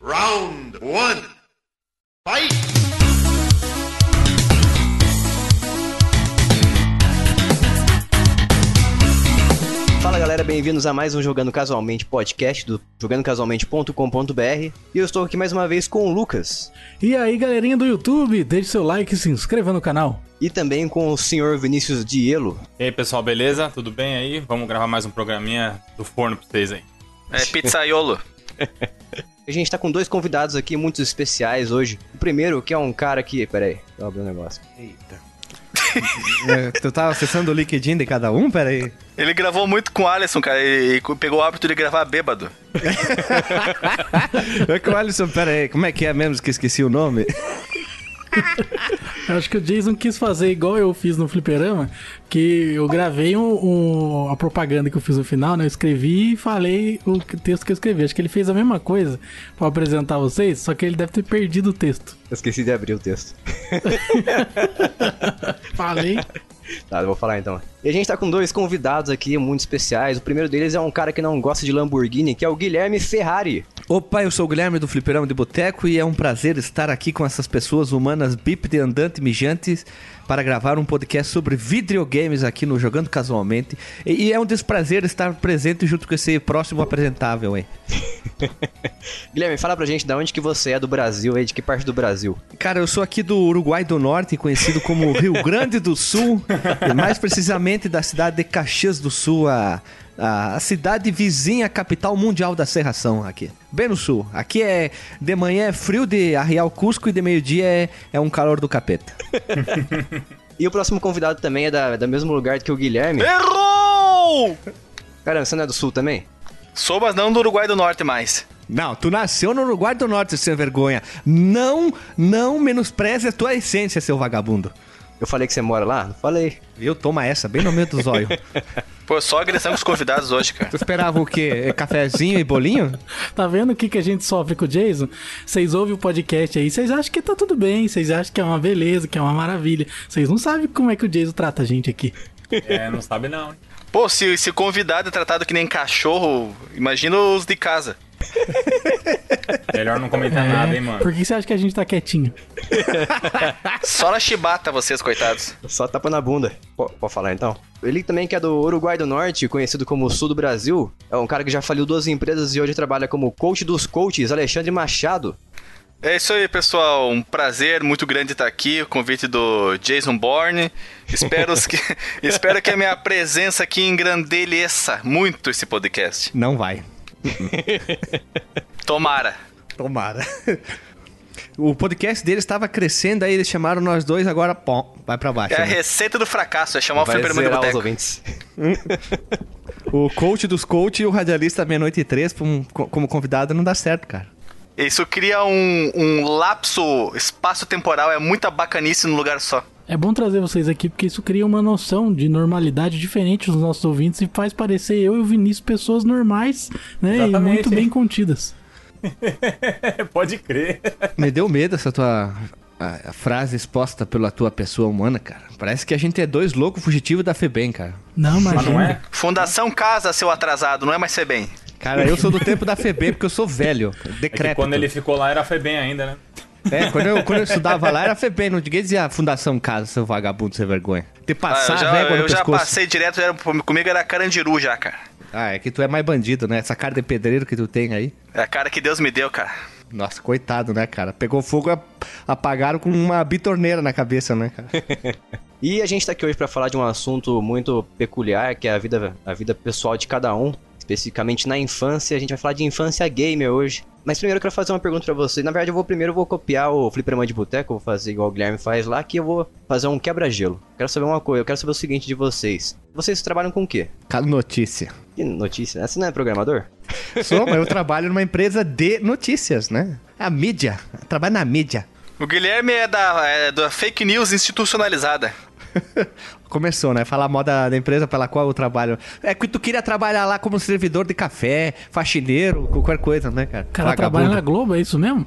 Round one. Fight! Fala galera, bem-vindos a mais um Jogando Casualmente podcast do jogandocasualmente.com.br e eu estou aqui mais uma vez com o Lucas E aí, galerinha do YouTube, deixe seu like e se inscreva no canal. e também com o senhor Vinícius Dielo. E aí, pessoal, beleza? Tudo bem aí? Vamos gravar mais um programinha do forno pra vocês aí. É pizzaiolo. A gente tá com dois convidados aqui muito especiais hoje. O primeiro, que é um cara que. Pera aí, eu abrir um negócio. É, tu tá acessando o LinkedIn de cada um? Pera aí. Ele gravou muito com o Alisson, cara. Ele pegou o hábito de gravar bêbado. É que o Alisson, pera aí, como é que é mesmo que eu esqueci o nome? Acho que o Jason quis fazer igual eu fiz no Fliperama, que eu gravei um, um- a propaganda que eu fiz no final, né? Eu escrevi e falei o que- texto que eu escrevi. Acho que ele fez a mesma coisa pra apresentar vocês, só que ele deve ter perdido o texto. Eu esqueci de abrir o texto. Falei. Tá, eu vou falar então. E a gente tá com dois convidados aqui muito especiais. O primeiro deles é um cara que não gosta de Lamborghini, que é o Guilherme Ferrari. Opa, eu sou o Guilherme do Fliperama de Boteco e é um prazer estar aqui com essas pessoas humanas bípede, andante, mijantes para gravar um podcast sobre videogames aqui no Jogando Casualmente. E, e é um desprazer estar presente junto com esse próximo apresentável, hein? Guilherme, fala pra gente de onde que você é do Brasil aí, de que parte do Brasil. Cara, eu sou aqui do Uruguai do Norte, conhecido como Rio Grande do Sul, e mais precisamente da cidade de Caxias do Sul, a, a, cidade vizinha à capital mundial da serração aqui. Bem no sul. Aqui é de manhã é frio de arriar o Cusco e de meio-dia é, é um calor do capeta. E o próximo convidado também é da, do mesmo lugar que o Guilherme. Errou! Caramba, você não é do sul também? Sou, mas não do Uruguai do Norte mais. Não, tu nasceu no Uruguai do Norte, sem vergonha. Não, não menospreze a tua essência, seu vagabundo. Eu falei que você mora lá? Não falei. Viu? Toma essa, bem no meio dos olhos. Pô, só agressão com os convidados hoje, cara. Tu esperava o quê? Cafezinho e bolinho? Tá vendo o que, que a gente sofre com o Jason? Vocês ouvem o podcast aí, vocês acham que tá tudo bem, vocês acham que é uma beleza, que é uma maravilha. Vocês não sabem como é que o Jason trata a gente aqui. É, não sabe não. hein? Pô, se, se convidado é tratado que nem cachorro, imagina os de casa. Melhor não comentar nada, hein, mano. Por que você acha que a gente tá quietinho? Só na chibata vocês, coitados. Só tapa na bunda. Pô, pode falar então? Ele também que é do Uruguai do Norte, conhecido como Sul do Brasil. É um cara que já faliu duas empresas e hoje trabalha como coach dos coaches, Alexandre Machado. É isso aí, pessoal. Um prazer muito grande estar aqui. O convite do Jason Bourne. Espero que, espero que a minha presença aqui engrandeça muito esse podcast. Não vai. Tomara. Tomara. O podcast deles estava crescendo, aí eles chamaram nós dois, agora, pom, vai pra baixo. É a né? receita do fracasso, é chamar o Vai Fliperama de zerar os Boteco. ouvintes. O coach dos coach e o radialista meia-noite e três co- como convidado não dá certo, cara. Isso cria um, um lapso espaço-temporal, é muita bacanice no lugar só. É bom trazer vocês aqui porque isso cria uma noção de normalidade diferente nos nossos ouvintes e faz parecer eu e o Vinícius pessoas normais, né? E Exatamente. muito bem contidas. Pode crer. Me deu medo essa tua a- a frase exposta pela tua pessoa humana, cara. Parece que a gente é dois loucos fugitivos da FEBEM, cara. Não, Mas não é? Fundação Casa, seu atrasado, não é mais ser bem. Cara, eu sou do tempo da FEBEM porque eu sou velho, É que decrépito. quando ele ficou lá era Febem ainda, né? É, quando eu, quando eu estudava lá era FEBEM, não ninguém dizia Fundação Casa, seu vagabundo, sem vergonha. Te Ah, passar eu já, a eu já passei direto, era- comigo era carandiru já, cara. Ah, é que tu é mais bandido, né? Essa cara de pedreiro que tu tem aí. É a cara que Deus me deu, cara. Nossa, coitado, né, cara? Pegou fogo, ap- apagaram com uma bitorneira na cabeça, né, cara? E a gente tá aqui hoje pra falar de um assunto muito peculiar, que é a vida, a vida pessoal de cada um. Especificamente na infância, a gente vai falar de infância gamer hoje. Mas primeiro eu quero fazer uma pergunta pra vocês. Na verdade, eu vou primeiro eu vou copiar o Fliperama de Boteco, vou fazer igual o Guilherme faz lá, que eu vou fazer um quebra-gelo. Quero saber uma coisa, eu quero saber o seguinte de vocês. Vocês trabalham com o quê? Notícia. Que notícia? Você não é programador? Sou, mas eu trabalho numa empresa de notícias, né? A mídia. Eu trabalho na mídia. O Guilherme é da, é da fake news institucionalizada. Começou, né? Falar mal da, da empresa pela qual eu trabalho. É que tu queria trabalhar lá como servidor de café, faxineiro, qualquer coisa, né, cara? O cara trabalha na Globo, é isso mesmo?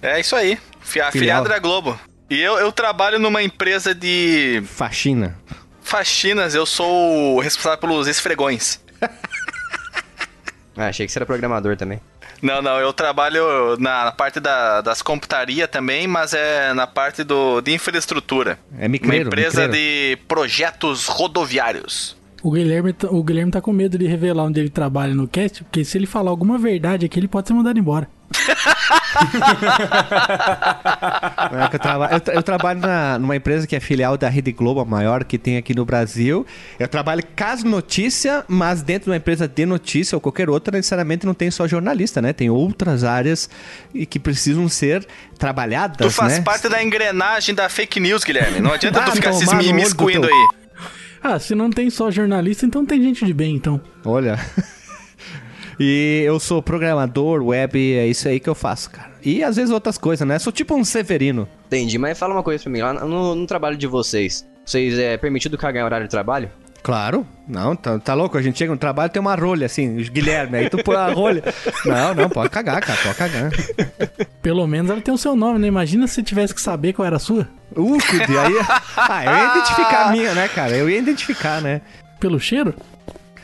É isso aí. Fi- Afiliado da Globo. E eu, eu trabalho numa empresa de Faxina. faxinas, eu sou o responsável pelos esfregões. Ah, achei que você era programador também. Não, não, eu trabalho na parte da, das computaria também, mas é na parte do, de infraestrutura. É micreiro, Uma empresa micreiro. de projetos rodoviários. O Guilherme, tá- o Guilherme tá com medo de revelar onde ele trabalha no cast, porque se ele falar alguma verdade aqui, ele pode ser mandado embora. É que eu, traba- eu tra- eu trabalho na- numa empresa que é filial da Rede Globo, a maior que tem aqui no Brasil. Eu trabalho caso notícia, mas dentro de uma empresa de notícia ou qualquer outra, necessariamente não tem só jornalista, né? Tem outras áreas e que precisam ser trabalhadas, Tu faz né? parte da engrenagem da fake news, Guilherme. Não adianta Ah, tu ficar se teu- aí. Ah, se não tem só jornalista, então tem gente de bem, então. Olha. E eu sou programador, web, é isso aí que eu faço, cara. E às vezes outras coisas, né? Sou tipo um Severino. Entendi, mas fala uma coisa pra mim, lá no, no trabalho de vocês, vocês é permitido cagar em horário de trabalho? Claro. Não, tá, tá louco? A gente chega no trabalho tem uma rolha, assim, os Guilherme, aí tu põe a rolha. Não, não, pode cagar, cara, pode cagar. Pelo menos ela tem o seu nome, né? Imagina se tivesse que saber qual era a sua. Uh, aí. Ah, eu ia identificar a minha, né, cara? Eu ia identificar, né? Pelo cheiro?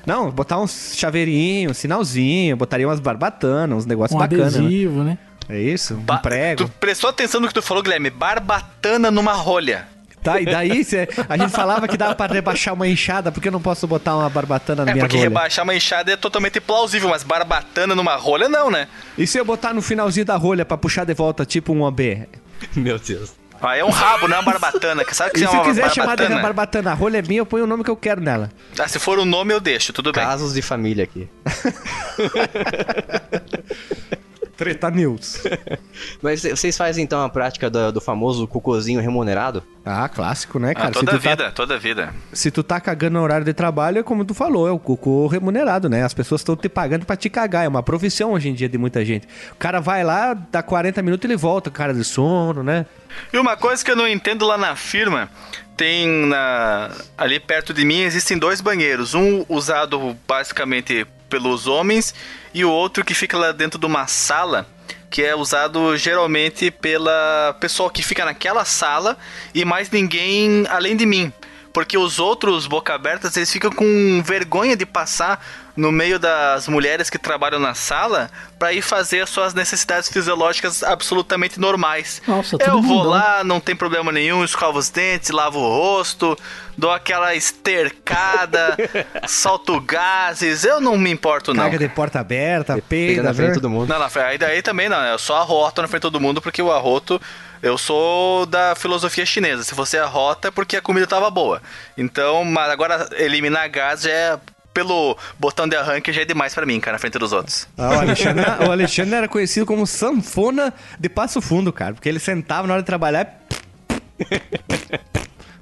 Não, botar uns chaveirinhos, sinalzinho, botaria umas barbatanas, uns negócios Um bacanas. Né? adesivo, né? É isso, um Ba- prego. Tu prestou atenção no que tu falou, Guilherme? Barbatana numa rolha. Tá, e daí cê- a gente falava que dava pra rebaixar uma enxada, porque eu não posso botar uma barbatana na É minha porque rolha? rebaixar uma enxada é totalmente plausível, mas barbatana numa rolha não, né? E se eu botar no finalzinho da rolha pra puxar de volta, tipo um OB? Meu Deus. Ah, é um rabo, não é uma barbatana. Sabe que E é se uma quiser chamar de barbatana? a rolha é minha, eu ponho o nome que eu quero nela. Ah, se for o nome eu deixo, tudo bem. Casos de família aqui. Treta News. Mas vocês fazem então a prática do, do famoso cocôzinho remunerado? Ah, clássico, né, cara? Ah, toda tá, vida, toda vida. se tu tá cagando no horário de trabalho, é como tu falou, é o cocô remunerado, né? As pessoas estão te pagando pra te cagar. É uma profissão hoje em dia de muita gente. O cara vai lá, dá 40 minutos e ele volta, cara de sono, né? E uma coisa que eu não entendo lá na firma, tem na ali perto de mim existem dois banheiros, um usado basicamente pelos homens e o outro que fica lá dentro de uma sala que é usado geralmente pela pessoa que fica naquela sala e mais ninguém além de mim. Porque os outros boca abertas, eles ficam com vergonha de passar no meio das mulheres que trabalham na sala para ir fazer as suas necessidades fisiológicas absolutamente normais. Nossa, tudo Eu vou lá, não tem problema nenhum, escovo os dentes, lavo o rosto, dou aquela estercada, solto gases, eu não me importo não. Caga de porta aberta, peida, na frente de todo mundo. Não, não, aí daí também não, eu só arroto na frente de todo mundo porque o arroto, eu sou da filosofia chinesa. Se você arrota é porque a comida tava boa. Então, mas agora eliminar gás já é pelo botão de arranque já é demais pra mim, cara, na frente dos outros. Ah, o, Alexandre, o Alexandre era conhecido como sanfona de Passo Fundo, cara. Porque ele sentava na hora de trabalhar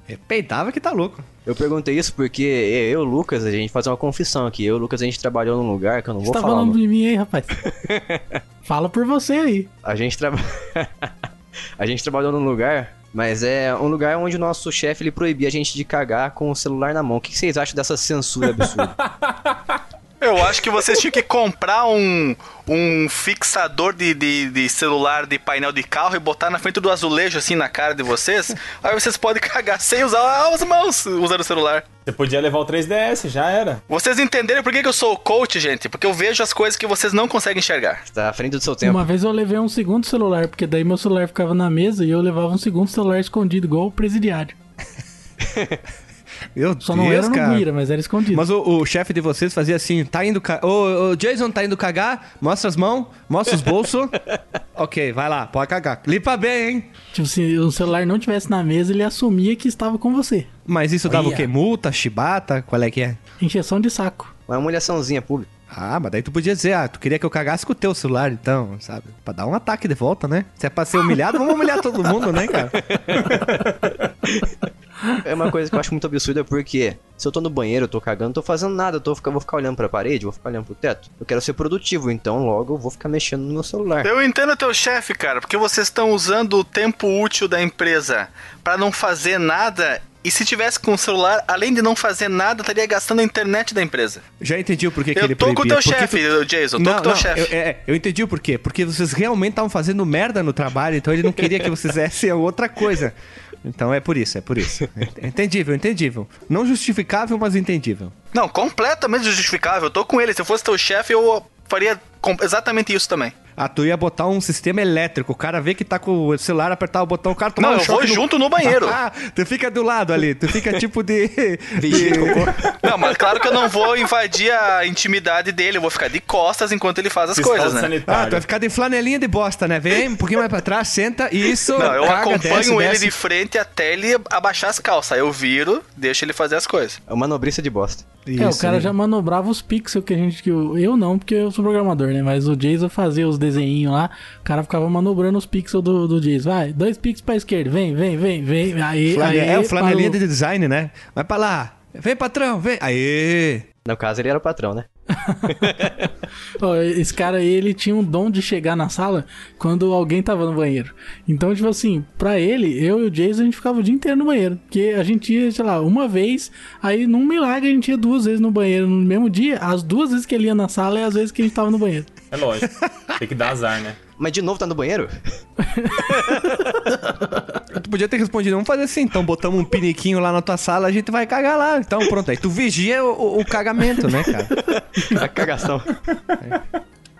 e... Peitava que tá louco. Eu perguntei isso porque eu e o Lucas, a gente faz uma confissão aqui. Eu e o Lucas, a gente trabalhou num lugar que eu não Você vou tá falar. falando o nome. de mim aí, rapaz? Fala por você aí. A gente traba... a gente trabalhou num lugar, mas é um lugar onde o nosso chefe ele proibia a gente de cagar com o celular na mão. O que vocês acham dessa censura absurda? Eu acho que vocês tinham que comprar um, um fixador de, de, de celular de painel de carro e botar na frente do azulejo, assim, na cara de vocês. Aí vocês podem cagar sem usar as mãos usando o celular. Você podia levar o 3DS, já era. Vocês entenderam por que, que eu sou o coach, gente? Porque eu vejo as coisas que vocês não conseguem enxergar. tá à frente do seu tempo. Uma vez eu levei um segundo celular, porque daí meu celular ficava na mesa e eu levava um segundo celular escondido, igual o presidiário. Meu Só não Deus, era no cara. Guira, mas era escondido. Mas o, o chefe de vocês fazia assim, tá indo... Ca... Ô, ô, Jason, tá indo cagar? Mostra as mãos, mostra os bolsos. ok, vai lá, pode cagar. Limpa bem, hein? Tipo, se o celular não tivesse na mesa, ele assumia que estava com você. Mas isso dava Olha. o quê? Multa, chibata? Qual é que é? Encheção de saco. Uma humilhaçãozinha pública. Ah, mas daí tu podia dizer, ah, tu queria que eu cagasse com o teu celular, então, sabe? Pra dar um ataque de volta, né? Se é pra ser humilhado, vamos humilhar todo mundo, né, cara? É uma coisa que eu acho muito absurda porque se eu tô no banheiro, eu tô cagando, não tô fazendo nada, eu tô, eu vou ficar olhando pra parede, vou ficar olhando pro teto. Eu quero ser produtivo, então logo eu vou ficar mexendo no meu celular. Eu entendo o teu chefe, cara, porque vocês estão usando o tempo útil da empresa pra não fazer nada. E se tivesse com o celular, além de não fazer nada, estaria gastando a internet da empresa. Já entendi o porquê que Eu ele tô com o proibia. teu chefe, Jason, tô com o teu chefe. Eu, é, eu entendi o porquê. Porque vocês realmente estavam fazendo merda no trabalho, então ele não queria que vocês fizessem outra coisa. Então é por isso, é por isso. Entendível, entendível. Não justificável, mas entendível. Não, completamente justificável. Eu tô com ele. Se eu fosse teu chefe, eu faria exatamente isso também. Ah, tu ia botar um sistema elétrico. O cara vê que tá com o celular, apertar o botão, o cara toma Não, um eu vou choque junto no banheiro. Ah, tu fica do lado ali. Tu fica tipo de... De. Não, mas claro que eu não vou invadir a intimidade dele, eu vou ficar de costas enquanto ele faz as Fiscal coisas, né? Ah, sanitário. tu vai ficar de flanelinha de bosta, né? Vem um pouquinho mais pra trás, senta, isso, Não, eu caga, acompanho desce, ele desce. de frente até ele abaixar as calças. Aí eu viro, deixo ele fazer as coisas. É uma manobrista de bosta. é, o Isso, cara né? já manobrava os pixels que a gente. Que eu, eu não, porque eu sou programador, né? Mas o Jason fazia os desenhinhos lá, o cara ficava manobrando os pixels do, do Jason. Vai, dois pixels pra esquerda, vem, vem, vem, vem. Aí, aí é o flanelinha de design, né? Vai pra lá. Vem, patrão, vem. Aê! No caso, ele era o patrão, né? Esse cara aí, ele tinha um dom de chegar na sala quando alguém tava no banheiro. Então, tipo assim, pra ele, eu e o Jason, a gente ficava o dia inteiro no banheiro. Porque a gente ia, sei lá, uma vez, aí num milagre a gente ia duas vezes no banheiro no mesmo dia. As duas vezes que ele ia na sala e as vezes que a gente tava no banheiro. É lógico. Tem que dar azar, né? Mas de novo tá no banheiro? Tu podia ter respondido, vamos fazer assim, então botamos um piniquinho lá na tua sala, a gente vai cagar lá. Então pronto, aí tu vigia o, o- o cagamento, né, cara? A cagação.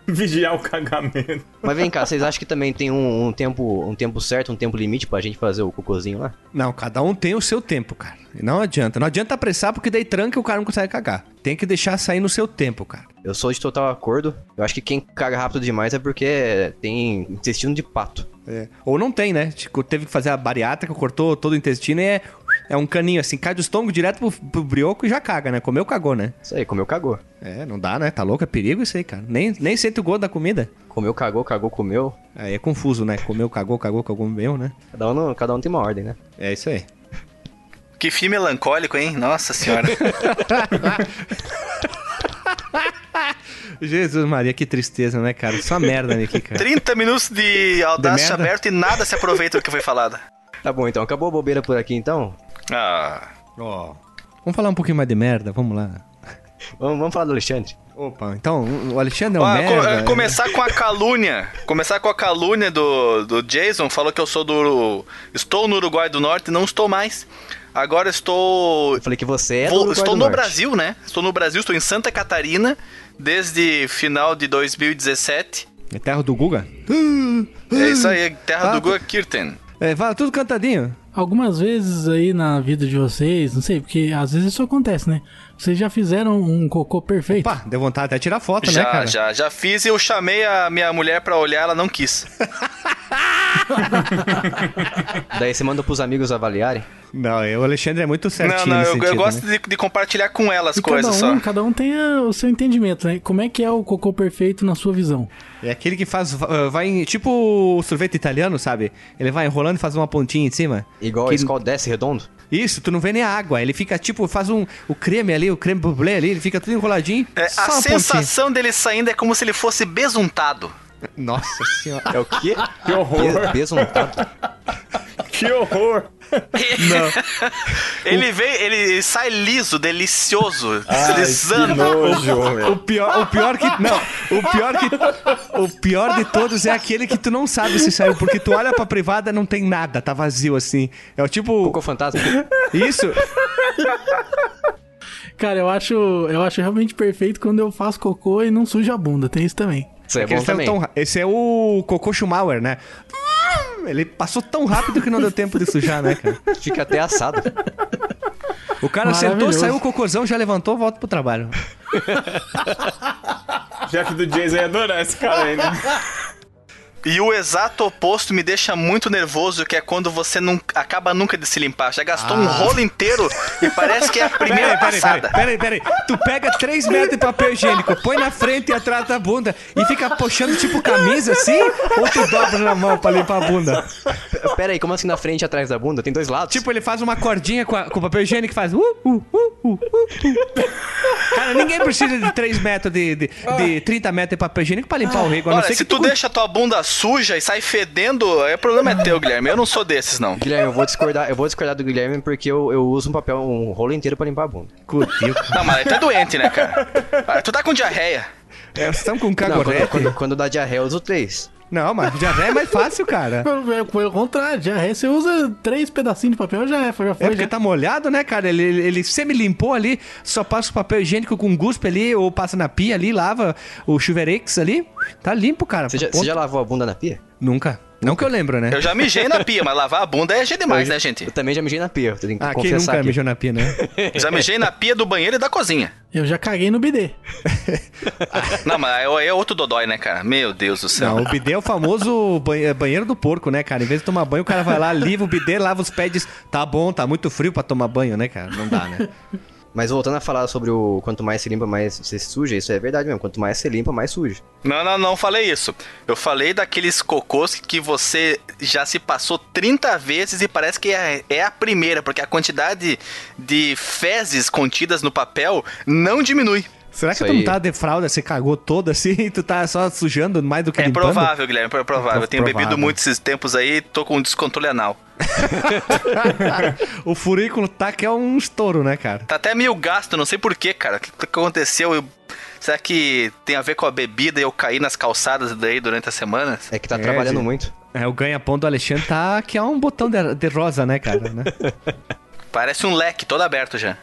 Vigiar o cagamento. Mas vem cá, vocês acham que também tem um, um tempo um tempo certo, um tempo limite pra gente fazer o cocôzinho lá? Não, cada um tem o seu tempo, cara. Não adianta. Não adianta apressar porque daí tranca e o cara não consegue cagar. Tem que deixar sair no seu tempo, cara. Eu sou de total acordo. Eu acho que quem caga rápido demais é porque tem intestino de pato. É. Ou não tem, né? Tipo, teve que fazer a bariátrica, cortou todo o intestino e é, é um caninho assim, cai do estômago direto pro, pro brioco e já caga, né? Comeu, cagou, né? Isso aí, comeu, cagou. É, não dá, né? Tá louco, é perigo isso aí, cara. Nem, nem sente o gosto da comida. Comeu, cagou, cagou, comeu. Aí é confuso, né? Comeu, cagou, cagou, cagou, comeu, né? Cada um, cada um tem uma ordem, né? É isso aí. Que fim melancólico, hein? Nossa senhora. Jesus Maria, que tristeza, né, cara? Só merda aqui, cara. 30 minutos de Audacity merda. aberto e nada se aproveita do que foi falado. Tá bom, então. Acabou a bobeira por aqui, então. Ah. Ó. Vamos falar um pouquinho mais de merda, vamos lá. Vamos, vamos falar do Alexandre. Opa, então, o Alexandre é um Ah, merda. eh, começar com a calúnia. Começar com a calúnia do, do Jason. Falou que eu sou do. Estou no Uruguai do Norte, não estou mais. Agora estou. Eu falei que você é do Vou- estou do no Norte. Brasil, né? Estou no Brasil, estou em Santa Catarina desde final de 2017. É terra do Guga? É isso aí, terra Ah, do Gua Kirten. É, fala tudo cantadinho. Algumas vezes aí na vida de vocês, não sei, porque às vezes isso acontece, né? Vocês já fizeram um cocô perfeito? Pá, deu vontade até tirar foto, né, Já, cara? já, já fiz e eu chamei a minha mulher pra olhar, ela não quis. Daí você manda pros amigos avaliarem. Não, eu, o Alexandre é muito certinho não, não, nesse eu, eu sentido, gosto né? de, de compartilhar com ela as E coisas cada um, só. cada um tem a- o seu entendimento, né? Como é que é o cocô perfeito na sua visão? É aquele que faz, uh, vai em, tipo o sorvete italiano, sabe? Ele vai enrolando e faz uma pontinha em cima. Igual Que- a escola desce redondo. Isso, tu não vê nem a água. Ele fica tipo, faz um, o creme ali, o creme brulee ali, ele fica tudo enroladinho. É, a pontinha. sensação dele saindo é como se ele fosse besuntado. Nossa senhora. É o quê? Que horror. Be- Besuntado. Que horror. Ele vem, ele sai liso, delicioso, Ai, que deslizando. nojo, O pior, o pior que. Não, o pior que. O pior de todos é aquele que tu não sabe se saiu, porque tu olha pra privada não tem nada, tá vazio assim. É o tipo. Cocô fantasma. Isso. Cara, eu acho, eu acho realmente perfeito quando eu faço cocô e não sujo a bunda. Tem isso também. Isso é bom também. tão Esse é o Cocô Schumauer, né? Ele passou tão rápido que não deu tempo de sujar, né, cara? Fica até assado. O cara sentou, saiu o cocôzão, já levantou, volta pro trabalho. Já que do Jason ia adorar esse cara aí, né? E o exato oposto me deixa muito nervoso, que é quando você não acaba nunca de se limpar. Já gastou um rolo inteiro e parece que é a primeira Ah. Peraí, peraí, passada. peraí, peraí, peraí. Tu pega 3 metros de papel higiênico, põe na frente e atrás da bunda e fica puxando tipo camisa assim? Ou tu dobra na mão pra limpar a bunda? Pera aí, como assim na frente e atrás da bunda? Tem dois lados? Tipo, ele faz uma cordinha com, a- com o papel higiênico e faz. Uh, uh, uh, uh, uh, uh. Cara, ninguém precisa de 3 metros de, de, de 30 metros de papel higiênico pra limpar o rego. Olha, se que tu deixa a tua bunda suja e sai fedendo, o problema é teu, Guilherme. Eu não sou desses, não. Guilherme, eu vou discordar, eu vou discordar do Guilherme porque eu, eu uso um papel, um rolo inteiro pra limpar a bunda. Cutil. Não, mas tu é doente, né, cara? Ah, tu tá com diarreia. É, vocês estão com Não, quando, cagorete. quando, quando dá diarreia, eu uso três. Não, mas diarreia é mais fácil, cara. Pelo, contrário, já é, você usa três pedacinhos de papel, já é, já foi. É porque já. tá molhado, né, cara? Ele, ele, ele semi-limpou ali, só passa o papel higiênico com guspe ali, ou passa na pia ali, lava o chuveirex ali. Tá limpo, cara. Você já, você já lavou a bunda na pia? Nunca. Não que eu lembro, né? Eu já mijei na pia, mas lavar a bunda é demais, eu, né, gente? Eu também já mijei na pia, eu tenho que Ah, quem nunca aqui. mijou na pia, né? Já mijei na pia do banheiro e da cozinha. Eu já caguei no bidê. Não, mas é outro dodói, né, cara? Meu Deus do céu. Não, o bidê é o famoso banhe- banheiro do porco, né, cara? Em vez de tomar banho, o cara vai lá, liva o bidê, lava os pés e diz, tá bom, tá muito frio pra tomar banho, né, cara? Não dá, né? Mas voltando a falar sobre o quanto mais se limpa, mais se suja, isso é verdade mesmo. Quanto mais se limpa, mais suja. Não, não, não falei isso. Eu falei daqueles cocôs que você já se passou 30 vezes e parece que é, é a primeira, porque a quantidade de fezes contidas no papel não diminui. Será que Isso tu não aí. tá de fralda, você cagou toda assim e tu tá só sujando mais do que É limpando? provável, Guilherme, é provável. Eu tenho Provável. bebido muito esses tempos aí, tô com um descontrole anal. o furículo tá que é um estouro, né, cara? Tá até meio gasto, não sei porquê, cara. O que, que aconteceu? Eu- Será que tem a ver com a bebida e eu caí nas calçadas daí durante as semanas? É que tá É, trabalhando gente. muito. É, o ganha-pão do Alexandre tá que é um botão de, de rosa, né, cara? Né? Parece um leque todo aberto já.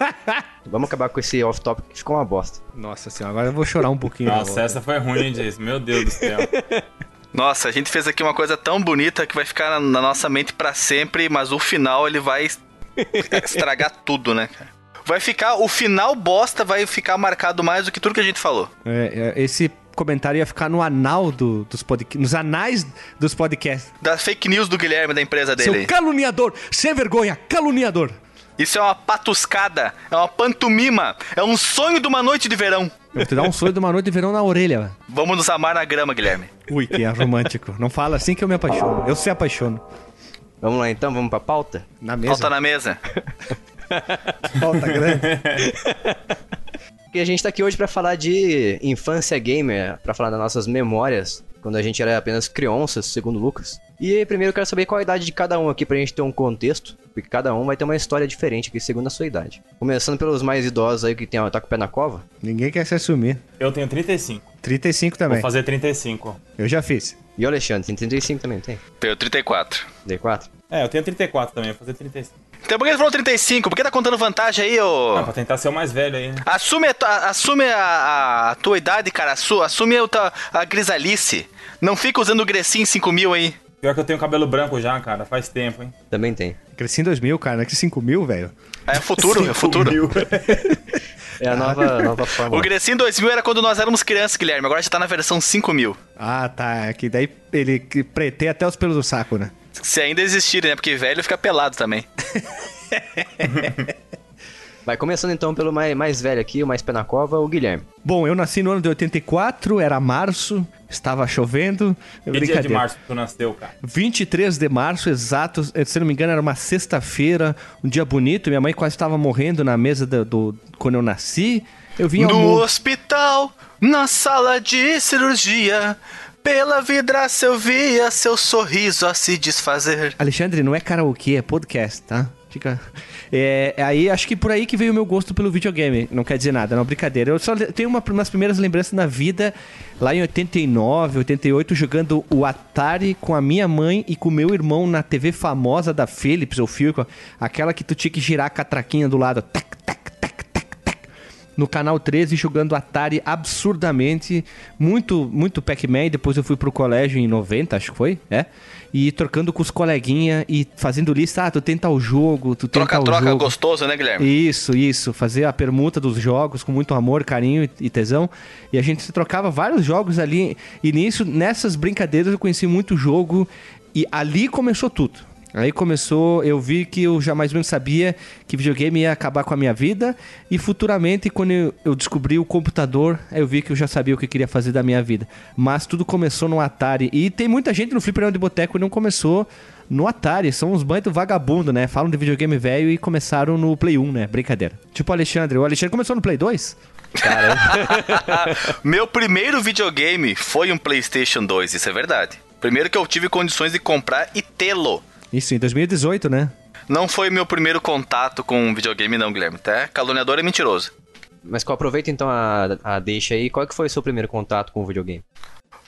Vamos acabar com esse off-topic que ficou uma bosta. Nossa senhora, agora eu vou chorar um pouquinho. Nossa, essa foi ruim, Jason. Meu Deus do céu. Nossa, a gente fez aqui uma coisa tão bonita que vai ficar na, na nossa mente pra sempre, mas o final ele vai estragar tudo, né, cara? Vai ficar, o final bosta vai ficar marcado mais do que tudo que a gente falou. É, é, esse comentário ia ficar no anal do- dos podcasts, nos anais dos podcasts. Das fake news do Guilherme, da empresa dele. Seu caluniador, sem vergonha, caluniador. Isso é uma patuscada, é uma pantomima, é um sonho de uma noite de verão. Eu vou te dar um sonho de uma noite de verão na orelha. velho. Vamos nos amar na grama, Guilherme. Ui, que é romântico. Não fala assim que eu me apaixono. Eu se apaixono. Vamos lá então, vamos pra pauta? Na mesa. Falta na mesa. Pauta grande. E a gente tá aqui hoje pra falar de infância gamer, pra falar das nossas memórias, quando a gente era apenas crianças, segundo o Lucas. E primeiro eu quero saber qual a idade de cada um aqui pra gente ter um contexto, porque cada um vai ter uma história diferente aqui segundo a sua idade. Começando pelos mais idosos aí que tem, tá com o pé na cova. Ninguém quer se assumir. Eu tenho 35. 35 também. Vou fazer 35. Eu já fiz. E o Alexandre, tem 35 também, tem? Tenho 34. D4? É, eu tenho 34 também, vou fazer 35. Então por que ele falou 35? Por que tá contando vantagem aí, ô? Ah, pra tentar ser o mais velho aí, né? Assume, a, tua- assume a, a- a tua idade, cara. Assu- Assume a, tua- a grisalice. Não fica usando o Grecin 5000 aí. Pior que eu tenho cabelo branco já, cara, faz tempo, hein? Também tem. Cresci em 2000, cara. Não é que 5 mil, velho. É futuro, é futuro. É a nova, nova forma. O Grecin 2000 era quando nós éramos crianças, Guilherme. Agora já tá na versão 5000. Ah, tá. É que daí ele que preteia até os pelos do saco, né? Se ainda existirem, né? Porque velho fica pelado também. Vai começando então pelo mais, mais velho aqui, o mais pé na cova, o Guilherme. Bom, eu nasci no ano de 84, era março, estava chovendo. Que dia de março que tu nasceu, cara? 23 de março, exato. Se não me engano, era uma sexta-feira, um dia bonito. Minha mãe quase estava morrendo na mesa do, do- quando eu nasci. Eu vim ao No mundo. hospital, na sala de cirurgia, pela vidraça eu via seu sorriso a se desfazer. Alexandre, não é karaokê, é podcast, tá? Fica. É, aí acho que por aí que veio o meu gosto pelo videogame. Não quer dizer nada, não, brincadeira. Eu só tenho uma, umas primeiras lembranças na vida, lá em 89, 88, jogando o Atari com a minha mãe e com meu irmão na TV famosa da Philips ou Philco, aquela que tu tinha que girar a catraquinha do lado. Tac, tac no canal 13 jogando Atari absurdamente, muito muito Pac-Man, depois eu fui pro colégio em 90, acho que foi, é. E trocando com os coleguinha e fazendo lista, ah, tu tenta o jogo, tu tenta o Troca-troca jogo. gostoso, né, Guilherme? Isso, isso, fazer a permuta dos jogos com muito amor, carinho e- e tesão. E a gente se trocava vários jogos ali e nisso, nessas brincadeiras eu conheci muito jogo e ali começou tudo. Aí começou, eu vi que eu já mais ou menos sabia que videogame ia acabar com a minha vida e futuramente quando eu, descobri o computador, eu vi que eu já sabia o que queria fazer da minha vida. Mas tudo começou no Atari e tem muita gente no fliperama de boteco que não começou no Atari, são uns banhos vagabundo, né? Falam de videogame velho e começaram no Play 1, né? Brincadeira. Tipo o Alexandre, o Alexandre começou no Play 2? Meu primeiro videogame foi um PlayStation 2, isso é verdade. Primeiro que eu tive condições de comprar e tê-lo. Isso, em 2018, né? Não foi meu primeiro contato com videogame, não, Guilherme. Até caluniador é mentiroso. Mas aproveita então a, a deixa aí, qual que foi o seu primeiro contato com o videogame?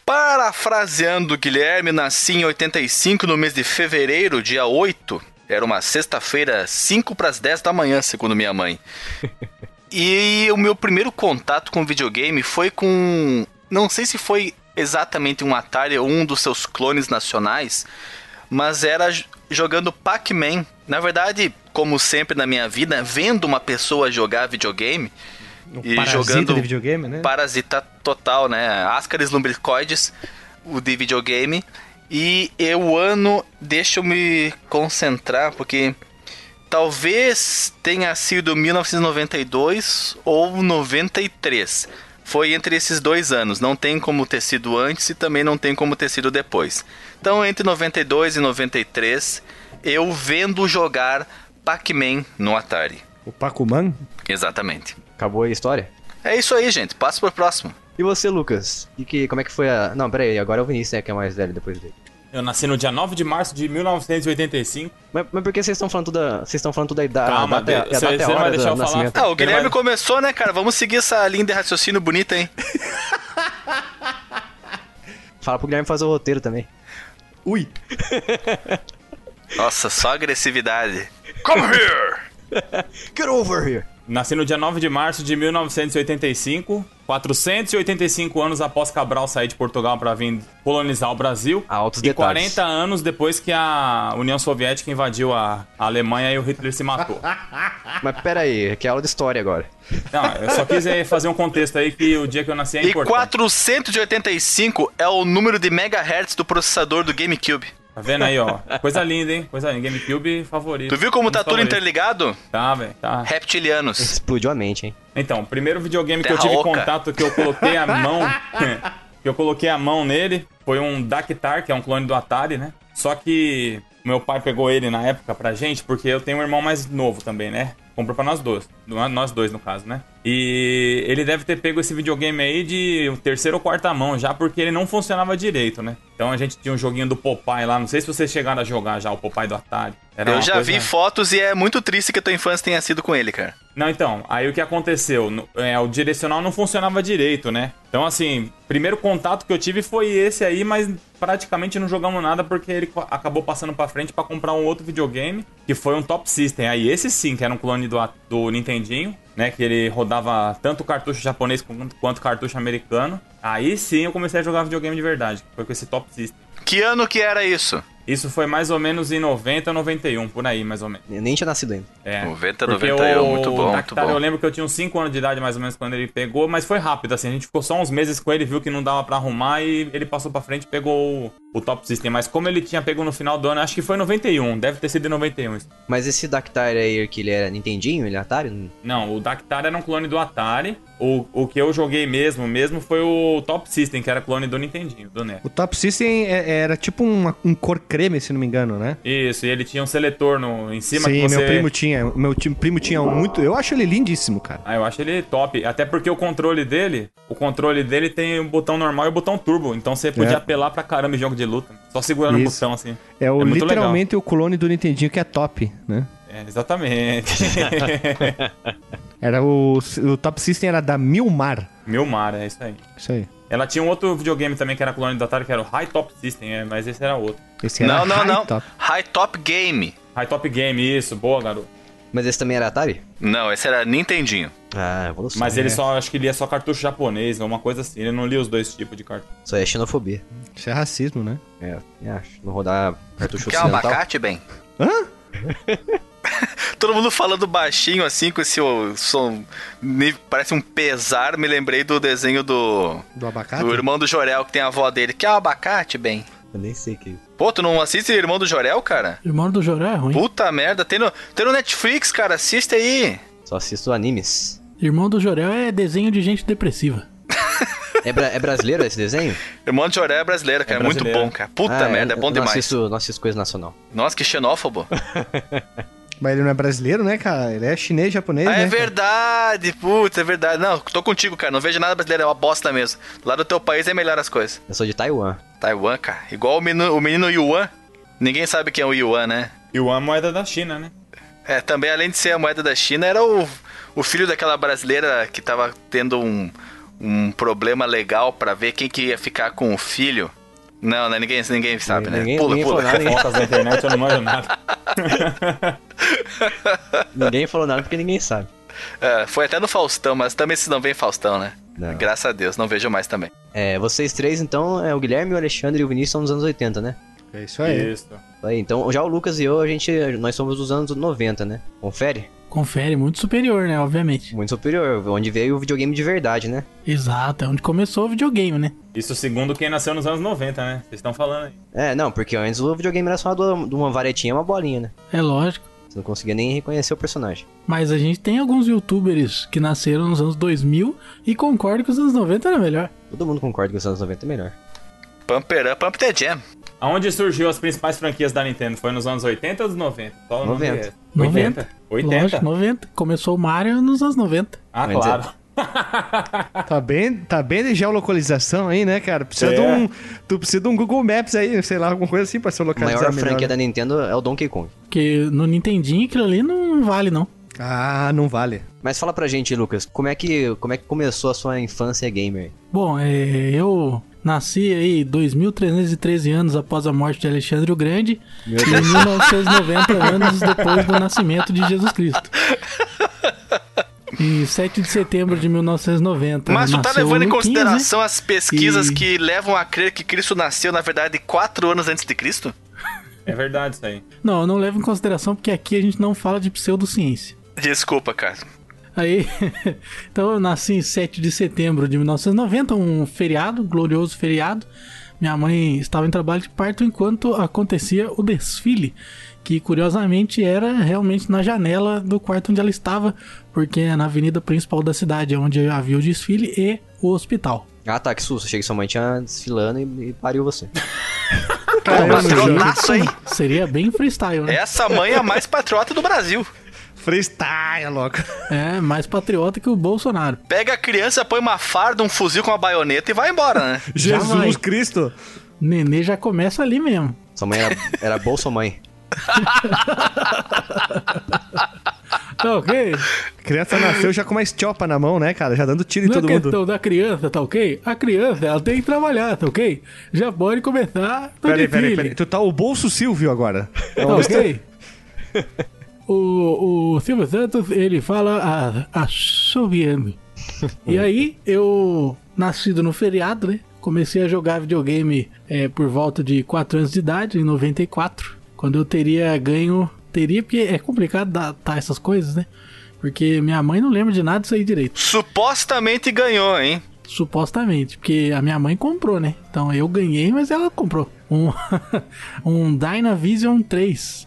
Parafraseando o Guilherme, nasci em 85 no mês de fevereiro, dia 8. Era uma sexta-feira, 5 para as 10 da manhã, segundo minha mãe. E o meu primeiro contato com videogame foi com. Não sei se foi exatamente um Atari ou um dos seus clones nacionais, mas era jogando Pac-Man. Na verdade, como sempre na minha vida, vendo uma pessoa jogar videogame e Parasita jogando de videogame, né? Parasita total, né? Ascaris lumbricoides, o de videogame. E eu, ano, deixa eu me concentrar, porque talvez tenha sido 1992 ou 93. Foi entre esses dois anos. Não tem como ter sido antes e também não tem como ter sido depois. Então, entre 92 e 93, eu vendo jogar Pac-Man no Atari. O Pac-Man? Exatamente. Acabou a história? É isso aí, gente. Passa pro próximo. E você, Lucas? E que, como é que foi a. Não, pera aí, agora é o Vinícius, né, que é mais velho depois dele. Eu nasci no dia 9 de março de 1985. Mas, mas por que vocês estão falando tudo da. Vocês estão falando tudo da idade? Calma, a data, de- a você- data é a você vai deixar eu falar? nascimento. Ah, o Guilherme vai- começou, né, cara? Vamos seguir essa linha de raciocínio bonita, hein? Fala pro Guilherme fazer o roteiro também. Ui. Nossa, só agressividade. Come here! Get over here! Nasci no dia 9 de março de 1985, 485 anos após Cabral sair de Portugal para vir colonizar o Brasil. Altos e detalhes. 40 anos depois que a União Soviética invadiu a, Alemanha e o Hitler se matou. Mas pera aí, que é aula de história agora. Não, eu só quis eh, fazer um contexto aí que o dia que eu nasci é E importante. 485 é o número de megahertz do processador do GameCube. Tá vendo aí, ó? Coisa linda, hein? Coisa linda. GameCube favorito. Tu viu como tá tudo interligado? Tá, velho. Tá. Reptilianos. Explodiu a mente, hein? Então, o primeiro videogame que eu Terra tive oca. contato, que eu coloquei a mão. que eu coloquei a mão nele, foi um Dactar, que é um clone do Atari, né? Só que meu pai pegou ele na época pra gente, porque eu tenho um irmão mais novo também, né? Comprou pra nós dois. Nós dois, no caso, né? E ele deve ter pego esse videogame aí de terceira ou quarta mão já, porque ele não funcionava direito, né? Então a gente tinha um joguinho do Popeye lá. Não sei se vocês chegaram a jogar já o Popeye do Atari. Era Eu já coisa- vi fotos e é muito triste que a tua infância tenha sido com ele, cara. não, então, aí o que aconteceu? É, o direcional não funcionava direito, né? Então, assim, primeiro contato que eu tive foi esse aí, mas praticamente não jogamos nada porque ele acabou passando pra frente pra comprar um outro videogame, que foi um Top System. Aí esse sim, que era um clone do, a- do Nintendinho, né? Que ele rodava tanto cartucho japonês quanto, quanto cartucho americano. Aí sim eu comecei a jogar videogame de verdade, foi com esse Top System. Que ano que era isso? Isso foi mais ou menos em 90, 91, por aí, mais ou menos. Eu nem tinha nascido ainda. É. 90, Porque 91, o muito bom, muito Dactar, bom. Eu lembro que eu tinha uns 5 anos de idade mais ou menos quando ele pegou, mas foi rápido, assim. A gente ficou só uns meses com ele, viu que não dava pra arrumar e ele passou pra frente e pegou o, Top System. Mas como ele tinha pego no final do ano, acho que foi 91, deve ter sido em 91. isso. Mas esse Dactar aí, que ele era Nintendinho, ele é Atari? Não, o Dactar era um clone do Atari. O, o que eu joguei mesmo, mesmo foi o Top System, que era clone do Nintendinho, do NES. O Top System é- era tipo uma- um cor creme, se não me engano, né? Isso, e ele tinha um seletor no, em cima Sim, que você... meu primo tinha. Meu primo tinha um muito. Eu acho ele lindíssimo, cara. Ah, eu acho ele top. Até porque o controle dele, o controle dele tem o botão normal e o botão turbo. Então você podia É. apelar pra caramba em jogo de luta. Só segurando Isso. o botão assim. É o muito literalmente o clone do Nintendinho que é top, né? legal. É, exatamente. Era o, o Top System era da Milmar. Milmar, é isso aí. Isso aí. Ela tinha um outro videogame também que era clone do Atari, que era o High Top System, é, mas esse era outro. Esse era Não, não, High não. Top. High Top Game. High Top Game, isso, boa, garoto. Mas esse também era Atari? Não, esse era Nintendinho. Ah, evolução. Mas né? ele só, acho que lia só cartucho japonês, uma coisa assim. Ele não lia os dois tipos de cartucho. Só é xenofobia. Isso é racismo, né? É, eu acho. Não rodar cartucho Quer um ocidental. abacate, bem? Hã? Todo mundo falando baixinho assim, com esse som. Parece um pesar. Me lembrei do desenho do. Do abacate? Do irmão do Jorel, que tem a avó dele. Quer um abacate, bem? Eu nem sei o que é isso. Pô, tu não assiste Irmão do Jorel, cara? Irmão do Joré é ruim. Puta merda, tem no, tem no Netflix, cara, assiste aí. Só assisto animes. Irmão do Jorel é desenho de gente depressiva. É, bra- é brasileiro esse desenho? Irmão do Jorel é brasileiro, cara, é, muito brasileiro. bom, cara. Puta Ah, merda, é eu bom não demais. Assisto, não assisto coisa nacional. Nossa, que xenófobo. Mas ele não é brasileiro, né, cara? Ele é chinês, japonês, Ah, né? é cara? verdade, putz, é verdade. Não, tô contigo, cara, não vejo nada brasileiro, é uma bosta mesmo. Lá do teu país é melhor as coisas. Eu sou de Taiwan. Taiwan, cara, igual o menino, o menino Yuan. Ninguém sabe quem é o Yuan, né? O a moeda da China, né? É, também além de ser a moeda da China, era o, o filho daquela brasileira que tava tendo um, um problema legal pra ver quem que ia ficar com o filho. Não, né? Ninguém, ninguém sabe, né? Ninguém- pula, ninguém pula. falou nada, ninguém- Fotos da internet eu não manjo nada. Ninguém falou nada porque ninguém sabe. É, foi até no Faustão, mas também se não vem Faustão, né? Não. Graças a Deus, não vejo mais também. É, vocês três, então, é o Guilherme, o Alexandre e o Vinícius são dos anos 80, né? É isso aí. Isso. Aí, então, já o Lucas e eu, a gente, nós somos dos anos 90, né? Confere? Confere, muito superior, né? Obviamente. Muito superior, onde veio o videogame de verdade, né? Exato, é onde começou o videogame, né? Isso segundo quem nasceu nos anos 90, né? Vocês estão falando aí. É, não, porque antes o videogame era só de uma varetinha e uma bolinha, né? É lógico. Você não conseguia nem reconhecer o personagem. Mas a gente tem alguns youtubers que nasceram nos anos 2000 e concordam que os anos 90 era melhor. Todo mundo concorda que os anos 90 é melhor. Pumper Up, Pump the Jam. Aonde surgiu as principais franquias da Nintendo? Foi nos anos 80 ou nos 90? Só o nome 90. é- 90. 80? Lógico, 90. Começou o Mario nos anos 90. Ah, Mas claro. Tá bem, tá bem de geolocalização aí, né, cara? Precisa É. de um. Tu precisa de um Google Maps aí, sei lá, alguma coisa assim pra se A localizar maior melhor. franquia da Nintendo é o Donkey Kong. Porque no Nintendinho aquilo ali não vale, não. Ah, não vale. Mas fala pra gente, Lucas, como é que, como é que começou a sua infância gamer? Bom, é, eu nasci aí 2.313 anos após a morte de Alexandre o Grande e 1990 anos depois do nascimento de Jesus Cristo. Em 7 de setembro de 1990. Mas tu tá levando em né? consideração as pesquisas E- que levam a crer que Cristo nasceu, na verdade, quatro anos antes de Cristo? É verdade isso aí. Não, eu não levo em consideração porque aqui a gente não fala de pseudociência. Desculpa, cara. Aí, então eu nasci em 7 de setembro de 1990, um feriado, glorioso feriado. Minha mãe estava em trabalho de parto enquanto acontecia o desfile, que curiosamente era realmente na janela do quarto onde ela estava, porque é na avenida principal da cidade, onde havia o desfile e o hospital. Ah tá, que susto. Achei que sua mãe tinha desfilando e, e pariu você. Cara, eu no jogo. Patronaço, hein? Seria bem freestyle, né? Essa mãe é a mais patriota do Brasil. Freestyle, louco. É, mais patriota que o Bolsonaro. Pega a criança, põe uma farda, um fuzil com uma baioneta e vai embora, né? Jesus Cristo. Nenê já começa ali mesmo. Sua mãe era, era Bolsomãe. Tá ok? Criança nasceu já com uma estiopa na mão, né, cara? Já dando tiro em Não é todo mundo. questão da criança, tá ok? A criança, ela tem que trabalhar, tá ok? Já pode começar Peraí, peraí, peraí. Tu tá o bolso Silvio agora. Tá ok? O, o Silvio Santos, ele fala a, assoviando. E aí, eu, nascido no feriado, né? Comecei a jogar videogame é, por volta de 4 anos de idade, em 94. Quando eu teria ganho. Teria, porque é complicado datar essas coisas, né? Porque minha mãe não lembra de nada disso aí direito. Supostamente ganhou, hein? Supostamente, porque a minha mãe comprou, né? Então eu ganhei, mas ela comprou. Um, um Dynavision 3.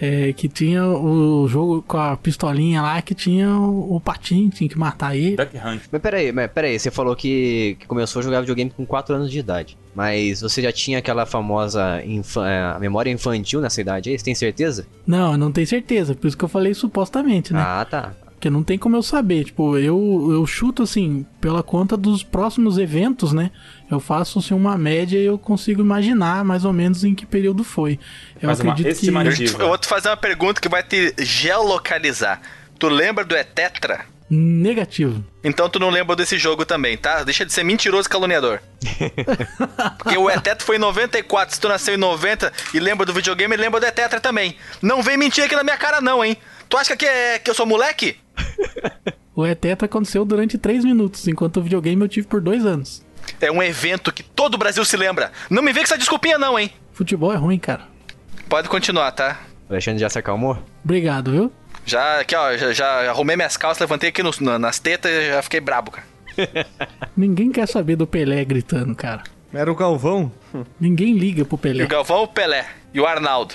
É, que tinha o jogo com a pistolinha lá, que tinha o, o patinho, tinha que matar ele. Duck Hunt. Mas peraí, mas peraí, você falou que, que começou a jogar videogame com 4 anos de idade. Mas você já tinha aquela famosa infa- é, memória infantil nessa idade aí? Você tem certeza? Não, eu não tenho certeza, por isso que eu falei supostamente, né? Ah, tá. Porque não tem como eu saber. Tipo, eu, eu chuto assim, pela conta dos próximos eventos, né? Eu faço assim, uma média e eu consigo imaginar mais ou menos em que período foi. Eu Faz acredito que. estimativa. Eu, eu vou te fazer uma pergunta que vai te geolocalizar. Tu lembra do Etetra? Negativo. Então tu não lembra desse jogo também, tá? Deixa de ser mentiroso e caluniador. Porque o Etetra foi em 94, se tu nasceu em 90 e lembra do videogame, lembra do Etetra também. Não vem mentir aqui na minha cara não, hein? Tu acha que, é, que eu sou moleque? O Eteta aconteceu durante 3 minutos, enquanto o videogame eu tive por 2 anos. É um evento que todo o Brasil se lembra. Não me vê com essa desculpinha não, hein? Futebol é ruim, cara. Pode continuar, tá? O Alexandre já se acalmou? Obrigado, viu? Já, aqui, ó, já, já arrumei minhas calças, levantei aqui no- na- nas tetas e já fiquei brabo, cara. Ninguém quer saber do Pelé gritando, cara. Era o Galvão. Ninguém liga pro E Pelé. o Galvão, o Pelé. E o Arnaldo.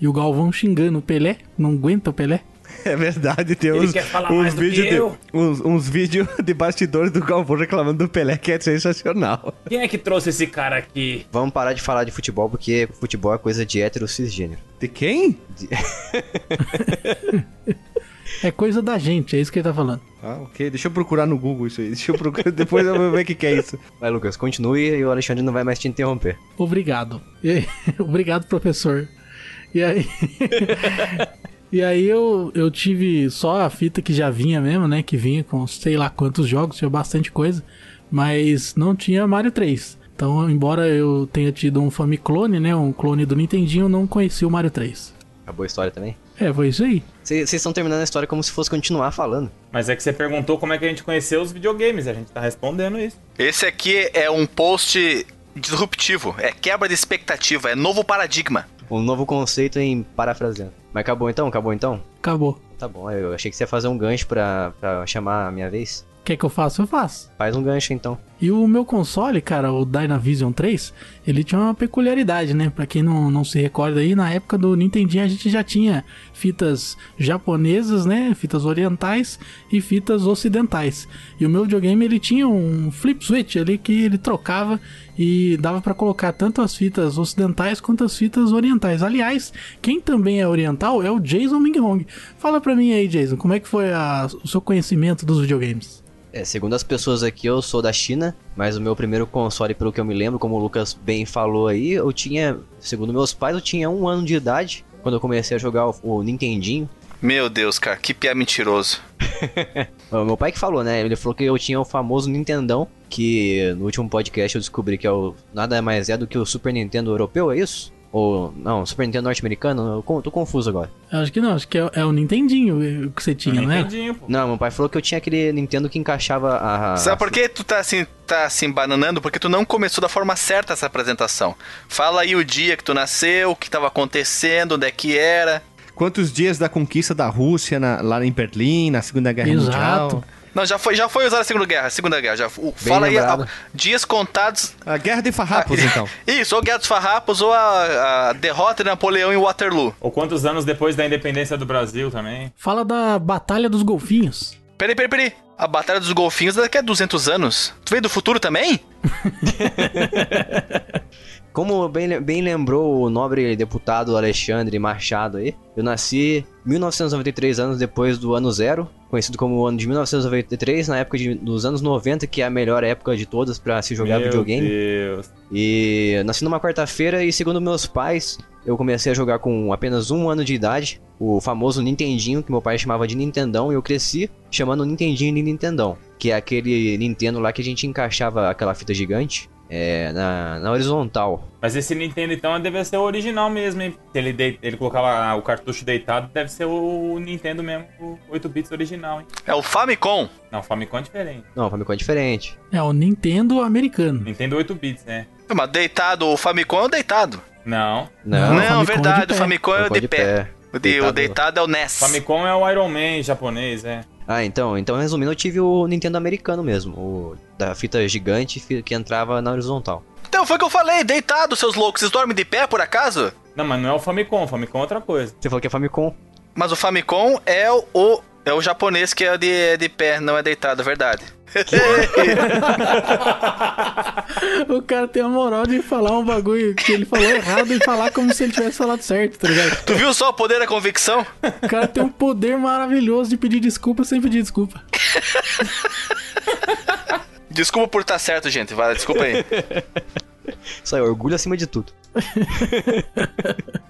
E o Galvão xingando o Pelé. Não aguenta o Pelé. É verdade, tem uns, uns vídeos de, uns, uns vídeos de bastidores do Galvão reclamando do Pelé que é sensacional. Quem é que trouxe esse cara aqui? Vamos parar de falar de futebol, porque futebol é coisa de hétero cisgênero. De quem? É coisa da gente, é isso que ele tá falando. Ah, ok. Deixa eu procurar no Google isso aí. Deixa eu procurar. Depois eu vou ver o que, que é isso. Vai, Lucas, continue e o Alexandre não vai mais te interromper. Obrigado. Obrigado, professor. E aí. e aí eu, eu tive só a fita que já vinha mesmo, né? Que vinha com sei lá quantos jogos, tinha bastante coisa. mas não tinha Mario 3. Então, embora eu tenha tido um Famiclone, né, um clone do Nintendinho, eu não conheci o Mario 3. Acabou a história também? É, foi isso aí. Vocês estão terminando a história como se fosse continuar falando. Mas é que você perguntou como é que a gente conheceu os videogames, a gente tá respondendo isso. Esse aqui é um post disruptivo, é quebra de expectativa, é novo paradigma. Um novo conceito em parafraseando. Mas acabou então? Acabou então? Acabou. Tá bom, eu achei que você ia fazer um gancho pra, pra chamar a minha vez. Quer que eu faça? Eu faço. Faz um gancho então. E o meu console, cara, o Dynavision 3, ele tinha uma peculiaridade, né? Pra quem não, não se recorda aí, na época do Nintendinho a gente já tinha fitas japonesas, né? Fitas orientais e fitas ocidentais. E o meu videogame ele tinha um flip switch ali que ele trocava e dava pra colocar tanto as fitas ocidentais quanto as fitas orientais. Aliás, quem também é oriental é o Jason Minghong. Fala pra mim aí, Jason, como é que foi a- o seu conhecimento dos videogames? É, segundo as pessoas aqui, eu sou da China, mas o meu primeiro console, pelo que eu me lembro, como o Lucas bem falou aí, eu tinha, segundo meus pais, eu tinha um ano de idade quando eu comecei a jogar o, o Nintendinho. Meu Deus, cara, que piá mentiroso. Meu pai que falou, né? Ele falou que eu tinha o famoso Nintendão, que no último podcast eu descobri que é o, nada mais é do que o Super Nintendo europeu, é isso? Ou, não, Super Nintendo norte-americano? Eu tô confuso agora. Acho que não, acho que é, é o Nintendinho que você tinha, não é? Nintendinho, pô. Não, meu pai falou que eu tinha aquele Nintendo que encaixava a... Sabe por que tu tá assim, tá assim bananando? Porque tu não começou da forma certa essa apresentação. Fala aí o dia que tu nasceu, o que tava acontecendo, onde é que era. Quantos dias da conquista da Rússia na- lá em Berlim, na Segunda Guerra Exato. Mundial? Não, já foi, já foi usada a Segunda Guerra, a Segunda Guerra. Já, o- fala aí, lembrado. ah, dias contados. A Guerra de Farrapos, Ah, então. Isso, ou Guerra dos Farrapos, ou a, a derrota de Napoleão em Waterloo. Ou quantos anos depois da independência do Brasil também? Fala da Batalha dos Golfinhos. Peraí, peraí, peraí. A Batalha dos Golfinhos é daqui a 200 anos. Tu veio do futuro também? Como bem, bem lembrou o nobre deputado Alexandre Machado aí, eu nasci 1993 anos depois do ano zero, conhecido como o ano de 1993, na época de- dos anos 90, que é a melhor época de todas pra se jogar Meu videogame. Deus. E nasci numa quarta-feira e segundo meus pais, eu comecei a jogar com apenas um ano de idade, o famoso Nintendinho, que meu pai chamava de Nintendão, e eu cresci chamando Nintendinho de Nintendão, que é aquele Nintendo lá que a gente encaixava aquela fita gigante é, na, na horizontal. Mas esse Nintendo então deve ser o original mesmo, hein? Se ele, dei- ele colocava o cartucho deitado, deve ser o Nintendo mesmo, o 8 bits original, hein? É o Famicom. Não, o Famicom é diferente. Não, o Famicom é diferente. É o Nintendo americano. Nintendo 8 bits, né? Mas deitado, o Famicom é o deitado. Não. Não, Não, o é verdade, de o. Famicom é o de pé. O, de- o Deitado. deitado é o NES. Famicom é o Iron Man japonês, é. Ah, então, então resumindo, eu tive o Nintendo americano mesmo, o da fita gigante que entrava na horizontal. Então foi o que eu falei, deitado, seus loucos. Vocês dormem de pé, por acaso? Não, mas não é o Famicom, o Famicom é outra coisa. Você falou que é Famicom? Mas o Famicom é o, o- é o japonês que é de, é de pé, não é deitado, é verdade. O cara tem a moral de falar um bagulho que ele falou errado e falar como se ele tivesse falado certo, tá ligado? tu viu só o poder da convicção? O cara tem um poder maravilhoso de pedir desculpa sem pedir desculpa. Desculpa por estar certo, gente. Vai, desculpa aí. Isso aí, orgulho acima de tudo.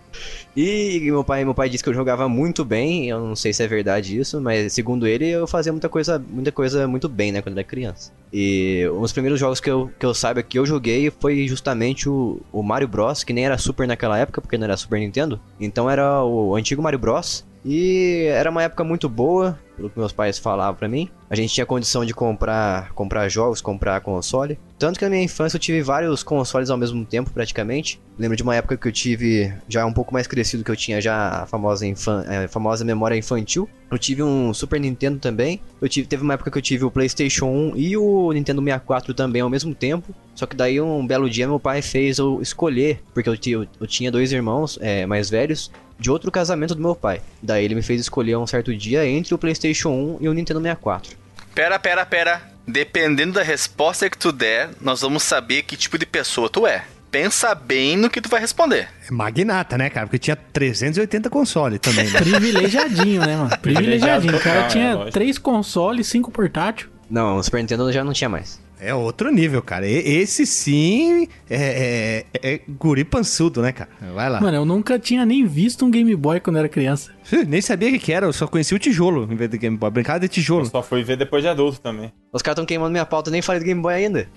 e meu pai, meu pai disse que eu jogava muito bem, eu não sei se é verdade isso, mas segundo ele eu fazia muita coisa, muita coisa muito bem, né, quando era criança. E um dos primeiros jogos que eu, que eu saiba que eu joguei foi justamente o, o Mario Bros, que nem era Super naquela época, porque não era Super Nintendo. Então era o antigo Mario Bros. E era uma época muito boa, pelo que meus pais falavam pra mim. A gente tinha condição de comprar, comprar jogos, comprar console. Tanto que na minha infância eu tive vários consoles ao mesmo tempo, praticamente. Lembro de uma época que eu tive, já um pouco mais crescido, que eu tinha já a famosa, infan a famosa memória infantil. Eu tive um Super Nintendo também. Eu tive, teve uma época que eu tive o PlayStation 1 e o Nintendo 64 também ao mesmo tempo. Só que daí um belo dia meu pai fez eu escolher, porque eu, eu, eu tinha dois irmãos é, mais velhos de outro casamento do meu pai. Daí ele me fez escolher um certo dia entre o PlayStation 1 e o Nintendo 64. Pera, pera, pera. Dependendo da resposta que tu der, nós vamos saber que tipo de pessoa tu é. Pensa bem no que tu vai responder. É magnata, né, cara? Porque tinha 380 consoles também, né? Privilegiadinho, né, mano? Privilegiadinho. O cara é, tinha lógico. três consoles, cinco portátil. Não, o Super Nintendo já não tinha mais. É outro nível, cara. E- Esse sim é, é, é guri pançudo, né, cara? Vai lá. Mano, eu nunca tinha nem visto um Game Boy quando era criança. Nem sabia o que, que era, eu só conhecia o tijolo em vez de Game Boy. Brincada de Eu tijolo. só fui ver depois de adulto também. Os caras estão queimando minha pauta, eu nem falei do Game Boy ainda.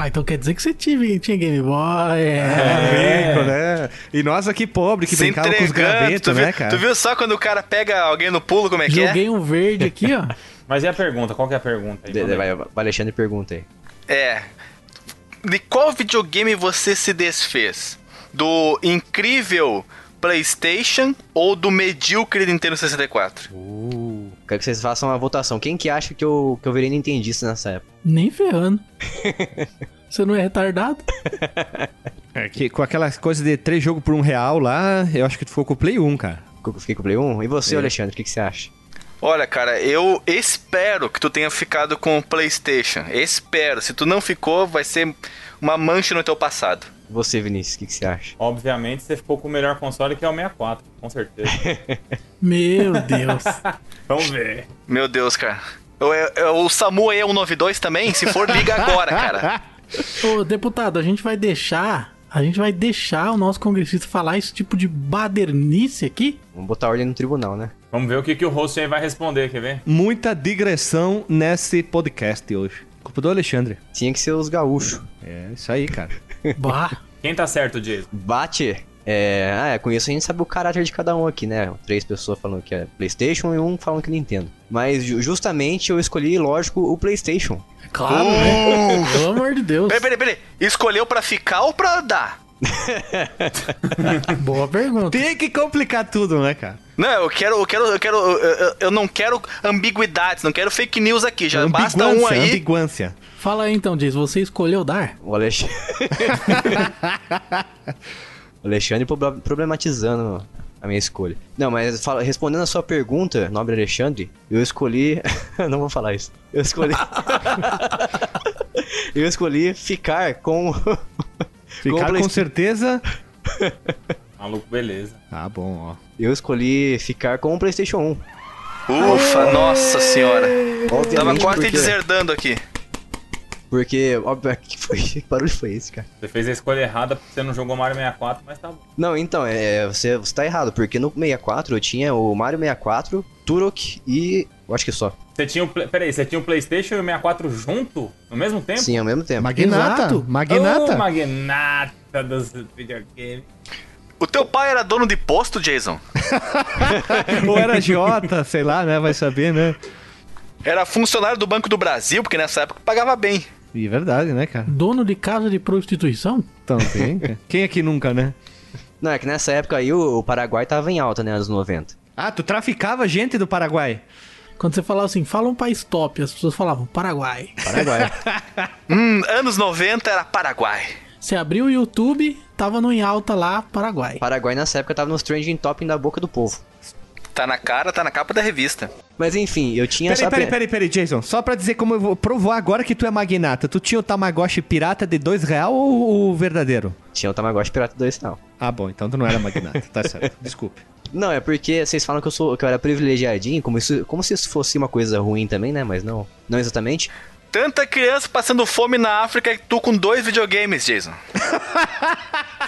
Ah, então quer dizer que você tive, tinha Game Boy. É. Rico, né? E nós aqui pobre que Se brincava com os gravetos, né, cara? tu viu só quando o cara pega alguém no pulo, como é que é? Joguei um verde aqui, ó. Mas e a pergunta? Qual que é a pergunta aí? De- aí. vai, Alexandre pergunta aí. É. De qual videogame você se desfez? Do incrível PlayStation ou do medíocre Nintendo 64? Uh, quero que vocês façam uma votação. Quem que acha que eu, que eu virei nintendista nessa época? Nem ferrando. Você não é retardado? É que com aquela coisa de três jogos por um real lá, eu acho que tu ficou com o Play 1, cara. Eu fiquei com o Play 1? E você, É. Alexandre, o que, que você acha? Olha, cara, eu espero que tu tenha ficado com o PlayStation. Espero. Se tu não ficou, vai ser uma mancha no teu passado. Você, Vinícius, o que, que você acha? Obviamente você ficou com o melhor console que é o 64, com certeza. Meu Deus. Vamos ver. Meu Deus, cara. O, é- o Samu aí é 192 também? Se for, liga agora, cara. Ô, deputado, a gente vai deixar. A gente vai deixar o nosso congressista falar esse tipo de badernice aqui? Vamos botar ordem no tribunal, né? Vamos ver o que, que o host aí vai responder, quer ver? Muita digressão nesse podcast hoje. Culpa do Alexandre. Tinha que ser os gaúchos. É, isso aí, cara. Bah. Quem tá certo, Jason? Bate. É, ah, é, com isso a gente sabe o caráter de cada um aqui, né? Três pessoas falando que é PlayStation e um falando que é Nintendo. Mas ju- justamente eu escolhi, lógico, o PlayStation. Claro, né? Pelo amor de Deus. Peraí, peraí, peraí. Escolheu pra ficar ou pra dar? Boa pergunta. Tem que complicar tudo, né, cara? Não, eu quero, eu quero, eu quero, eu, eu- não quero ambiguidades, não quero fake news aqui. Já basta um aí. ambiguância. Fala aí então, Jason. Você escolheu dar? O Alexandre. Alexandre proble- problematizando a minha escolha. Não, mas fala- respondendo a sua pergunta, nobre Alexandre, eu escolhi. não vou falar isso. Eu escolhi. eu escolhi ficar com. Ficar com, Play- certeza. Maluco, beleza. Ah, bom, ó. Eu escolhi ficar com o PlayStation 1. Ufa, nossa senhora. Tava Obviamente, quase te porque, deserdando aqui. Porque, óbvio, que, foi, que barulho foi esse, cara? Você fez a escolha errada porque você não jogou Mario 64, mas tá bom. Não, então, é, você, você tá errado, porque no 64 eu tinha o Mario 64, Turok e. Eu acho que só. Você tinha o. Peraí, você tinha o PlayStation e o 64 junto? No mesmo tempo? Sim, ao mesmo tempo. Magnata. Exato. Magnata. Ô, magnata dos videogames. O teu pai era dono de posto, Jason? Ou era Jota, sei lá, né? Vai saber, né? Era funcionário do Banco do Brasil, porque nessa época pagava bem. E verdade, né, cara? Dono de casa de prostituição? Também. cara. Quem aqui nunca, né? Não, é que nessa época aí o, o Paraguai tava em alta, né, anos 90. Ah, tu traficava gente do Paraguai. Quando você falava assim, fala um país top, as pessoas falavam Paraguai. Paraguai. Hum, anos 90 era Paraguai. Você abriu o YouTube, tava no em alta lá, Paraguai. Paraguai nessa época tava nos trending topping da boca do povo. Tá na cara, tá na capa da revista. Mas enfim, eu tinha Peraí, só peraí, pe- peraí, peraí, Jason. Só pra dizer como eu vou provar agora que tu é magnata. Tu tinha o Tamagotchi pirata de dois real ou o verdadeiro? Tinha o Tamagotchi Pirata 2 não. Ah, bom, então tu não era magnata. Tá certo. Desculpe. Não, é porque vocês falam que eu sou que eu era privilegiadinho, como, isso, como se isso fosse uma coisa ruim também, né? Mas não. Não exatamente. Tanta criança passando fome na África e tu com dois videogames, Jason.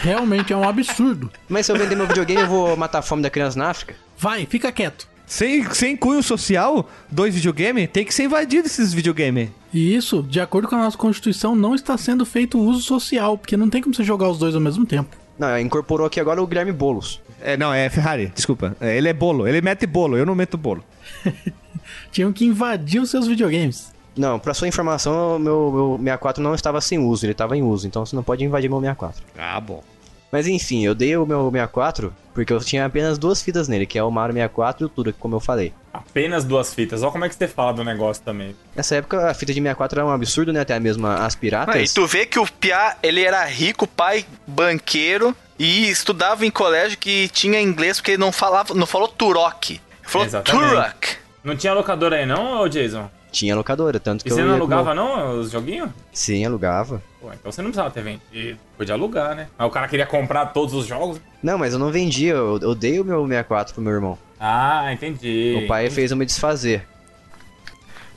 Realmente é um absurdo. Mas se eu vender meu videogame, eu vou matar a fome da criança na África? Vai, fica quieto. Sem, sem cunho social, dois videogame, tem que ser invadido esses videogame. E isso, de acordo com a nossa Constituição, não está sendo feito uso social, porque não tem como você jogar os dois ao mesmo tempo. Não, incorporou aqui agora o Guilherme Boulos. É, não, é Ferrari, desculpa. É, ele é bolo, ele mete bolo, eu não meto bolo. Tinham que invadir os seus videogames. Não, pra sua informação, o meu, meu 64 não estava sem uso, ele estava em uso, então você não pode invadir meu 64. Ah, bom. Mas enfim, eu dei o meu 64 porque eu tinha apenas duas fitas nele, que é o Mario 64 e o Turok, como eu falei. Apenas duas fitas. Olha como é que você fala do negócio também. Nessa época a fita de 64 era um absurdo, né? Até mesmo as piratas. Ah, e tu vê que o Piá, ele era rico, pai, banqueiro e estudava em colégio que tinha inglês porque ele não falava, não falou Turok. Ele falou Exatamente. Turok. Não tinha locadora aí não, Jason? Tinha locadora, tanto E que você eu não ia com alugava meu- não os joguinhos? Sim, alugava. Pô, então você não precisava ter vendido. Podia alugar, né? Mas o cara queria comprar todos os jogos. Não, mas eu não vendia, eu, eu dei o meu 64 pro meu irmão. Ah, entendi. O pai fez eu me desfazer.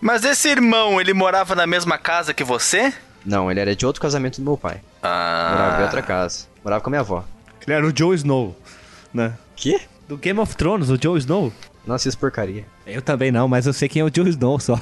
Mas esse irmão, ele morava na mesma casa que você? Não, ele era de outro casamento do meu pai. Morava em outra Ah. casa. Morava com a minha avó. Ele era o Joe Snow, né? Que? Do Game of Thrones, o Joe Snow. Não assisto porcaria. Eu também não, mas eu sei quem é o Joe Snow só.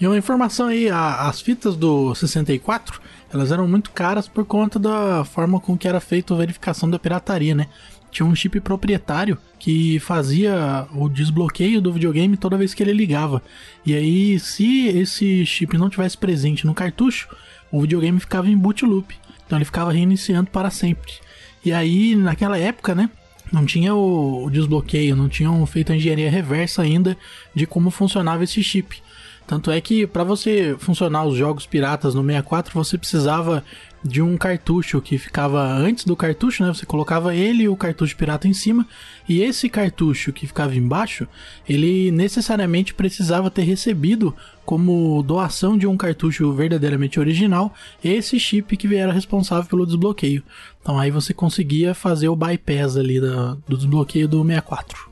E uma informação aí, a- as fitas do 64, elas eram muito caras por conta da forma com que era feita a verificação da pirataria, né? Tinha um chip proprietário que fazia o desbloqueio do videogame toda vez que ele ligava. E aí, se esse chip não tivesse presente no cartucho, o videogame ficava em boot loop. Então ele ficava reiniciando para sempre. E aí, naquela época, né? Não tinha o, o desbloqueio, não tinham feito a engenharia reversa ainda de como funcionava esse chip. Tanto é que para você funcionar os jogos piratas no 64, você precisava de um cartucho que ficava antes do cartucho, né? Você colocava ele e o cartucho pirata em cima, e esse cartucho que ficava embaixo, ele necessariamente precisava ter recebido como doação de um cartucho verdadeiramente original esse chip que era responsável pelo desbloqueio. Então aí você conseguia fazer o bypass ali da- do desbloqueio do 64.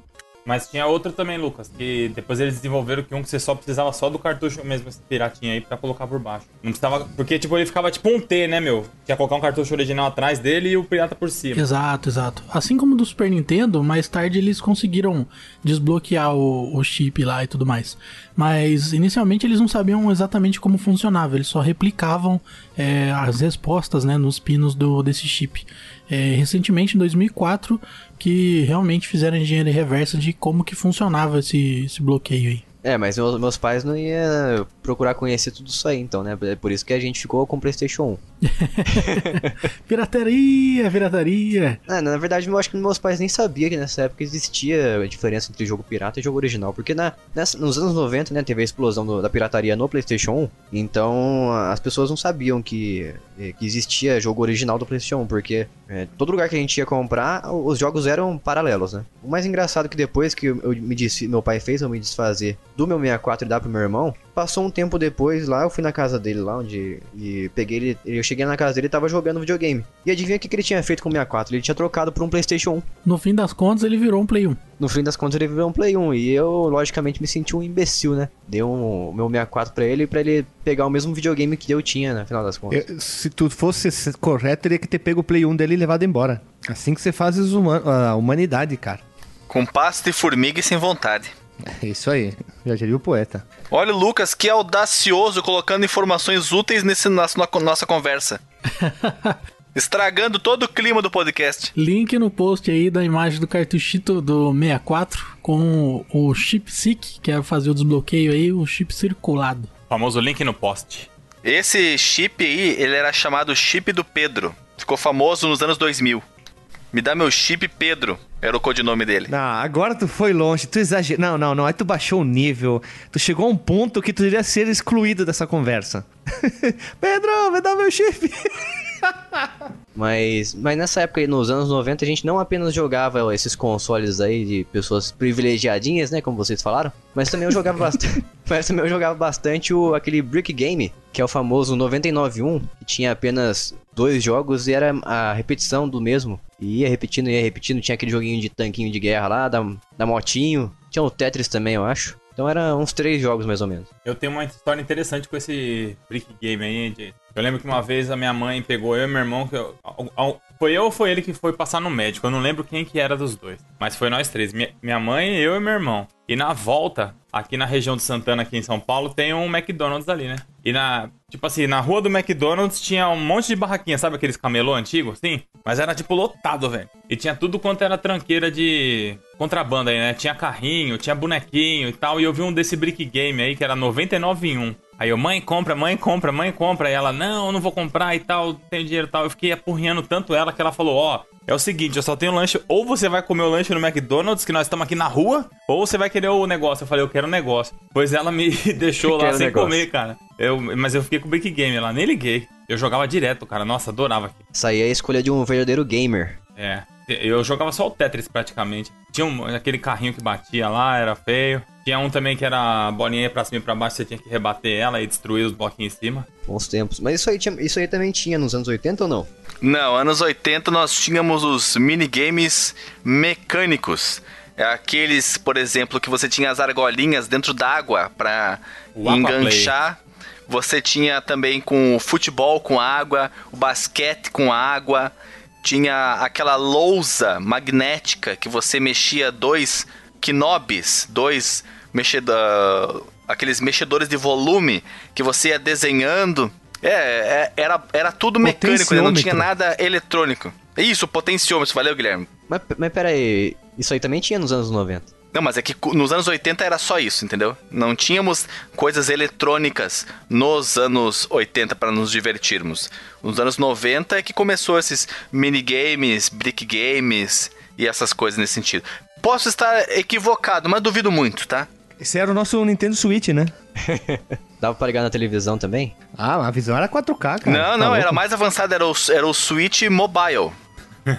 Mas tinha outro também, Lucas, que depois eles desenvolveram que um que você só precisava só do cartucho mesmo, esse piratinha aí, pra colocar por baixo. Não precisava. Porque, tipo, ele ficava tipo um T, né, meu? Tinha colocar um cartucho original atrás dele e o pirata por cima. Exato, exato. Assim como do Super Nintendo, mais tarde eles conseguiram desbloquear o, o chip lá e tudo mais. Mas inicialmente eles não sabiam exatamente como funcionava, eles só replicavam é, as respostas né, nos pinos do, desse chip. É, recentemente, em 2004, que realmente fizeram engenharia reversa de como que funcionava esse, esse bloqueio aí. É, mas meus, meus pais não iam procurar conhecer tudo isso aí, então, né? É por isso que a gente ficou com o PlayStation 1. Pirataria, pirataria. É, na verdade, eu acho que meus pais nem sabiam que nessa época existia a diferença entre jogo pirata e jogo original. Porque na, nessa- nos anos 90, né, teve a explosão do- da pirataria no PlayStation 1. Então, as pessoas não sabiam que, eh, que existia jogo original do PlayStation 1. Porque eh, todo lugar que a gente ia comprar, os jogos eram paralelos, né? O mais engraçado é que depois que eu, eu me desfi- meu pai fez eu me desfazer do meu 64 e dar pro meu irmão, passou um tempo depois lá, eu fui na casa dele lá, onde. E peguei ele. Eu cheguei na casa dele e tava jogando videogame. E adivinha o que, que ele tinha feito com o 64? Ele tinha trocado por um PlayStation 1. No fim das contas, ele virou um Play 1. No fim das contas, ele virou um Play 1. E eu, logicamente, me senti um imbecil, né? Dei um, o meu 64 pra ele, pra ele pegar o mesmo videogame que eu tinha, no final das contas. Eu- se tu fosse correto, teria que ter pego o Play 1 dele e levado embora. Assim que você faz a humanidade, cara. Com pasta e formiga e sem vontade. É isso aí. Já diria o poeta. Olha o Lucas, que audacioso, colocando informações úteis nesse nossa, na nossa conversa. Estragando todo o clima do podcast. Link no post aí da imagem do cartuchito do 64 com o chip SIC, que é fazer o desbloqueio aí, o chip circulado. Famoso link no post. Esse chip aí, ele era chamado chip do Pedro. Ficou famoso nos anos 2000. Me dá meu chip Pedro, era o codinome dele. Não, agora tu foi longe, tu exagerou. Não, não, não. Aí tu baixou o nível. Tu chegou a um ponto que tu iria ser excluído dessa conversa. Pedro, me dá meu chip. Mas, mas nessa época aí, nos anos 90, a gente não apenas jogava esses consoles aí de pessoas privilegiadinhas, né? Como vocês falaram. Mas também eu jogava bastante. mas também eu jogava bastante o, aquele Brick Game, que é o famoso 99.1, que tinha apenas dois jogos e era a repetição do mesmo. E ia repetindo, ia repetindo. Tinha aquele joguinho de tanquinho de guerra lá, da, da motinho. Tinha o Tetris também, eu acho. Então era uns três jogos mais ou menos. Eu tenho uma história interessante com esse Brick Game aí, Jay? Eu lembro que uma vez a minha mãe pegou eu e meu irmão. Que eu- foi eu ou foi ele que foi passar no médico? Eu não lembro quem que era dos dois. Mas foi nós três. Minha, minha mãe, eu e meu irmão. E na volta, aqui na região de Santana, aqui em São Paulo, tem um McDonald's ali, né? E na. Tipo assim, na rua do McDonald's tinha um monte de barraquinha, sabe aqueles camelô antigos, assim? Mas era tipo lotado, velho. E tinha tudo quanto era tranqueira de contrabando aí, né? Tinha carrinho, tinha bonequinho e tal. E eu vi um desse brick game aí que era 99 em 1. Aí eu, mãe, compra, mãe, compra, mãe, compra. E ela, não, eu não vou comprar e tal, tenho dinheiro e tal. Eu fiquei apurrinhando tanto ela que ela falou, ó, é o seguinte, eu só tenho lanche, ou você vai comer o lanche no McDonald's, que nós estamos aqui na rua, ou você vai querer o negócio. Eu falei, eu quero o negócio. Pois ela me deixou lá sem negócio. comer, cara. Eu, mas eu fiquei com o Brick Game lá, nem liguei. Eu jogava direto, cara. Nossa, adorava. Essa aí é a escolha de um verdadeiro gamer. É. Eu jogava só o Tetris praticamente. Tinha um- aquele carrinho que batia lá, era feio. Tinha um também que era a bolinha pra cima e pra baixo, você tinha que rebater ela e destruir os bloquinhos em cima. Bons tempos. Mas isso aí, tinha- isso aí também tinha nos anos 80 ou não? Não, anos 80 nós tínhamos os minigames mecânicos. É aqueles, por exemplo, que você tinha as argolinhas dentro d'água pra O enganchar. Você tinha também com o futebol com água, o basquete com água. Tinha aquela lousa magnética que você mexia dois knobs, dois mexedor, aqueles mexedores de volume que você ia desenhando. É, é, era, era tudo mecânico, né? não tinha nada eletrônico. Isso, potenciômetro, valeu, Guilherme. Mas, mas pera aí, isso aí também tinha nos anos 90. Não, mas é que nos anos 80 era só isso, entendeu? Não tínhamos coisas eletrônicas nos anos 80 para nos divertirmos. Nos anos 90 é que começou esses minigames, brick games e essas coisas nesse sentido. Posso estar equivocado, mas duvido muito, tá? Esse era o nosso Nintendo Switch, né? Dava pra ligar na televisão também? Ah, a visão era 4K, cara. não, Tá não, louco? era mais avançado, era o, era o Switch Mobile.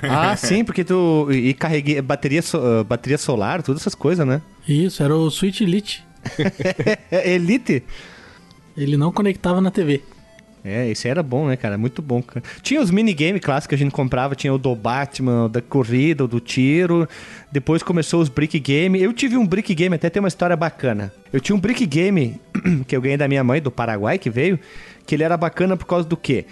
Ah, sim, porque tu. E carreguei bateria, so- ah, bateria solar, todas essas coisas, né? Isso, era o Switch Elite. Elite. Ele não conectava na TV. É, esse era bom, né, cara? Muito bom, cara. Tinha os minigame clássicos que a gente comprava, tinha o do Batman, o da corrida, o do tiro. Depois começou os brick game. Eu tive um brick game, até tem uma história bacana. Eu tinha um brick game que eu ganhei da minha mãe, do Paraguai, que veio, que ele era bacana por causa do quê?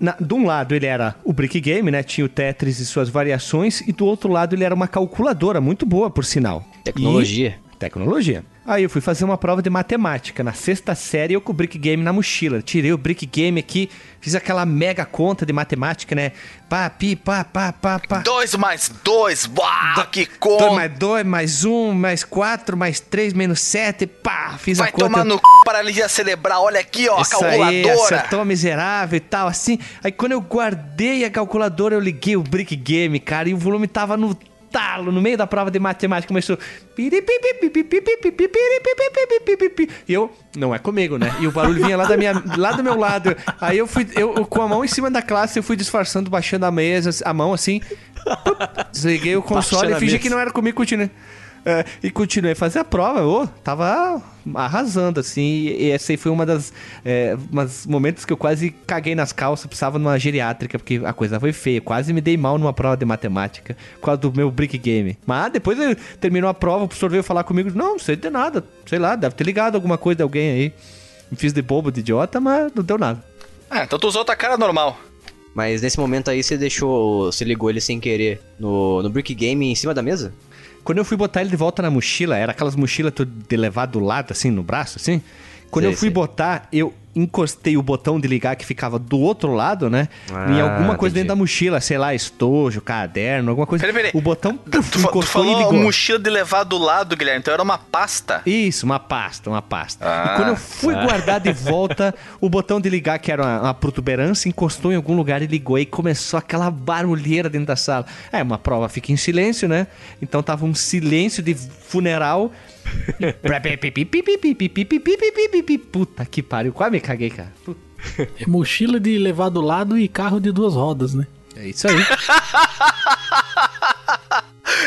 Na, de um lado ele era o brick game, né? Tinha o Tetris e suas variações, e do outro lado ele era uma calculadora muito boa, por sinal. Tecnologia. Tecnologia. Aí eu fui fazer uma prova de matemática. Na sexta série, eu com o Brick Game na mochila. Tirei o Brick Game aqui, fiz aquela mega conta de matemática, né? Pá, pi, pá, pá, pá, pá. Dois mais dois, uau, que Dois conta! mais dois, mais um, mais quatro, mais três, menos sete, pá, fiz Vai a conta. tomar no c... paralisia cerebral, olha aqui, ó, a Isso aí, calculadora. acertou miserável e tal, assim. Aí quando eu guardei a calculadora, eu liguei o Brick Game, cara, e o volume tava no talo, no meio da prova de matemática, começou... E eu, não é comigo, né? E o barulho vinha lá, da minha, lá do meu lado. Aí eu fui, eu, com a mão em cima da classe, eu fui disfarçando, baixando a mesa, a mão assim. Desliguei o console e fingi que não era comigo, continuei. É, e continuei a fazer a prova, ô, tava arrasando, assim, e e esse aí foi uma das é, umas momentos que eu quase caguei nas calças, precisava numa geriátrica, porque a coisa foi feia, quase me dei mal numa prova de matemática, por causa do meu brick game. Mas depois eu- terminou a prova, o professor veio falar comigo, não, não sei de nada, sei lá, deve ter ligado alguma coisa de alguém aí. Me fiz de bobo, de idiota, mas não deu nada. Ah, então tu usou tua cara normal. Mas nesse momento aí você deixou. Você ligou ele sem querer no, no Brick Game em cima da mesa? Quando eu fui botar ele de volta na mochila, era aquelas mochilas de levar do lado, assim, no braço, assim. Quando Sei, eu fui sei. botar, eu encostei o botão de ligar que ficava do outro lado, né? em Ah, alguma coisa entendi. dentro da mochila, sei lá, estojo, caderno, alguma coisa. Peraí, peraí. O botão Tu, puf, tu encostou e falou ligou. mochila de levar do lado, Guilherme, então era uma pasta. Isso, uma pasta, uma pasta. Ah. e quando eu fui guardar de volta, o botão de ligar, que era uma, uma protuberância, encostou em algum lugar e ligou. E começou aquela barulheira dentro da sala. É, uma prova fica em silêncio, né? Então tava um silêncio de funeral. Puta que pariu, quase me caguei, cara. Puta, É mochila de levar do lado e carro de duas rodas, né? É isso aí.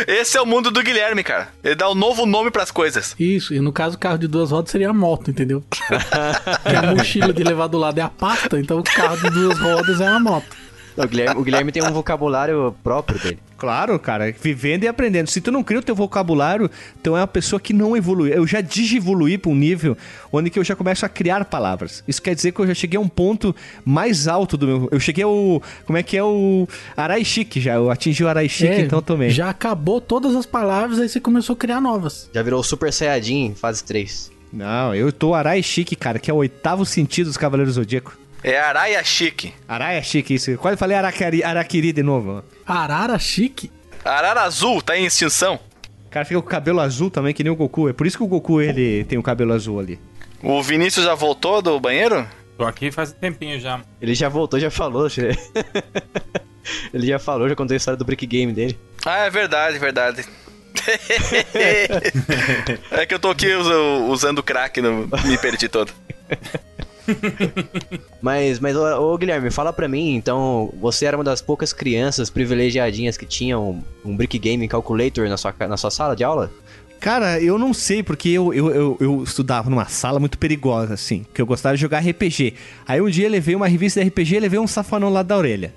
Esse é o mundo do Guilherme, cara. Ele dá um novo nome pras coisas. Isso, e no caso o carro de duas rodas seria a moto, entendeu? que a mochila de levar do lado é a pasta, então o carro de duas rodas é uma moto. Não, o, Guilherme, o Guilherme tem um vocabulário próprio dele. Claro, cara, vivendo e aprendendo. Se tu não cria o teu vocabulário, então é uma pessoa que não evolui. Eu já digivoluí para um nível onde que eu já começo a criar palavras. Isso quer dizer que eu já cheguei a um ponto mais alto do meu. Eu cheguei ao. Como é que é o. Arai chique já. Eu atingi o Arai chique, É, então eu tomei. Já acabou todas as palavras, aí você começou a criar novas. Já virou o Super Saiyajin fase 3. Não, eu tô Arai chique, cara, que é o oitavo sentido dos Cavaleiros Zodíaco. É Araia Chique. Arai chique, isso. Quase falei Araquari, Araquiri de novo. Arara chique? Arara Azul tá em extinção. O cara fica com o cabelo azul também, que nem o Goku. É por isso que o Goku ele tem o cabelo azul ali. O Vinícius já voltou do banheiro? Tô aqui faz um tempinho já. Ele já voltou, já falou. Ele já falou, já contou a história do Brick Game dele. Ah, é verdade, verdade. é que eu tô aqui usa- usando crack, não, me perdi todo. Mas, mas ô, ô, Guilherme, fala pra mim, então, você era uma das poucas crianças privilegiadinhas que tinham um Brick Game Calculator na sua, na sua sala de aula? Cara, eu não sei, porque eu, eu, eu, eu estudava numa sala muito perigosa, assim, que eu gostava de jogar RPG. Aí um dia levei uma revista de RPG e levei um safanão lá da orelha.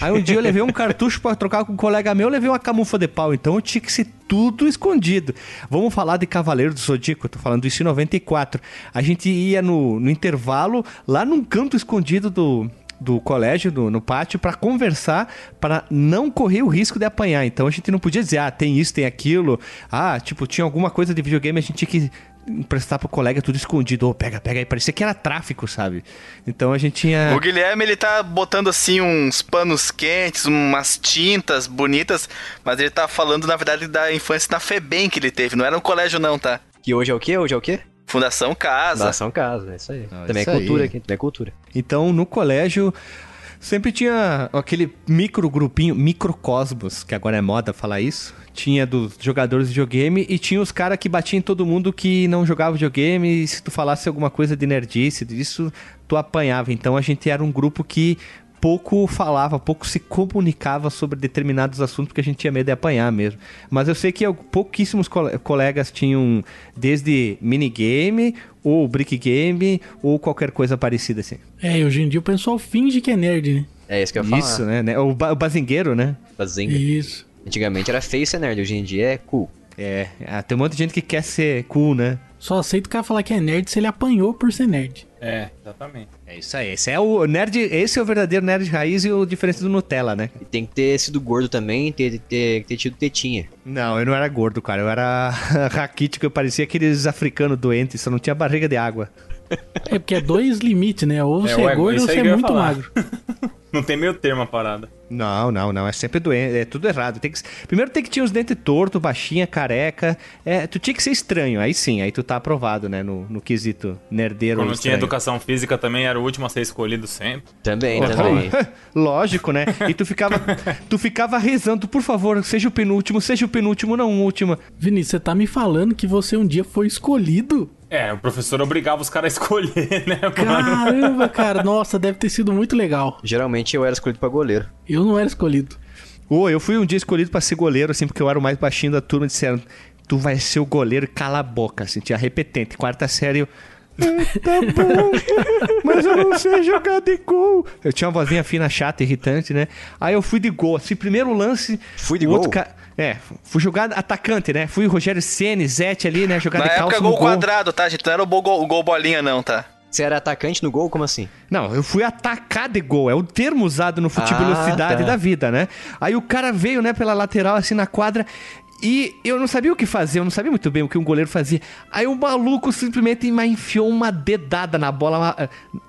Aí um dia eu levei um cartucho pra trocar com um colega meu, eu levei uma camufa de pau. Então eu tinha que ser tudo escondido. Vamos falar de Cavaleiro do Zodíaco, tô falando isso em 94. A gente ia no, no intervalo, lá num canto escondido do, do colégio, do, no pátio, para conversar, para não correr o risco de apanhar. Então a gente não podia dizer, ah, tem isso, tem aquilo. Ah, tipo, tinha alguma coisa de videogame, a gente tinha que emprestar pro colega tudo escondido. Ô, pega, pega aí. Parecia que era tráfico, sabe? Então a gente tinha. O Guilherme, ele tá botando assim uns panos quentes, umas tintas bonitas, mas ele tá falando, na verdade, da infância na FEBEM que ele teve. Não era no colégio, não, tá? Que hoje é o quê? Hoje é o quê? Fundação Casa. Fundação Casa, é isso aí. Ah, também isso é cultura aí. aqui, também é cultura. Então, no colégio, sempre tinha aquele micro grupinho, microcosmos, que agora é moda falar isso. Tinha dos jogadores de videogame e tinha os caras que batiam em todo mundo que não jogava videogame. E se tu falasse alguma coisa de nerdice, disso, tu apanhava. Então a gente era um grupo que pouco falava, pouco se comunicava sobre determinados assuntos porque a gente tinha medo de apanhar mesmo. Mas eu sei que eu- pouquíssimos cole- colegas tinham desde minigame ou brick game ou qualquer coisa parecida assim. É, hoje em dia o pessoal finge que é nerd, né? É isso que eu falar. Isso, né? né? O, ba- o bazingueiro, né? Bazinga. Isso. Antigamente era feio ser nerd, hoje em dia é cool. É, ah, tem um monte de gente que quer ser cool, né? Só aceita o cara falar que é nerd se ele apanhou por ser nerd. É, exatamente. É isso aí. Esse é o nerd, esse é o verdadeiro nerd raiz e o diferente do Nutella, né? E tem que ter sido gordo também, ter, ter, ter tido tetinha. Não, eu não era gordo, cara. Eu era raquítico, eu parecia aqueles africanos doentes, só não tinha barriga de água. É porque é dois limites, né? Ou É, você é, ué, gordo ou você é muito falar. magro. Não tem meio termo a parada. Não, não, não. É sempre doente. É tudo errado. Tem que... Primeiro tem que ter os dentes tortos, baixinha, careca. É, tu tinha que ser estranho. Aí sim, aí tu tá aprovado, né? No, no quesito nerdeiro. Quando tinha educação física também era o último a ser escolhido sempre. Também, Uhum. também. Lógico, né? E tu ficava, tu ficava rezando, por favor, seja o penúltimo, seja o penúltimo, não o último. Vinícius, você tá me falando que você um dia foi escolhido? É, o professor obrigava os caras a escolher, né, mano? Caramba, cara. Nossa, deve ter sido muito legal. Geralmente eu era escolhido pra goleiro. Eu não era escolhido. Ô, eu fui um dia escolhido pra ser goleiro, assim, porque eu era o mais baixinho da turma. Disseram, tu vai ser o goleiro, cala a boca, assim, tinha repetente. Quarta série, eu... "É, tá bom, mas eu não sei jogar de gol. Eu tinha uma vozinha fina, chata, irritante, né? Aí eu fui de gol, assim, primeiro lance... Fui de o outro gol? ca- É, fui jogar atacante, né? Fui o Rogério Ceni, Zete ali, né? Jogar Na de calça época, gol gol. quadrado, tá, gente? Não era o gol, o gol bolinha, não, tá? Você era atacante no gol? Como assim? Não, eu fui atacar de gol. É o termo usado no futebol Ah, velocidade tá. da vida, né? Aí o cara veio, né, pela lateral, assim, na quadra. E eu não sabia o que fazer, eu não sabia muito bem o que um goleiro fazia. Aí o maluco simplesmente me enfiou uma dedada na bola. eh,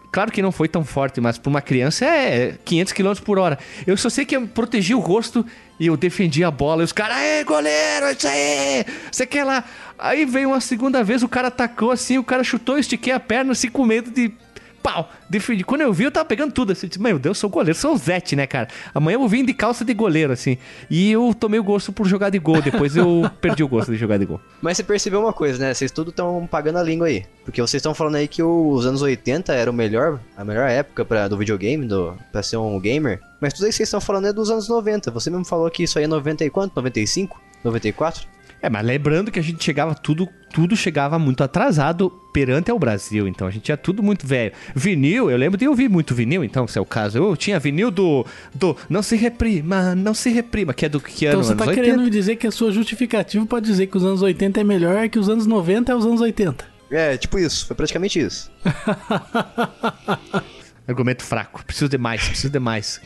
Claro que não foi tão forte, mas pra uma criança é 500 km por hora. Eu só sei que eu protegi o rosto e eu defendi a bola. E os caras, aê, goleiro, é isso aí! Você quer lá? Aí veio uma segunda vez, o cara atacou assim, o cara chutou, eu estiquei a perna assim com medo de pau, defendi. Quando eu vi, eu tava pegando tudo. Assim, disse, meu Deus, eu sou goleiro, sou o Zete, né, cara? Amanhã eu vou vir de calça de goleiro, assim. E eu tomei o gosto por jogar de gol. Depois eu perdi o gosto de jogar de gol. Mas você percebeu uma coisa, né? Vocês tudo estão pagando a língua aí. Porque vocês estão falando aí que os anos 80 era o melhor, a melhor época pra, do videogame, do, pra ser um gamer. Mas tudo isso que vocês estão falando é dos anos 90. Você mesmo falou que isso aí é 90 e quanto? 95? 94? É, mas lembrando que a gente chegava tudo, tudo chegava muito atrasado perante ao Brasil, então a gente tinha tudo muito velho. Vinil, eu lembro de ouvir muito vinil, então, se é o caso. Eu tinha vinil do, do Não se reprima, não se reprima, que é do que ano? Então você tá 80? querendo me dizer que a sua justificativa pra dizer que os anos 80 é melhor que os anos 90 é os anos 80. É, tipo isso. Foi praticamente isso. Argumento fraco. Preciso de mais, preciso de mais.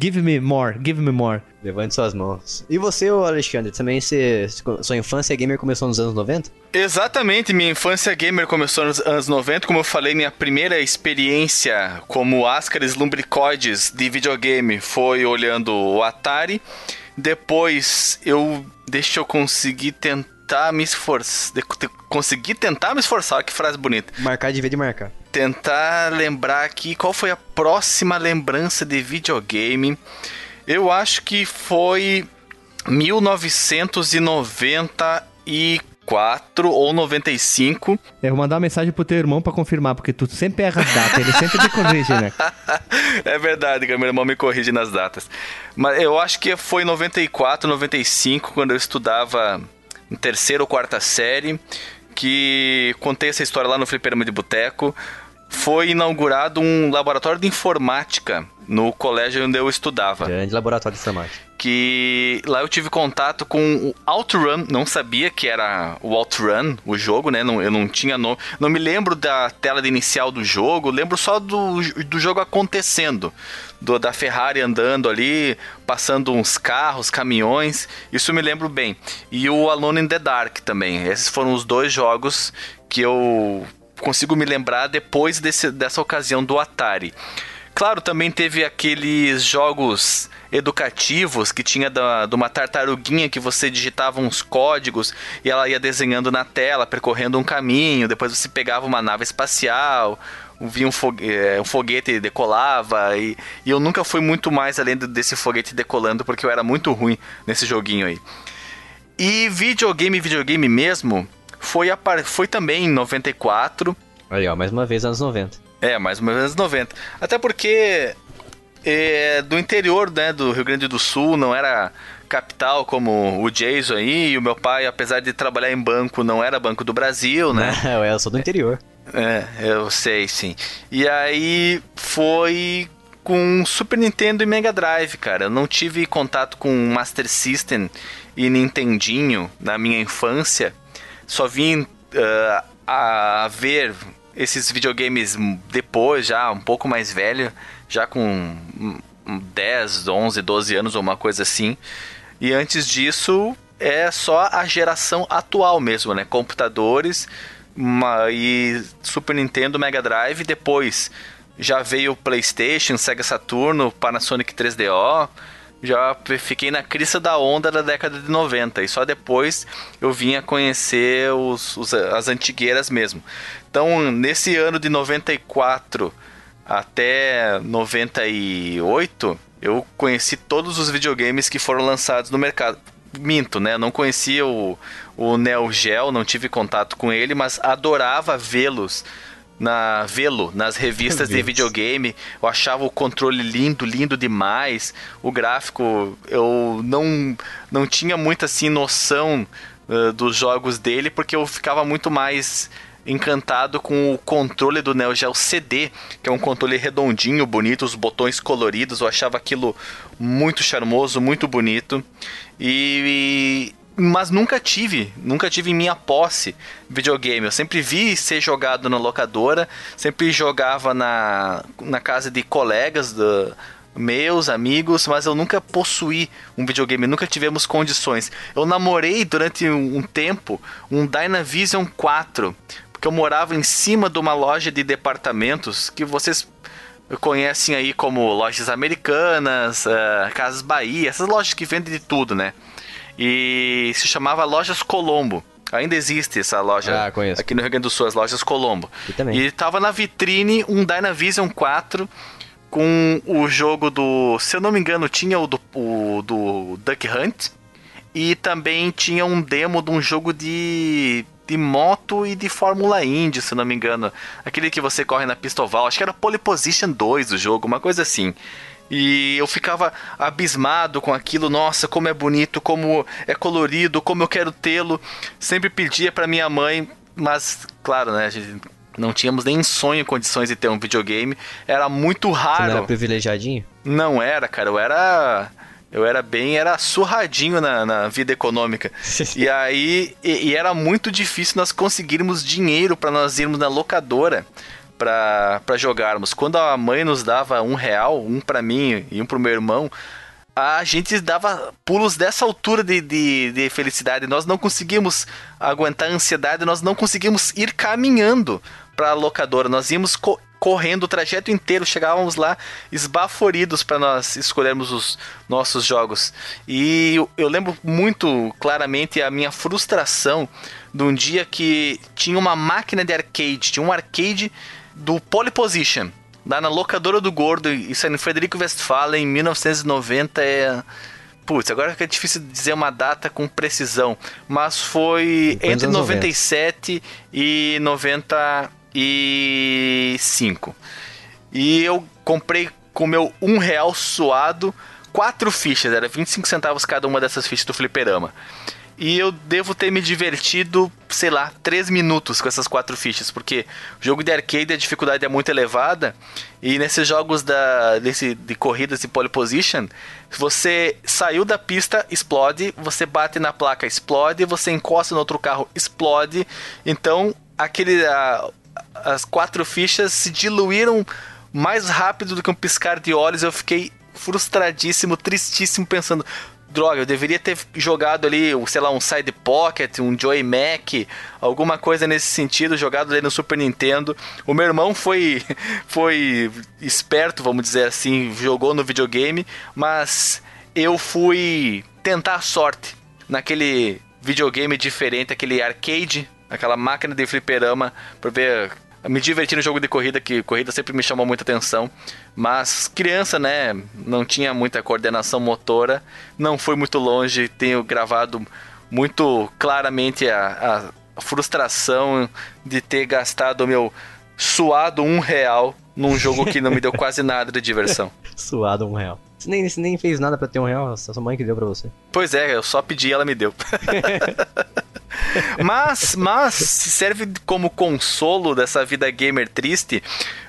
Give me more, give me more. Levante suas mãos. E você, Alexandre, também você, sua infância gamer começou nos anos 90? Exatamente, minha infância gamer começou nos anos 90, como eu falei, minha primeira experiência como Ascaris lumbricoides de videogame foi olhando o Atari. Depois eu, deixa eu conseguir tentar me esforçar, conseguir tentar me esforçar, que frase bonita. Marcar de ver de marcar. Tentar lembrar aqui qual foi a próxima lembrança de videogame. Eu acho que foi 1994 ou 95. Eu vou mandar uma mensagem pro teu irmão pra confirmar, porque tu sempre erra as datas, ele sempre te corrige, né? é verdade, que meu irmão me corrige nas datas. Mas eu acho que foi 94, 95, quando eu estudava em terceira ou quarta série, que contei essa história lá no Fliperama de Boteco. Foi inaugurado um laboratório de informática no colégio onde eu estudava. Grande laboratório de informática. que lá eu tive contato com o OutRun, não sabia que era o OutRun, o jogo, né? Não, eu não tinha nome. Não me lembro da tela inicial do jogo, lembro só do, do jogo acontecendo. Do, da Ferrari andando ali, passando uns carros, caminhões. Isso me lembro bem. E o Alone in the Dark também. Esses foram os dois jogos que eu consigo me lembrar depois desse, dessa ocasião do Atari. Claro, também teve aqueles jogos educativos que tinha da, de uma tartaruguinha que você digitava uns códigos e ela ia desenhando na tela, percorrendo um caminho, depois você pegava uma nave espacial, via um, fogue, é, um foguete e decolava, e, e eu nunca fui muito mais além desse foguete decolando, porque eu era muito ruim nesse joguinho aí. E videogame, videogame mesmo, foi, a, foi também em 94, Aí, ó, mais uma vez anos 90. é, mais ou menos 90. Até porque é, do interior, né, do Rio Grande do Sul, não era capital como o Jason aí, e o meu pai, apesar de trabalhar em banco, não era Banco do Brasil, né? eu sou do interior. É, eu sei, sim. E aí foi com Super Nintendo e Mega Drive, cara. Eu não tive contato com Master System e Nintendinho na minha infância. Só vim ah, a ver esses videogames depois, já um pouco mais velho, já com hum, 10, 11, 12 anos ou uma coisa assim. E antes disso, é só a geração atual mesmo, né? Computadores uma- e Super Nintendo, Mega Drive. Depois já veio o PlayStation, Sega Saturno, Panasonic 3DO. Já fiquei na crista da onda da década de 90 e só depois eu vinha conhecer os, os- as antigueiras mesmo. Então, nesse ano de 94 até 98, eu conheci todos os videogames que foram lançados no mercado. Minto, né? Não conhecia o, o Neo Geo, não tive contato com ele, mas adorava vê-los na vê-lo nas revistas de videogame. Eu achava o controle lindo, lindo demais. O gráfico, eu não não tinha muita assim noção eh, dos jogos dele porque eu ficava muito mais encantado com o controle do Neo Geo CD, que é um controle redondinho, bonito, os botões coloridos. Eu achava aquilo muito charmoso, muito bonito. E mas nunca tive, nunca tive em minha posse videogame. Eu sempre vi ser jogado na locadora, sempre jogava na, na casa de colegas da, meus amigos, mas eu nunca possuí um videogame, nunca tivemos condições. Eu namorei durante um tempo um Dynavision 4, porque eu morava em cima de uma loja de departamentos que vocês conhecem aí como lojas americanas, eh, Casas Bahia, essas lojas que vendem de tudo, né? E se chamava Lojas Colombo. Ainda existe essa loja Ah, conheço. aqui no Rio Grande do Sul, as lojas Colombo. E tava na vitrine um Dynavision 4 com o jogo do. Se eu não me engano, tinha o do, o do Duck Hunt. E também tinha um demo de um jogo de. De moto e de Fórmula Indy, se eu não me engano. Aquele que você corre na pista oval. Acho que era Pole Position 2 o jogo, uma coisa assim. E eu ficava abismado com aquilo. Nossa, como é bonito, como é colorido, como eu quero tê-lo. Sempre pedia pra minha mãe, mas, claro, né? A gente não tínhamos nem em sonho condições de ter um videogame. Era muito Você não era raro. privilegiadinho? Não era, cara. Eu era. Eu era bem, era surradinho na, na vida econômica. E aí, e, e era muito difícil nós conseguirmos dinheiro para nós irmos na locadora para jogarmos. Quando a mãe nos dava um real, um para mim e um pro meu irmão, a gente dava pulos dessa altura de, de, de felicidade. Nós não conseguimos aguentar a ansiedade, nós não conseguimos ir caminhando para a locadora. Nós íamos co- correndo o trajeto inteiro, chegávamos lá esbaforidos para nós escolhermos os nossos jogos. E eu, eu lembro muito claramente a minha frustração de um dia que tinha uma máquina de arcade, tinha um arcade do Pole Position. Lá na locadora do Gordo, isso é no Frederico Westphalen, em 1990. É... Putz, agora que é difícil dizer uma data com precisão. Mas foi entre anos 90. 97 e 95. E eu comprei com meu um real suado quatro fichas, era 25 centavos cada uma dessas fichas do fliperama. E eu devo ter me divertido, sei lá, 3 minutos com essas quatro fichas, porque jogo de arcade a dificuldade é muito elevada e nesses jogos da, desse, de corridas de pole position, você saiu da pista, explode, você bate na placa, explode, você encosta no outro carro, explode. Então, aquele a- as quatro fichas se diluíram mais rápido do que um piscar de olhos. Eu fiquei frustradíssimo, tristíssimo, pensando. Droga, eu deveria ter jogado ali, sei lá, um Side Pocket, um Joy Mac, alguma coisa nesse sentido, jogado ali no Super Nintendo. O meu irmão foi, foi esperto, vamos dizer assim, jogou no videogame, mas eu fui tentar a sorte naquele videogame diferente, aquele arcade, aquela máquina de fliperama, pra ver. Me divertir no jogo de corrida, que corrida sempre me chamou muita atenção. Mas criança, né? Não tinha muita coordenação motora, não fui muito longe, tenho gravado muito claramente a, a frustração de ter gastado o meu suado um real num jogo que não me deu quase nada de diversão. Suado um real. Você nem, você nem fez nada pra ter um real, sua mãe que deu pra você. Pois é, eu só pedi e ela me deu. mas, mas se serve como consolo dessa vida gamer triste.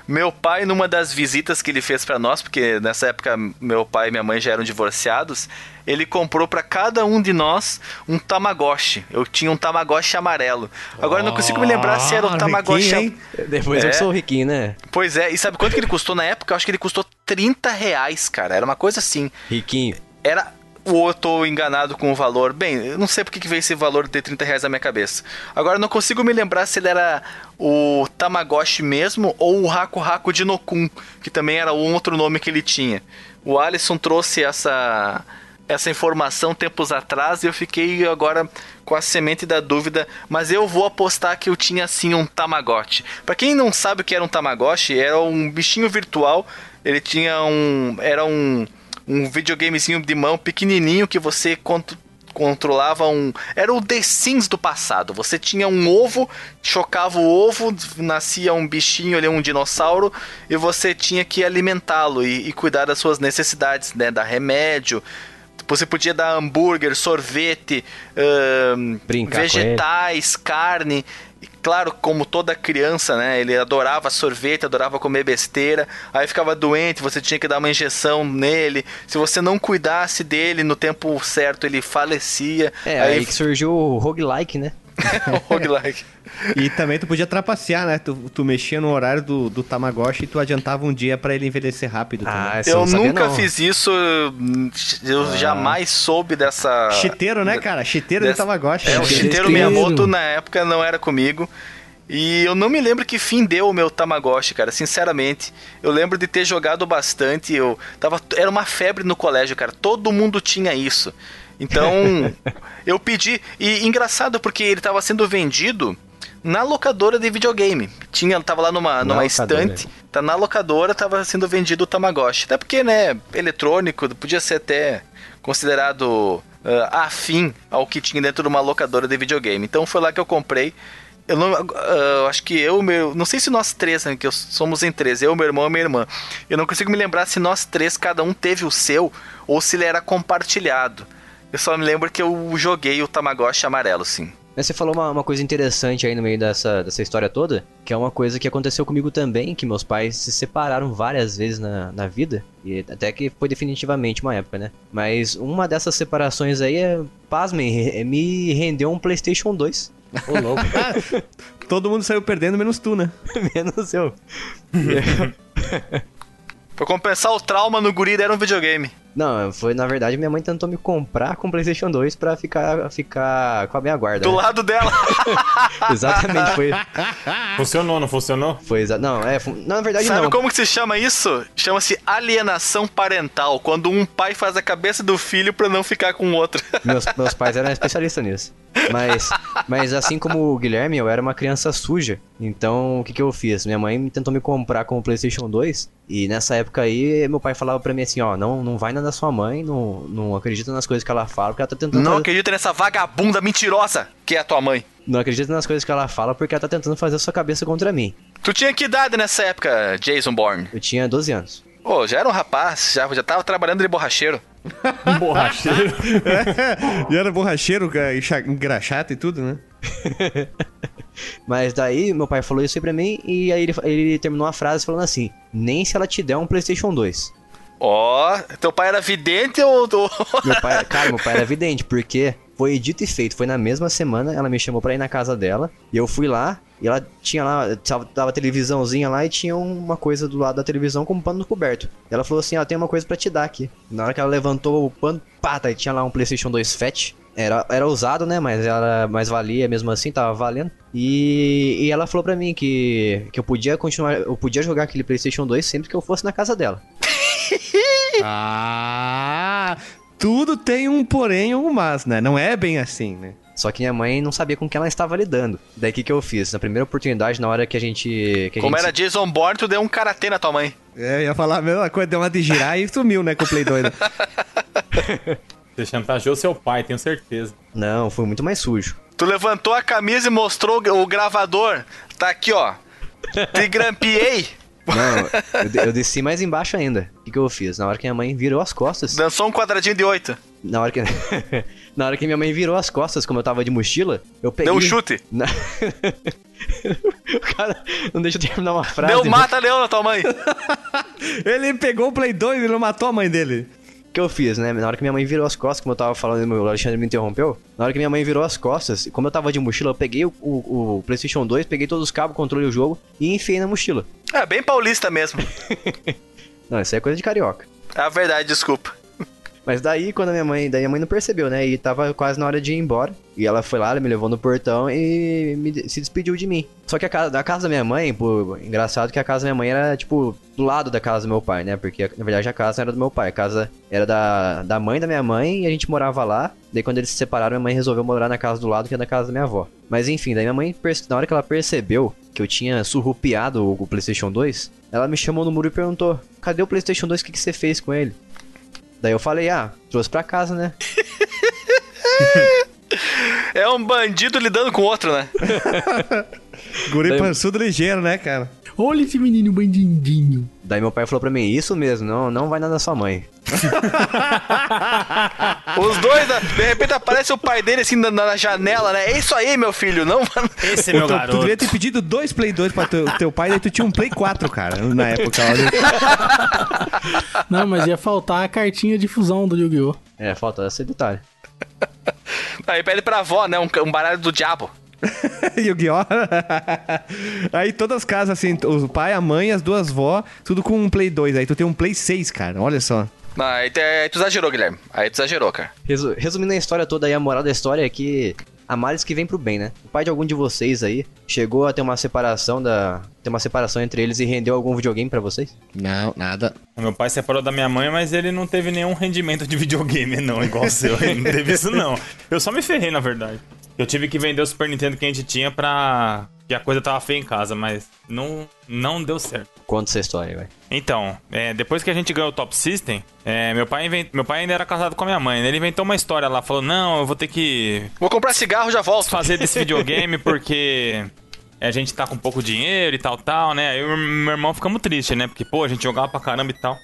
Meu pai, numa das visitas que ele fez pra nós, porque nessa época meu pai e minha mãe já eram divorciados, ele comprou pra cada um de nós um Tamagotchi. Eu tinha um Tamagotchi amarelo. Agora eu não consigo me lembrar se era o Ah, Tamagotchi. riquinho? Depois É. eu sou riquinho, né? Pois é, e sabe quanto que ele custou na época? Eu acho que ele custou 30 reais, cara. Era uma coisa assim. Riquinho. Era. Ou eu tô enganado com o valor? Bem, eu não sei porque que veio esse valor de 30 reais na minha cabeça. Agora não consigo me lembrar se ele era o Tamagotchi mesmo ou o Haku Haku de Nokun, que também era um outro nome que ele tinha. O Alisson trouxe essa essa informação tempos atrás e eu fiquei agora com a semente da dúvida, mas eu vou apostar que eu tinha sim um Tamagotchi. Pra quem não sabe o que era um Tamagotchi, era um bichinho virtual, ele tinha um era um um videogamezinho de mão pequenininho que você cont- controlava um. Era o The Sims do passado. Você tinha um ovo, chocava o ovo, nascia um bichinho ali, um dinossauro, e você tinha que alimentá-lo e, e cuidar das suas necessidades, né? Dar remédio. Você podia dar hambúrguer, sorvete, vegetais, carne. Claro, como toda criança, né? Ele adorava sorvete, adorava comer besteira. Aí ficava doente, você tinha que dar uma injeção nele. Se você não cuidasse dele no tempo certo, ele falecia. É, aí, que surgiu o roguelike, né? roguelike. E também tu podia trapacear, né? Tu, tu mexia no horário do, do Tamagotchi e tu adiantava um dia pra ele envelhecer rápido também. Ah, essa Eu nunca não. fiz isso, eu jamais soube dessa. Chiteiro, né, cara? Chiteiro de dessa- Tamagotchi. É, o Chiteiro. Miyamoto na época não era comigo. E eu não me lembro que fim deu o meu Tamagotchi, cara, sinceramente. Eu lembro de ter jogado bastante, eu tava era uma febre no colégio, cara. Todo mundo tinha isso. Então, eu pedi e engraçado porque ele tava sendo vendido na locadora de videogame. Tinha, tava lá numa, numa estante, tá na locadora, tava sendo vendido o Tamagotchi. Até porque, né, eletrônico, podia ser até considerado ah, afim ao que tinha dentro de uma locadora de videogame. Então foi lá que eu comprei. Eu não, ah, acho que eu, meu, não sei se nós três, né, que eu- somos em três, eu, meu irmão e minha irmã. Eu não consigo me lembrar se nós três, cada um teve o seu ou se ele era compartilhado. Eu só me lembro que eu joguei o Tamagotchi amarelo, sim. Mas você falou uma, uma coisa interessante aí no meio dessa, dessa história toda, que é uma coisa que aconteceu comigo também, que meus pais se separaram várias vezes na, na vida, e até que foi definitivamente uma época, né? Mas uma dessas separações aí é, pasmem, é- me rendeu um PlayStation 2. Ô louco, Todo mundo saiu perdendo, menos tu, né? menos eu. Pra compensar o trauma no guri era um videogame. Não, foi na verdade minha mãe tentou me comprar com o PlayStation 2 pra ficar, ficar com a minha guarda. Do né? lado dela. Exatamente, foi. Funcionou, não funcionou? foi exa... Não, é. fu- Na verdade, Sabe não. como que se chama isso? Chama-se alienação parental. Quando um pai faz a cabeça do filho pra não ficar com o outro. Meus, meus pais eram especialistas nisso. Mas, mas assim como o Guilherme, eu era uma criança suja. Então, o que, que eu fiz? Minha mãe tentou me comprar com o PlayStation 2. E nessa época aí, meu pai falava pra mim assim: ó, não, não vai na da sua mãe, não, não acredita nas coisas que ela fala, porque ela tá tentando. Não fazer- acredita nessa vagabunda mentirosa que é a tua mãe. não acredita nas coisas que ela fala, porque ela tá tentando fazer a sua cabeça contra mim. Tu tinha que idade nessa época, Jason Bourne? Eu tinha 12 anos. Ô, já era um rapaz, já, já tava trabalhando de borracheiro. Borracheiro. E era borracheiro, engraxato e tudo, né? Mas daí meu pai falou isso aí pra mim e aí ele, ele terminou a frase falando assim: Nem se ela te der um PlayStation 2. Ó, teu pai era vidente ou... Meu pai, cara, meu pai era evidente, porque foi dito e feito. Foi na mesma semana, ela me chamou pra ir na casa dela. E eu fui lá, e ela tinha lá, tava, a televisãozinha lá e tinha uma coisa do lado da televisão com um pano coberto. E ela falou assim: Ó, tem uma coisa pra te dar aqui. Na hora que ela levantou o pano, pá, tá, tinha lá um PlayStation 2 Fat. Era, era usado, né? Mas era mais valia mesmo assim, tava valendo. E, e ela falou pra mim que, que eu podia continuar, eu podia jogar aquele PlayStation 2 sempre que eu fosse na casa dela. Ah, tudo tem um porém ou um mas, né? Não é bem assim, né? Só que minha mãe não sabia com quem ela estava lidando. Daí o que, que eu fiz? Na primeira oportunidade, na hora que a gente. Que a Como gente era Jason Bourne, tu deu um karatê na tua mãe. É, eu ia falar a mesma coisa, deu uma de girar e sumiu, né, com o Play 2. né? Você chantageou seu pai, tenho certeza. Não, foi muito mais sujo. Tu levantou a camisa e mostrou o gravador. Tá aqui, ó. Te grampeei. Não, eu, eu desci mais embaixo ainda. O que, que eu fiz? Na hora que minha mãe virou as costas. Dançou um quadradinho de oito. Na hora que. na hora que minha mãe virou as costas, como eu tava de mochila, eu peguei. Deu um chute. Na- o cara não deixa eu terminar uma frase. Deu mano. mata-leão na tua mãe. Ele pegou o Play 2 e não matou a mãe dele. O que eu fiz, né? Na hora que minha mãe virou as costas, como eu tava falando, o Alexandre me interrompeu. Na hora que minha mãe virou as costas, como eu tava de mochila, eu peguei o, o- o PlayStation 2, peguei todos os cabos, controle do jogo e enfiei na mochila. É bem paulista mesmo. Não, isso aí é coisa de carioca. É a verdade, desculpa. Mas daí, quando a minha mãe. Daí a mãe não percebeu, né? E tava quase na hora de ir embora. E ela foi lá, ela me levou no portão e me se despediu de mim. Só que a casa, da casa da minha mãe, pô, engraçado que a casa da minha mãe era, tipo, do lado da casa do meu pai, né? Porque, na verdade, a casa era do meu pai. A casa era da, da mãe da minha mãe e a gente morava lá. Daí, quando eles se separaram, minha mãe resolveu morar na casa do lado, que é da casa da minha avó. Mas, enfim, daí minha mãe, na hora que ela percebeu que eu tinha surrupiado o, o PlayStation 2, ela me chamou no muro e perguntou: Cadê o PlayStation 2? O que, que você fez com ele? Daí eu falei, ah, trouxe pra casa, né? É um bandido lidando com outro, né? Guri Daí- pançudo ligeiro, né, cara? Olha esse menino bandidinho. Daí meu pai falou pra mim, isso mesmo, não, não vai nada da sua mãe. Os dois, né? de repente aparece o pai dele assim na, na janela, né? É isso aí, meu filho. Não. Esse é Tu, tu devia ter pedido dois Play 2 pra teu, teu pai, daí tu tinha um Play 4, cara, na época. Olha. Não, mas ia faltar a cartinha de fusão do Yu-Gi-Oh! É, falta esse detalhe. Aí pede pra avó, né? Um, um baralho do diabo. Yu-Gi-Oh! Aí todas as casas, assim, o pai, a mãe, as duas vó, tudo com um Play 2. Aí tu tem um Play 6, cara, olha só. Não, aí, tu- aí tu exagerou, Guilherme. Aí tu exagerou, cara. Resu- resumindo a história toda aí, a moral da história é que há males que vem pro bem, né? O pai de algum de vocês aí chegou a ter uma separação da... ter uma separação entre eles e rendeu algum videogame pra vocês? Não, nada. Meu pai separou da minha mãe, mas ele não teve nenhum rendimento de videogame, não, igual o seu. Ele não teve isso, não. Eu só me ferrei, na verdade. Eu tive que vender o Super Nintendo que a gente tinha pra. que a coisa tava feia em casa, mas não, não deu certo. Conta essa história aí, vai. Então, é, depois que a gente ganhou o Top System, é, meu, pai invent... meu pai ainda era casado com a minha mãe. né? Ele inventou uma história lá, falou: Não, eu vou ter que Vou comprar cigarro já volto. fazer desse videogame porque a gente tá com pouco dinheiro e tal, tal, né? Aí eu e meu irmão ficamos tristes, né? Porque, pô, a gente jogava pra caramba e tal.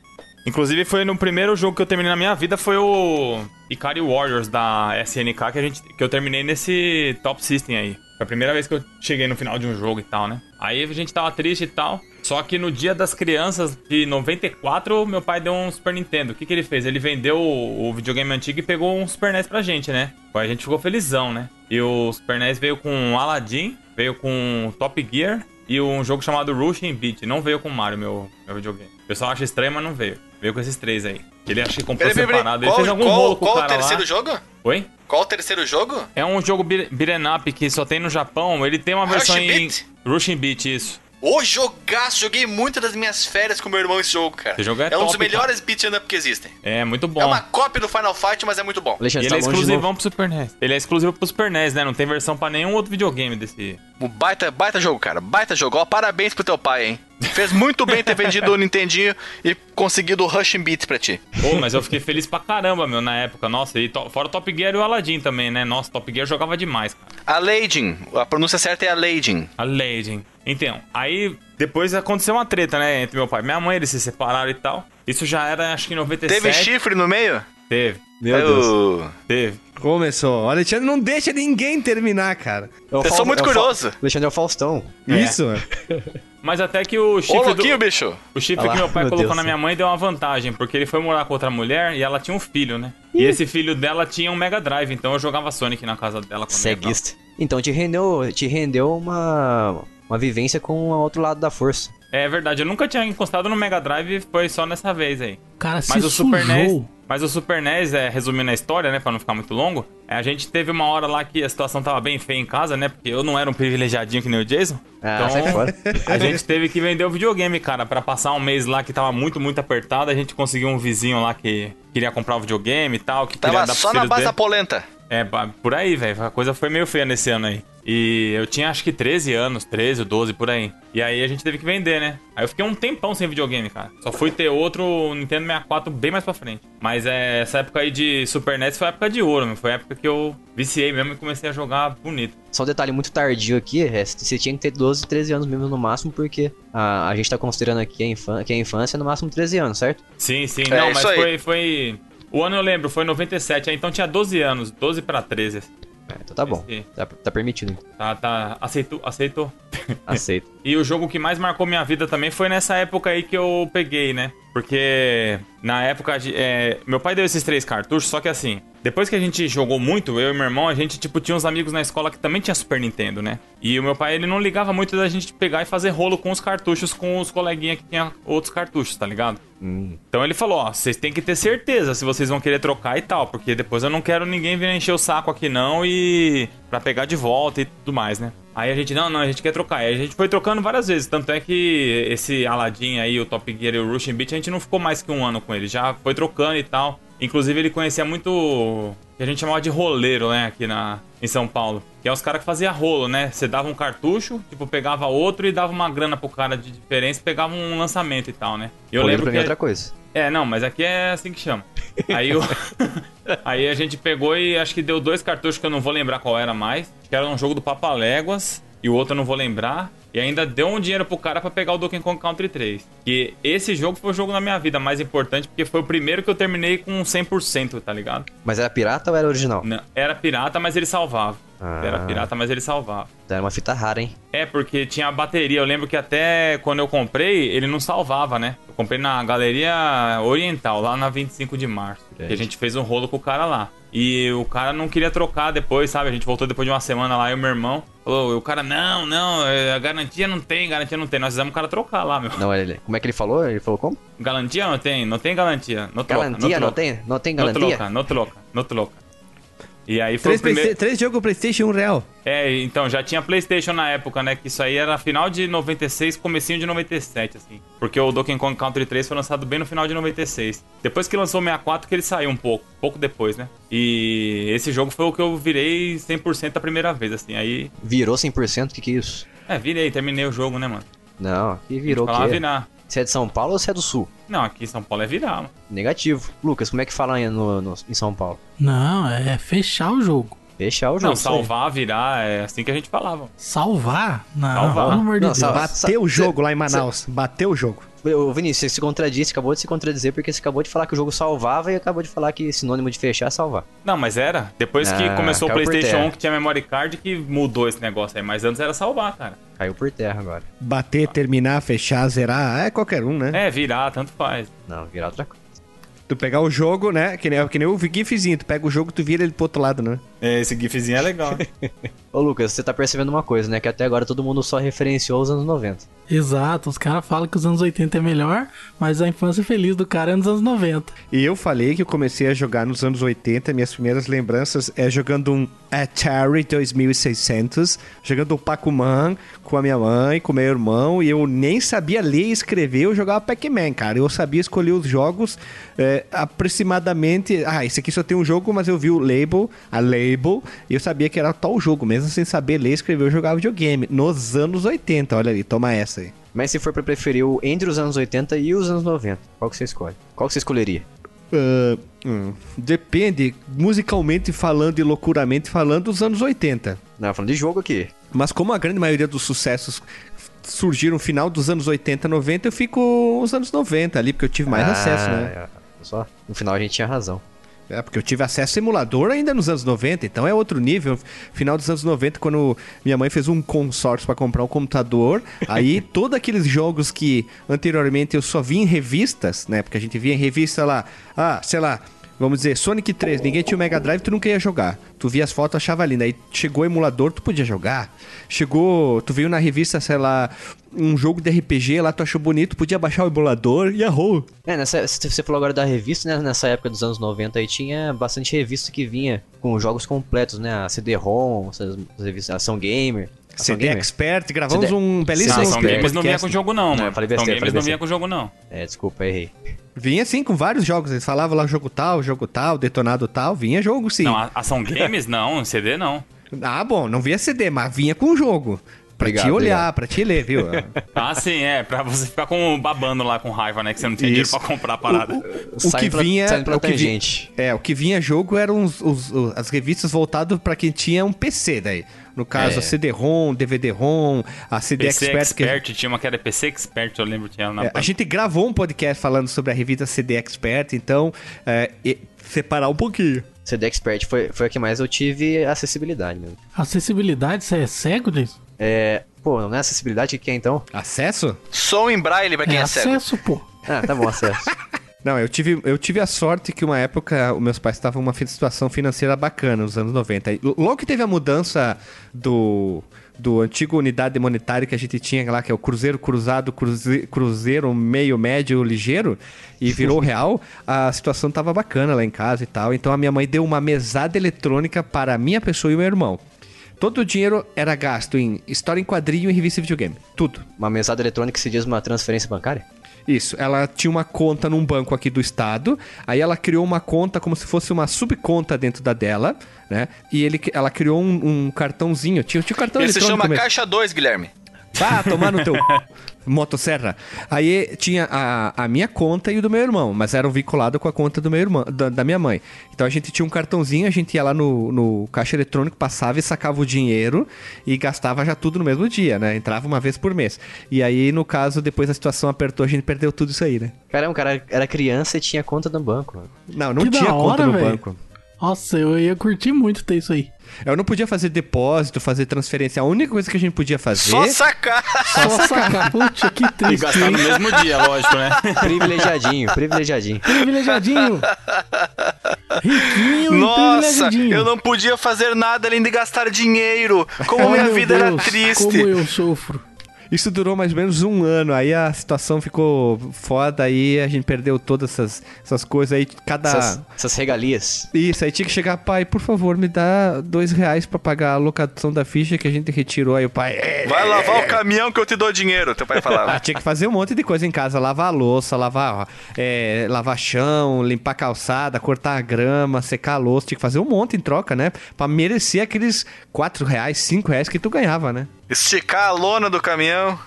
Inclusive, foi no primeiro jogo que eu terminei na minha vida, foi o Ikari Warriors da SNK, que, a gente, que eu terminei nesse Top System aí. Foi a primeira vez que eu cheguei no final de um jogo e tal, né? Aí a gente tava triste e tal. Só que no dia das crianças de 94, meu pai deu um Super Nintendo. O que, que ele fez? Ele vendeu o, videogame antigo e pegou um Super NES pra gente, né? Aí a gente ficou felizão, né? E o Super NES veio com Aladdin, veio com Top Gear e um jogo chamado Rushing Beat. Não veio com Mario, meu, meu videogame. O pessoal acha estranho, mas não veio. Veio com esses três aí. Ele acha que comprou Peraí, peraí, peraí. separado. Ele Qual, fez algum qual- rolo com qual o o cara terceiro lá. jogo? Oi? Qual o terceiro jogo? É um jogo beat- beat'em up que só tem no Japão. Ele tem uma versão Rushing em... Beat? Rushing Beat, isso. Ô, jogaço! Joguei muito das minhas férias com meu irmão esse jogo, cara. Esse jogo é um dos melhores beat 'em up que existem. É muito bom. É uma cópia do Final Fight, mas é muito bom. E Alexandre, ele é tá novo. exclusivão pro Super NES. Ele é exclusivo pro Super NES, né? Não tem versão pra nenhum outro videogame desse. Um baita, baita jogo, cara. Baita jogo. Ó, parabéns pro teu pai, hein? Fez muito bem ter vendido o Nintendinho e conseguido o Rushing Beat pra ti. Pô, mas eu fiquei feliz pra caramba, meu, na época. Nossa, e to- fora o Top Gear e o Aladdin também, né? Nossa, Top Gear jogava demais, cara. A Leiding. A pronúncia certa é a Leiding. Então, aí depois aconteceu uma treta, né, entre meu pai e minha mãe, eles se separaram e tal. Isso já era, acho que em 97. Teve chifre no meio? Teve, Meu Eu- Deus. teve. Começou. O Alexandre não deixa ninguém terminar, cara. É o Eu sou muito é o curioso. Alexandre é o Faustão. É. Isso. Mas até que o Ô, chifre do... louquinho, bicho. O chifre que meu pai meu colocou Deus na do minha mãe deu uma vantagem, porque ele foi morar com outra mulher e ela tinha um filho, né? E esse filho dela tinha um Mega Drive, então eu jogava Sonic na casa dela quando eu. Ceguista. Então te rendeu, te rendeu uma, uma vivência com o outro lado da força. É verdade, eu nunca tinha encostado no Mega Drive, foi só nessa vez aí. Cara se Mas o Super NES, sujou. mas o Super NES, é, resumindo a história, né, pra não ficar muito longo, é, a gente teve uma hora lá que a situação tava bem feia em casa, né, porque eu não era um privilegiadinho que nem o Jason. Ah, sai fora. a gente teve que vender o videogame, cara, pra passar um mês lá que tava muito, muito apertado, a gente conseguiu um vizinho lá que queria comprar o videogame e tal, que queria Tava dar pros só na base dele. da polenta. É, por aí, velho. A coisa foi meio feia nesse ano aí. E eu tinha acho que 13 anos, 13, 12, por aí. E aí a gente teve que vender, né? Aí eu fiquei um tempão sem videogame, cara. Só fui ter outro Nintendo 64 bem mais pra frente. Mas é, essa época aí de Super NES foi a época de ouro, meu. Foi a época que eu viciei mesmo e comecei a jogar bonito. Só um detalhe muito tardio aqui, é, você tinha que ter 12, 13 anos mesmo no máximo, porque a, a gente tá considerando aqui a, infância, que a infância é no máximo 13 anos, certo? Sim, sim. É, não, mas foi, foi... O ano eu lembro, foi 97. aí Então tinha 12 anos. 12 pra 13. É, então tá bom. Esse- Tá, tá permitido. Tá, tá. Aceitou, aceitou. Aceito. E o jogo que mais marcou minha vida também foi nessa época aí que eu peguei, né? Porque na época, é, meu pai deu esses três cartuchos, só que assim, depois que a gente jogou muito, eu e meu irmão, a gente, tipo, tinha uns amigos na escola que também tinha Super Nintendo, né? E o meu pai, ele não ligava muito da gente pegar e fazer rolo com os cartuchos com os coleguinhas que tinha outros cartuchos, tá ligado? Hum. Então ele falou, ó, vocês têm que ter certeza se vocês vão querer trocar e tal, porque depois eu não quero ninguém vir encher o saco aqui não e pra pegar de volta e tudo mais, né? Aí a gente, não, não, a gente quer trocar. Aí a gente foi trocando várias vezes, tanto é que esse Aladdin aí, o Top Gear e o Rushing Beat, a gente não ficou mais que um ano com ele, já foi trocando e tal. Inclusive ele conhecia muito o que a gente chamava de roleiro, né, aqui na, em São Paulo. Que é os caras que faziam rolo, né? Você dava um cartucho, tipo, pegava outro e dava uma grana pro cara de diferença, pegava um lançamento e tal, né? Eu Eu lembro pra mim que... é outra coisa. É, não, mas aqui é assim que chama. Aí, eu... aí a gente pegou e acho que deu dois cartuchos que eu não vou lembrar qual era mais. Que era um jogo do Papaléguas e o outro eu não vou lembrar. E ainda deu um dinheiro pro cara pra pegar o Donkey Kong Country 3. E esse jogo foi o jogo na minha vida mais importante, porque foi o primeiro que eu terminei com 100%, tá ligado? Mas era pirata ou era original? Não, era pirata, mas ele salvava. Ah. Era pirata, mas ele salvava. Era uma fita rara, hein? É, porque tinha a bateria. Eu lembro que até quando eu comprei, ele não salvava, né? Eu comprei na Galeria Oriental, lá na 25 de março. Grande. E a gente fez um rolo com o cara lá. E o cara não queria trocar depois, sabe? A gente voltou depois de uma semana lá e o meu irmão falou: e o cara, não, não, é, a garantia não tem, garantia não tem. Nós fizemos o cara trocar lá, meu. Não, ele. Como é que ele falou? Ele falou como? Garantia não tem, não tem garantia. Não troca, Garantia não troca. tem? Não tem Não garantia? troca, não troca, não troca. E aí foi Três, o primeiro... Três jogos Playstation, um real. É, então, já tinha Playstation na época, né? Que isso aí era final de 96, comecinho de 97, assim. Porque o Donkey Kong Country 3 foi lançado bem no final de 96. Depois que lançou o 64, que ele saiu um pouco. Pouco depois, né? E esse jogo foi o que eu virei 100% a primeira vez, assim. Aí, Virou 100%? O que que é isso? é, virei, terminei o jogo, né, mano? Não, que virou o Falava quê? virar. Você é de São Paulo ou você é do Sul? Não, aqui em São Paulo é virar, mano. Negativo. Lucas, como é que fala no, no- em São Paulo? Não, é fechar o jogo. Fechar o jogo. Não, salvar, virar, é assim que a gente falava. Salvar? Não, Salvar. pelo amor de Não, Deus. Bateu o Cê- jogo lá em Manaus. Bateu o jogo. Ô, Vinícius, você se contradisse, acabou de se contradizer porque você acabou de falar que o jogo salvava e acabou de falar que sinônimo de fechar é salvar. Não, mas era. Depois que Ah, começou o PlayStation terra. 1, que tinha memory card, que mudou esse negócio aí. Mas antes era salvar, cara. Caiu por terra agora. Bater, terminar, fechar, zerar, é qualquer um, né? É, virar, tanto faz. Não, virar outra coisa. Tu pegar o jogo, né? Que nem, que nem o GIFzinho. Tu pega o jogo, tu vira ele pro outro lado, né? É, Esse gifzinho é legal. Ô Lucas, você tá percebendo uma coisa, né? Que até agora todo mundo só referenciou os anos 90. Exato, os caras falam que os anos 80 é melhor, mas a infância feliz do cara é nos anos 90. E eu falei que eu comecei a jogar nos anos 80. Minhas primeiras lembranças é jogando um Atari 2600, jogando um Pac-Man com a minha mãe, com meu irmão. E eu nem sabia ler e escrever, eu jogava Pac-Man, cara. Eu sabia escolher os jogos é, aproximadamente. Ah, esse aqui só tem um jogo, mas eu vi o label, a label, e eu sabia que era tal jogo. Mesmo sem saber ler escrever, eu jogava videogame. Nos anos 80, olha ali, toma essa aí. Mas se for pra preferir o entre os anos 80 e os anos 90, qual que você escolhe? Qual que você escolheria? Ah, hum, depende, musicalmente falando e loucuramente falando, dos anos 80. Não, falando de jogo aqui. Mas como a grande maioria dos sucessos surgiram no final dos anos 80, 90, eu fico os anos 90 ali, porque eu tive mais acesso, né? é, Só, no final a gente tinha razão. É, porque eu tive acesso a emulador ainda nos anos 90, então é outro nível. Final dos anos 90, quando minha mãe fez um consórcio para comprar um computador, aí todos aqueles jogos que anteriormente eu só vi em revistas, né? Porque a gente via em revista lá, ah, sei lá, vamos dizer, Sonic 3, ninguém tinha o Mega Drive, tu nunca ia jogar. Tu via as fotos, achava linda. Aí chegou o emulador, tu podia jogar. Chegou, tu viu na revista, sei lá, um jogo de RPG lá, tu achou bonito, podia baixar o emulador e arrou. É, nessa, você falou agora da revista, né? Nessa época dos anos 90 aí tinha bastante revista que vinha com jogos completos, né? A CD-ROM, essas revistas, Ação Gamer. CD Gamer? Expert, gravamos CD um belíssimo Não, São. Games não vinha com jogo não, Não, mano. eu falei São besteira, Games falei não vinha com jogo não. É, desculpa, errei. Vinha sim com vários jogos. Eles falavam lá jogo tal, jogo tal, detonado tal. Vinha jogo sim. Não, a- ação games não, CD não. Ah, bom, não vinha CD, mas vinha com jogo. Pra Obrigado, te olhar, obrigado. pra te ler, viu? Ah, sim, é, pra você ficar com babando lá com raiva, né? Que você não tinha dinheiro pra comprar a parada. o Saindo que pra- vinha. pra o que vi- tangente. É, o que vinha jogo eram os, os- os- as revistas voltadas pra quem tinha um PC daí. No caso, É. a CD-ROM, DVD-ROM, a CD PC Expert. que- Expert, tinha uma que era PC Expert, eu lembro, tinha na É, a gente gravou um podcast falando sobre a revista CD Expert, então é, e- separar um pouquinho. CD Expert foi, foi a que mais eu tive acessibilidade mesmo. Acessibilidade, você é cego disso? É. Pô, não é acessibilidade o que é então? Acesso? Som em braille pra quem é, é cego. acesso, pô. Ah, tá bom, acesso. Não, eu tive, eu tive a sorte que uma época os meus pais estavam numa situação financeira bacana, nos anos 90. E lo- Logo que teve a mudança do, do antigo unidade monetária que a gente tinha lá, que é o Cruzeiro Cruzado, Cruze, Cruzeiro Meio Médio Ligeiro, e virou real, a situação tava bacana lá em casa e tal. Então a minha mãe deu uma mesada eletrônica para a minha pessoa e o meu irmão. Todo o dinheiro era gasto em história em quadrinho e revista de videogame. Tudo. Uma mesada eletrônica se diz uma transferência bancária? Isso, ela tinha uma conta num banco aqui do estado, aí ela criou uma conta como se fosse uma subconta dentro da dela, né? E ele, ela criou um, um cartãozinho, tinha, tinha um cartão Ele se chama mesmo. Caixa 2, Guilherme. Vá tomar no teu motosserra. Aí tinha a, a minha conta e o do meu irmão, mas eram vinculados com a conta do meu irmão, da, da minha mãe. Então a gente tinha um cartãozinho, a gente ia lá no, no caixa eletrônico, passava e sacava o dinheiro e gastava já tudo no mesmo dia, né? Entrava uma vez por mês. E aí, no caso, depois a situação apertou, a gente perdeu tudo isso aí, né? Caramba, o cara era criança e tinha conta no banco. mano. Não, não Que tinha conta hora, no velho. banco. Nossa, eu ia curtir muito ter isso aí. Eu não podia fazer depósito, fazer transferência. A única coisa que a gente podia fazer. Só sacar. Só sacar. Puxa, que E triste. gastar no mesmo dia, lógico, né? Privilegiadinho, privilegiadinho. Privilegiadinho. Riquinho e Nossa, privilegiadinho. eu não podia fazer nada além de gastar dinheiro. Como Oh, minha vida era Deus, triste. Como eu sofro. Isso durou mais ou menos um ano. Aí a situação ficou foda. Aí a gente perdeu todas essas, essas coisas. Aí cada. Essas, essas regalias. Isso, aí tinha que chegar, pai, por favor, me dá dois reais pra pagar a locação da ficha que a gente retirou. Aí o pai. "É, Vai lavar o caminhão que eu te dou dinheiro, teu pai Ah, falava. tinha que fazer um monte de coisa em casa, lavar a louça, lavar, é, lavar chão, limpar a calçada, cortar a grama, secar a louça, tinha que fazer um monte em troca, né? Pra merecer aqueles 4 reais, 5 reais que tu ganhava, né? Esticar a lona do caminhão.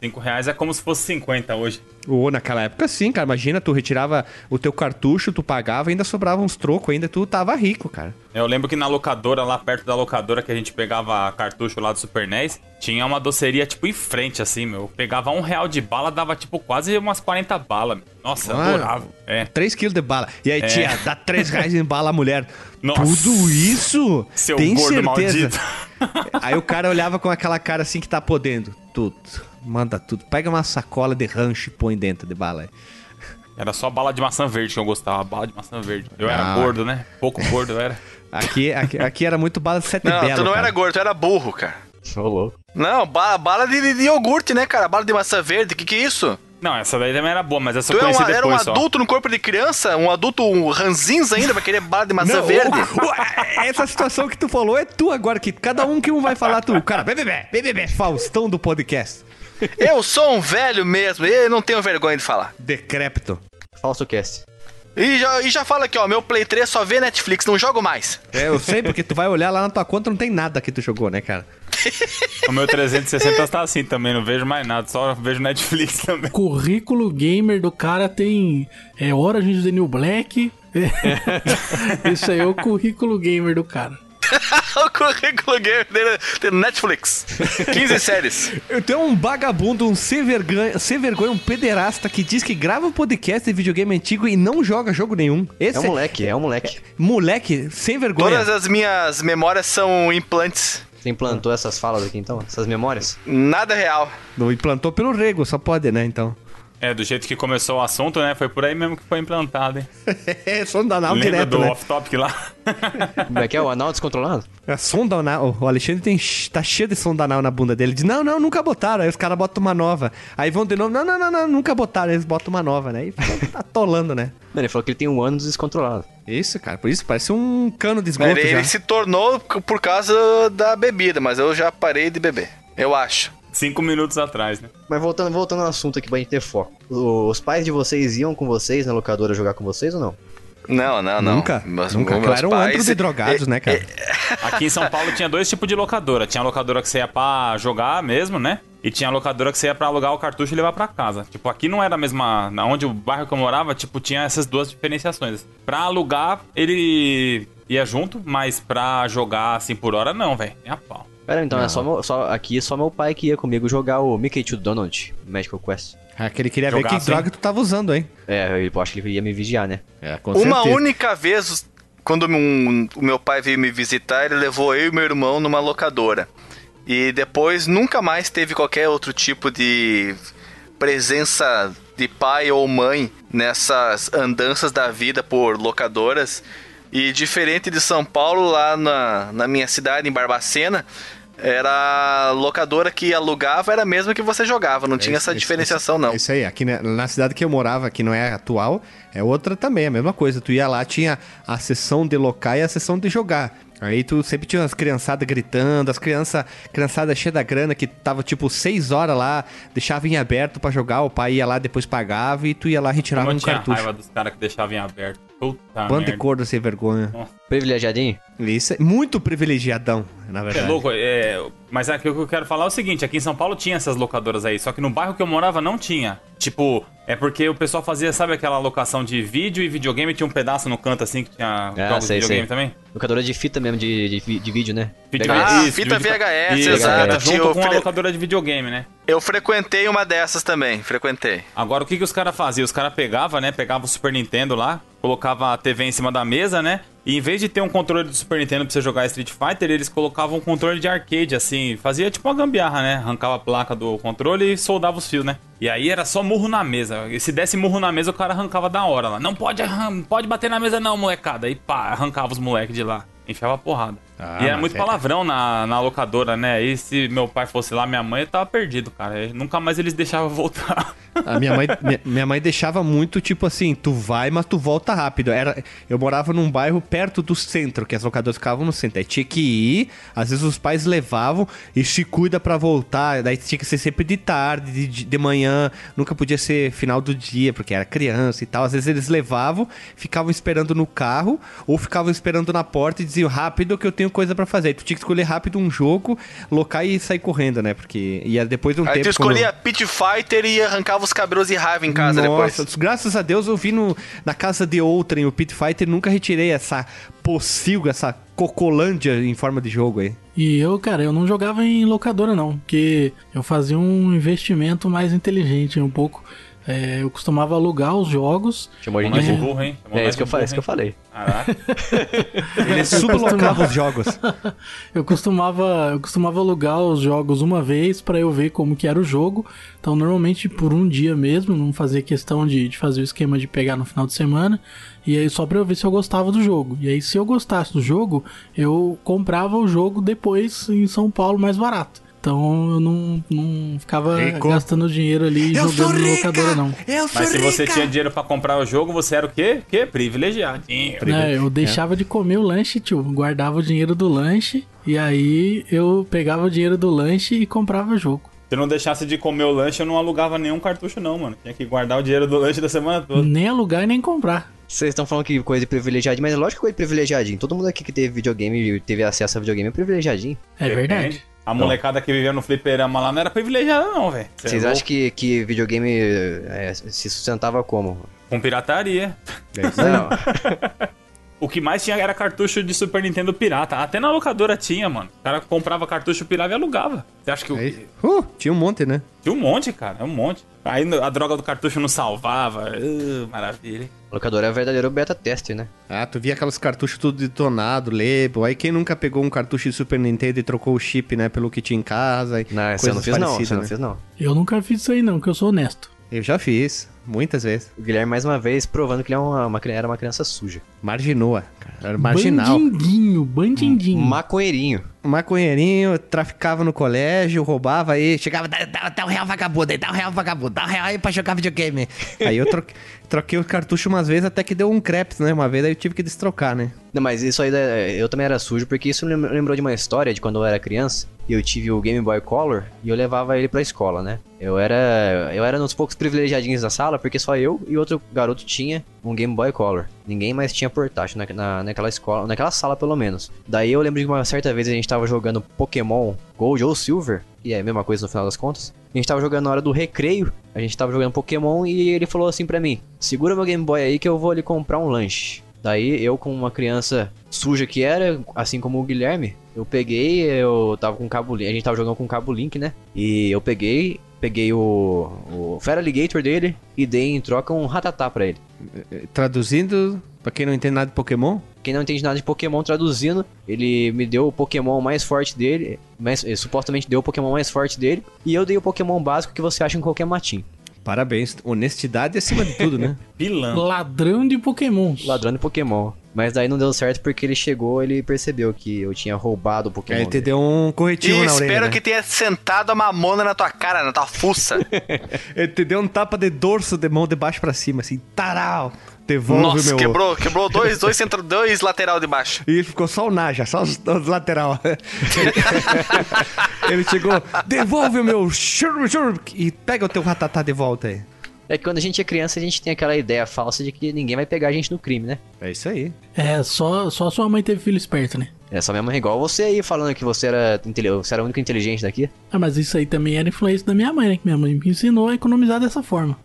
5 reais é como se fosse 50 hoje. Ou naquela época sim, cara. Imagina, tu retirava o teu cartucho, tu pagava, ainda sobrava uns trocos, ainda tu tava rico, cara. Eu lembro que na locadora, lá perto da locadora que a gente pegava cartucho lá do Super NES, tinha uma doceria, tipo, em frente, assim, meu. Eu pegava um real de bala, dava, tipo, quase umas 40 balas. Nossa, Ah, adorava. É. 3 quilos de bala. E aí, tia, dá 3 reais em bala a mulher. Nossa. Tudo isso? Seu Tem gordo certeza? maldito. Aí o cara olhava com aquela cara assim que tá podendo. Tudo. Manda tudo. Pega uma sacola de rancho e põe dentro de bala. aí. Era só bala de maçã verde que eu gostava, bala de maçã verde. Eu era Ah. gordo, né? Pouco gordo eu era. Aqui, aqui, aqui era muito bala de sete Não, belo, tu não cara. era gordo, tu era burro, cara. Ô, louco. Não, ba- bala de, de iogurte, né, cara? Bala de maçã verde, que que é isso? Não, essa daí também era boa, mas essa Tu eu é conheci uma- era um depois só. adulto no corpo de criança? Um adulto um ranzinza ainda vai querer bala de maçã Não, verde? o- o- essa situação que tu falou é tu agora, que cada um que um vai falar tu. Cara, bebê, bebê, Faustão do podcast. Eu sou um velho mesmo, e não tenho vergonha de falar. Decrépito. Falso cast. E já, e já fala aqui, ó, meu Play 3 só vê Netflix, não jogo mais. É, eu sei, porque tu vai olhar lá na tua conta, não tem nada que tu jogou, né, cara? O meu 360 tá assim também, não vejo mais nada, só vejo Netflix também. Currículo gamer do cara tem é, Orange is the New Black. Isso aí é o currículo gamer do cara. o currículo gamer dele tem Netflix. 15 séries. Eu tenho um vagabundo, um sem vergonha, sem vergonha, um pederasta que diz que grava um podcast de videogame antigo e não joga jogo nenhum. Esse É um moleque, é um moleque. moleque sem vergonha. Todas as minhas memórias são implantes. Você implantou essas falas aqui então? Essas memórias? Nada real. Não implantou pelo rego, só pode, né, então. É, do jeito que começou o assunto, né? Foi por aí mesmo que foi implantado, hein? É, sonda anal Lembra direto, do né? off-topic lá? Como é que é? O anal descontrolado? É sonda anal. O Alexandre tem, tá cheio de sonda anal na bunda dele. Diz, não, não, nunca botaram. Aí os caras botam uma nova. Aí vão de novo, não, não, não, não, nunca botaram. Eles botam uma nova, né? E fica atolando, né? Mano, ele falou que ele tem um ânus descontrolado. Isso, cara. Por isso parece um cano de esgoto Ele, já. ele se tornou por causa da bebida, mas eu já parei de beber. Eu acho. Cinco minutos atrás, né? Mas voltando, voltando ao assunto aqui pra gente ter foco. Os pais de vocês iam com vocês na locadora jogar com vocês ou não? Não, não, não. Nunca, Meus- nunca. Claro, era um pais- antro de drogados, é- né, cara? Aqui em São Paulo tinha dois tipos de locadora. Tinha a locadora que você ia pra jogar mesmo, né? E tinha a locadora que você ia pra alugar o cartucho e levar pra casa. Tipo, aqui não era a mesma. Na onde o bairro que eu morava, tipo, tinha essas duas diferenciações. Pra alugar, ele ia junto, mas pra jogar assim por hora, não, velho. É a pau. Pera, então é só, meu- só aqui é só meu pai que ia comigo jogar o Mickey to Donald, Magical Quest. Ah, que ele queria ver que droga tu tava usando, hein? É, eu acho que ele ia me vigiar, né? É, com Uma certeza. única vez, quando um- o meu pai veio me visitar, ele levou eu e meu irmão numa locadora. E depois nunca mais teve qualquer outro tipo de presença de pai ou mãe nessas andanças da vida por locadoras. E diferente de São Paulo, lá na, na minha cidade, em Barbacena, era a locadora que alugava, era a mesma que você jogava, não tinha essa Esse- diferenciação, não. É Isso aí, aqui na, na cidade que eu morava, que não é atual, é outra também, a mesma coisa. Tu ia lá, tinha a sessão de locar e a sessão de jogar. Aí tu sempre tinha as criançadas gritando, as crianças, criançada cheia da grana, que tava tipo seis horas lá, deixava em aberto pra jogar, o pai ia lá, depois pagava e tu ia lá retirava Como eu um tinha cartucho. raiva dos caras que deixavam em aberto. Puta Bando de merda. corda sem vergonha. Privilegiadinho? Isso é muito privilegiadão, na É verdade. louco, é, mas aqui o que eu quero falar é o seguinte, aqui em São Paulo tinha essas locadoras aí, só que no bairro que eu morava não tinha. Tipo, é porque o pessoal fazia, sabe aquela locação de vídeo e videogame, tinha um pedaço no canto assim que tinha Ah, jogos sei, de videogame sei. também? Locadora de fita mesmo, de, de, de vídeo, né? Vídeo- Ah, isso, fita VHS, Isso, exato. junto o com a fre- locadora de videogame, né? Eu frequentei uma dessas também, frequentei. Agora, o que, que os caras faziam? Os caras pegavam, né? Pegavam o Super Nintendo lá, colocava a TV em cima da mesa, né? E em vez de ter um controle do Super Nintendo pra você jogar Street Fighter, eles colocavam um controle de arcade, assim. Fazia tipo uma gambiarra, né? Arrancava a placa do controle e soldava os fios, né? E aí era só murro na mesa. E se desse murro na mesa, o cara arrancava da hora lá. Não pode, pode bater na mesa não, molecada. E pá, arrancava os moleques de lá. Enfiava porrada. Ah, e era mas muito é- palavrão na, na locadora, né? E se meu pai fosse lá, minha mãe, tava perdido, cara. E nunca mais eles deixavam voltar. A minha mãe, minha, minha mãe deixava muito, tipo assim, tu vai, mas tu volta rápido. Era, eu morava num bairro perto do centro, que as locadoras ficavam no centro. Aí tinha que ir, às vezes os pais levavam e se cuida pra voltar. Daí tinha que ser sempre de tarde, de, de, de manhã, nunca podia ser final do dia, porque era criança e tal. Às vezes eles levavam, ficavam esperando no carro, ou ficavam esperando na porta e diziam rápido que eu tenho coisa pra fazer. Aí tu tinha que escolher rápido um jogo, locar e sair correndo, né? Porque ia depois de um Aí tempo. tu quando- escolhia Pit Fighter e arrancava os cabelos de raiva em casa Nossa, depois. graças a Deus eu vi no, na casa de outrem, o Pit Fighter, nunca retirei essa pocilga, essa cocolândia em forma de jogo aí. E eu, cara, eu não jogava em locadora não, porque eu fazia um investimento mais inteligente um pouco. É, eu costumava alugar os jogos. Chamou a gente de burro. hein? Chamou É nós isso que eu burro, isso que eu falei. Caraca. Ele sublocava os jogos. Eu costumava, eu costumava alugar os jogos uma vez pra eu ver como que era o jogo. Então, normalmente por um dia mesmo, não fazia questão de, de fazer o esquema de pegar no final de semana. E aí só pra eu ver se eu gostava do jogo. E aí se eu gostasse do jogo, eu comprava o jogo depois em São Paulo mais barato. Então eu não, não ficava Rico. gastando dinheiro ali jogando no locadora, não. Eu Mas se você tinha dinheiro pra comprar o jogo, você era o quê? O quê? Privilegiadinho. É, eu deixava de comer o lanche, tio. Guardava o dinheiro do lanche. E aí eu pegava o dinheiro do lanche e comprava o jogo. Se eu não deixasse de comer o lanche, eu não alugava nenhum cartucho, não, mano. Tinha que guardar o dinheiro do lanche da semana toda. Nem alugar e nem comprar. Vocês estão falando que coisa de privilegiadinho, mas é lógico que coisa de privilegiadinho. Todo mundo aqui que teve videogame e teve acesso a videogame é privilegiadinho. É Depende. verdade. A molecada que vivia no fliperama lá não era privilegiada, não, velho. Cê é Vocês louco. acham que, que videogame é, se sustentava como? Com pirataria. Não. O que mais tinha era cartucho de Super Nintendo pirata. Até na locadora tinha, mano. O cara comprava cartucho pirata e alugava. Você acha que o... Uh, tinha um monte, né? Tinha um monte, cara. É um monte. Aí a droga do cartucho não salvava. Uh, maravilha. hein? O locador é o verdadeiro beta tester, né? Ah, tu via aqueles cartuchos tudo detonado, label. Aí quem nunca pegou um cartucho de Super Nintendo e trocou o chip, né, pelo que tinha em casa. Não, você não fez não, você não né? fez não. Eu nunca fiz isso aí não, que eu sou honesto. Eu já fiz, muitas vezes. O Guilherme, mais uma vez, provando que ele é uma, uma era uma criança suja. Marginoa, cara. Era marginal. Bandindinho, bandindinho. Maconheirinho. Maconheirinho, traficava no colégio, roubava aí, chegava, dá, dá, dá um real vagabundo aí, dá um real vagabundo, dá um real aí pra jogar videogame. aí eu troquei, troquei o cartucho umas vezes até que deu um crepe, né? Uma vez aí eu tive que destrocar, né? Não, mas isso aí, eu também era sujo, porque isso me lem- lembrou de uma história de quando eu era criança. E eu tive o Game Boy Color e eu levava ele pra escola, né? Eu era eu era um dos poucos privilegiadinhos da sala, porque só eu e outro garoto tinha um Game Boy Color. Ninguém mais tinha portátil na, na- naquela escola, naquela sala pelo menos. Daí eu lembro de uma certa vez a gente tava jogando Pokémon Gold ou Silver, que é a mesma coisa no final das contas. A gente tava jogando na hora do recreio, a gente tava jogando Pokémon e ele falou assim pra mim: segura meu Game Boy aí que eu vou ali comprar um lanche. Daí eu, como uma criança suja que era, assim como o Guilherme, eu peguei, eu tava com cabo link, a gente tava jogando com cabo link, né? E eu peguei, peguei o, o Fera Alligator dele e dei em troca um ratatá pra ele. Traduzindo, pra quem não entende nada de Pokémon, Quem não entende nada de Pokémon traduzindo, ele me deu o Pokémon mais forte dele, mais, eh, supostamente deu o Pokémon mais forte dele, e eu dei o Pokémon básico que você acha em qualquer matinho. Parabéns. Honestidade acima de tudo, né? Pilantra. Ladrão de pokémons. Ladrão de Pokémon. Mas daí não deu certo porque ele chegou, ele percebeu que eu tinha roubado o Pokémon. Aí ele te deu um E corretivo na orelha. espero né? que tenha sentado a mamona na tua cara, na tua fuça. Ele te deu um tapa de dorso de mão de baixo pra cima, assim, taral. Devolve Nossa, meu. quebrou, quebrou dois, dois, centro, dois lateral de baixo. E ficou só o Naja, só os, os lateral. ele chegou, devolve o meu shurp, shurp, e pega o teu ratatá de volta aí. É que quando a gente é criança, a gente tem aquela ideia falsa de que ninguém vai pegar a gente no crime, né? É isso aí. É, só, só sua mãe teve filho esperto, né? É só minha mãe igual você aí falando que você era, você era o único inteligente daqui. Ah, mas isso aí também era influência da minha mãe, né? Que minha mãe me ensinou a economizar dessa forma.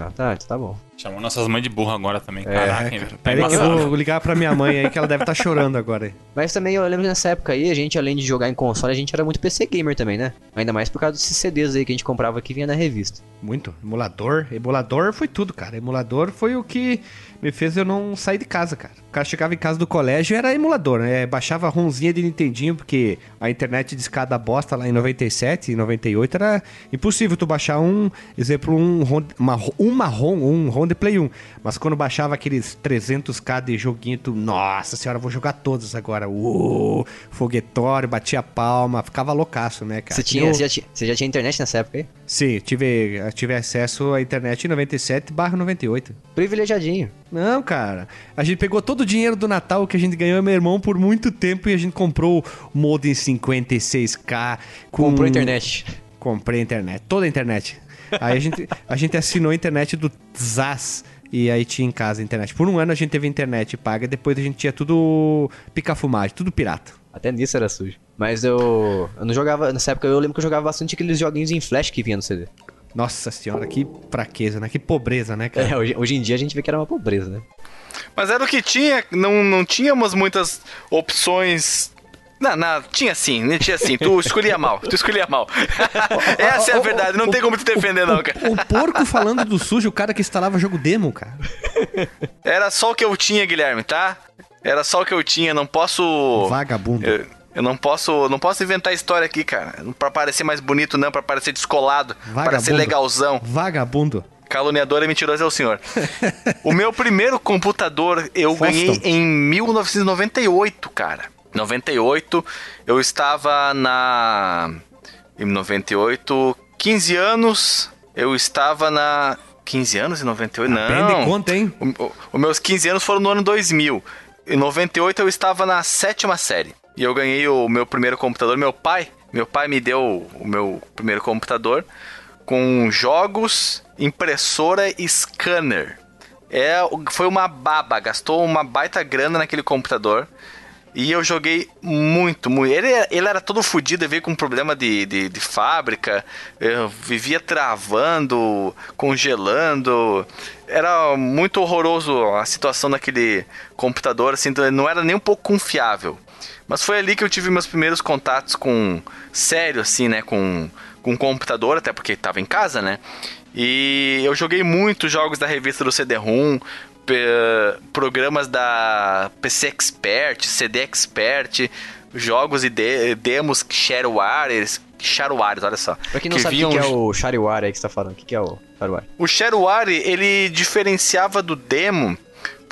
Ah, tá, então tá bom. Chamou nossas mães de burro agora também. Caraca, hein, velho. Tá Peraí que eu vou ligar pra minha mãe aí, que ela deve estar chorando agora aí. Mas também eu lembro que nessa época aí, a gente, além de jogar em console, a gente era muito PC gamer também, né? Ainda mais por causa desses CDs aí que a gente comprava que vinha na revista. Muito. Emulador. Emulador foi tudo, cara. Emulador foi o que me fez eu não sair de casa, cara. O cara chegava em casa do colégio era emulador, né? Baixava a ROMzinha de Nintendinho, porque a internet de escada bosta lá em 97 e 98 era impossível tu baixar um, exemplo, um uma, uma ROM, um ROM de Play 1. Mas quando baixava aqueles 300k de joguinho, tu, nossa senhora, vou jogar todos agora. Uou, foguetório, batia palma, ficava loucaço, né, cara? Você, tinha, Eu- você, já tinha, você já tinha internet nessa época aí? Sim, tive, tive acesso à internet em 97 barra 98. Privilegiadinho. Não, cara. A gente pegou todo o dinheiro do Natal que a gente ganhou, meu irmão, por muito tempo e a gente comprou o modem 56k. Com... Comprou internet. Comprei a internet, toda a internet. Aí a gente, a gente assinou a internet do Zaz. E aí tinha em casa a internet. Por um ano a gente teve internet paga, depois a gente tinha tudo pica-fumagem, tudo pirata. Até nisso era sujo. Mas eu, eu não jogava, nessa época eu lembro que eu jogava bastante aqueles joguinhos em flash que vinha no CD. Nossa senhora, que fraqueza, né? Que pobreza, né, cara? É, hoje, hoje em dia a gente vê que era uma pobreza, né? Mas era o que tinha, não, não tínhamos muitas opções. Não, não, tinha sim, né, tinha sim. Tu escolhia mal, tu escolhia mal. Essa é a verdade, não tem como te defender, não, cara. O porco falando do sujo, o cara que instalava jogo demo, cara. Era só o que eu tinha, Guilherme, tá? Era só o que eu tinha, não posso. Vagabundo. Eu, eu não posso, não posso inventar história aqui, cara. Não Pra parecer mais bonito, não, pra parecer descolado, para ser Vagabundo. legalzão. Vagabundo. Caluniador e mentiroso é o senhor. o meu primeiro computador eu Foston. ganhei em 1998, cara. 98, eu estava na. Em 98, 15 anos, eu estava na. 15 anos em 98? Não. Aprende conta, hein? Os meus 15 anos foram no ano 2000. Em 98 eu estava na sétima série. E eu ganhei o meu primeiro computador. Meu pai, meu pai me deu o meu primeiro computador com jogos, impressora e scanner. É, foi uma baba, gastou uma baita grana naquele computador. E eu joguei muito, muito. Ele, ele era todo fodido, veio com problema de, de, de fábrica, eu vivia travando, congelando. Era muito horroroso a situação naquele computador, assim, não era nem um pouco confiável. Mas foi ali que eu tive meus primeiros contatos com. Sério, assim, né? Com, com computador, até porque estava em casa, né? E eu joguei muitos jogos da revista do CD-ROM, programas da PC Expert, CD Expert, jogos e de demos Shareware, Shareware, olha só. Pra quem não que sabe o que, é o Shareware aí que você tá falando, o que, que é o Shareware? O Shareware, ele diferenciava do demo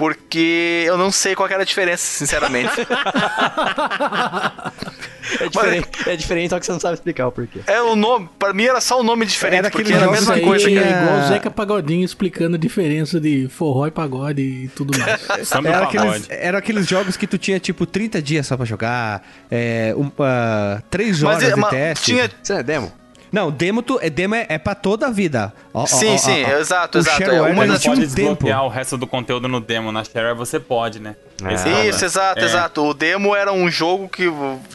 porque eu não sei qual era a diferença, sinceramente. é, diferente, Mas, é diferente, só que você não sabe explicar o porquê. É o nome, pra mim era só o um nome diferente, era porque era a mesma coisa. Que... É igual o Zeca Pagodinho explicando a diferença de forró e pagode e tudo mais. era, aqueles, era aqueles jogos que tu tinha tipo 30 dias só pra jogar, é, um, uh, 3 horas mas, de mas teste. Tinha... Isso é demo? Não, demo, tu, é, demo é, é pra toda a vida. Ó, sim, ó, sim, ó, exato, o exato. É uma das... pode desbloquear o resto do conteúdo no demo. Na Shareware você pode, né? Ah, Isso, exato, é. exato. O demo era um jogo que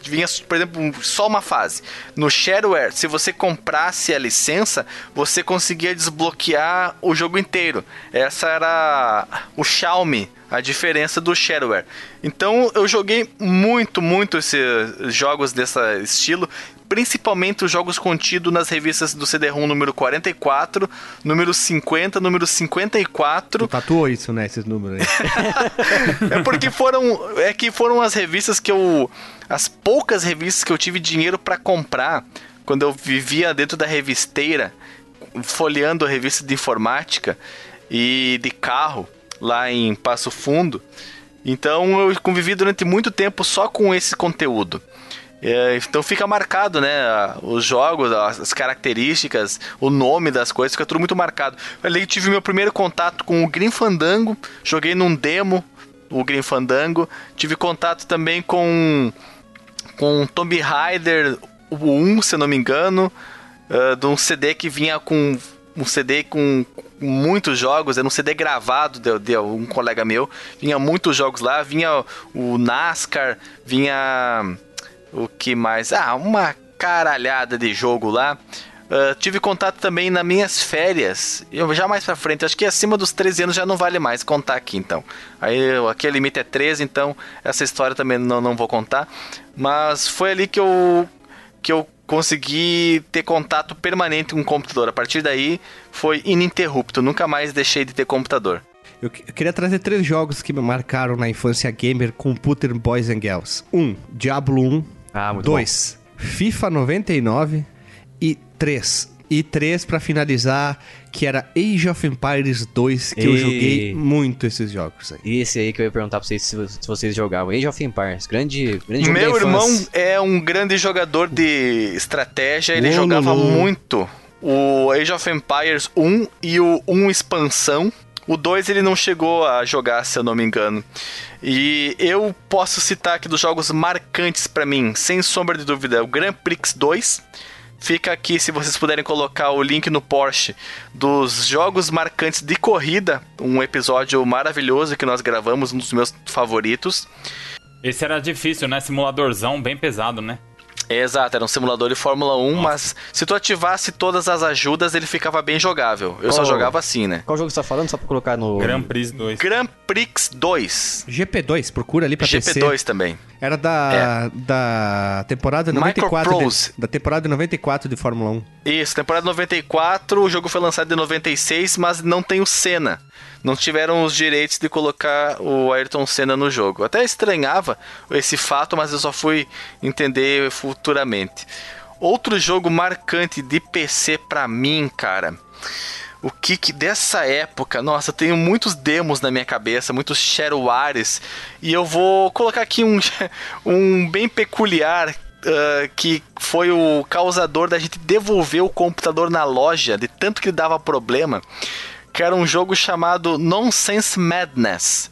vinha, por exemplo, só uma fase. No Shareware, se você comprasse a licença, você conseguia desbloquear o jogo inteiro. Essa era o Xiaomi a diferença do shareware. Então eu joguei muito, muito esses jogos desse estilo principalmente os jogos contidos nas revistas do CD-ROM número 44, número 50, número 54. Tu tatuou isso, né, esses números aí. é porque foram é que foram as revistas que eu as poucas revistas que eu tive dinheiro para comprar quando eu vivia dentro da revisteira, folheando a revista de informática e de carro lá em Passo Fundo. Então eu convivi durante muito tempo só com esse conteúdo. É, então fica marcado, né? Os jogos, as características, o nome das coisas, fica tudo muito marcado. Ali tive meu primeiro contato com o Green Fandango, joguei num demo o Green Fandango. Tive contato também com com Tomb Raider o 1, se não me engano, uh, de um CD que vinha com um CD com muitos jogos, era um CD gravado de, de um colega meu, vinha muitos jogos lá, vinha o NASCAR, vinha o que mais? Ah, uma caralhada de jogo lá. Uh, tive contato também nas minhas férias. Eu já mais pra frente, acho que acima dos 13 anos já não vale mais contar aqui então. Aí aqui o limite é 13, então essa história também não, não vou contar. Mas foi ali que eu que eu consegui ter contato permanente com o computador. A partir daí foi ininterrupto, nunca mais deixei de ter computador. Eu, queria trazer três jogos que me marcaram na infância gamer Computer Boys and Girls. Um, Diablo 1, ah, muito 2. FIFA 99 e 3. E 3 para finalizar, que era Age of Empires 2, que e... eu joguei muito esses jogos aí. Esse aí que eu ia perguntar pra vocês se, se vocês jogavam. Age of Empires, grande, grande Meu irmão é um grande jogador de estratégia, ele jogava muito o Age of Empires 1 e o 1 expansão. O 2 ele não chegou a jogar, se eu não me engano. E eu posso citar aqui dos jogos marcantes para mim, sem sombra de dúvida, o Grand Prix 2. Fica aqui se vocês puderem colocar o link no Porsche dos jogos marcantes de corrida, um episódio maravilhoso que nós gravamos, um dos meus favoritos. Esse era difícil, né? Simuladorzão bem pesado, né? Exato, era um simulador de Fórmula 1, Nossa. mas se tu ativasse todas as ajudas, ele ficava bem jogável. Eu Qual, só jogava assim, né? Qual jogo você tá falando? Só pra colocar no. Grand Prix 2. Grand Prix 2. GP2, procura ali pra GP2 PC. GP2 também. Era da, é. da temporada 94. De, da temporada 94 de Fórmula 1. Isso, temporada 94, o jogo foi lançado em 96, mas não tem o Senna não tiveram os direitos de colocar o Ayrton Senna no jogo. Até estranhava esse fato, mas eu só fui entender futuramente. Outro jogo marcante de PC para mim, cara. O que, que dessa época, nossa, eu tenho muitos demos na minha cabeça, muitos sharewares, e eu vou colocar aqui um, um bem peculiar Uh, que foi o causador da gente devolver o computador na loja, de tanto que dava problema que era um jogo chamado Nonsense Madness.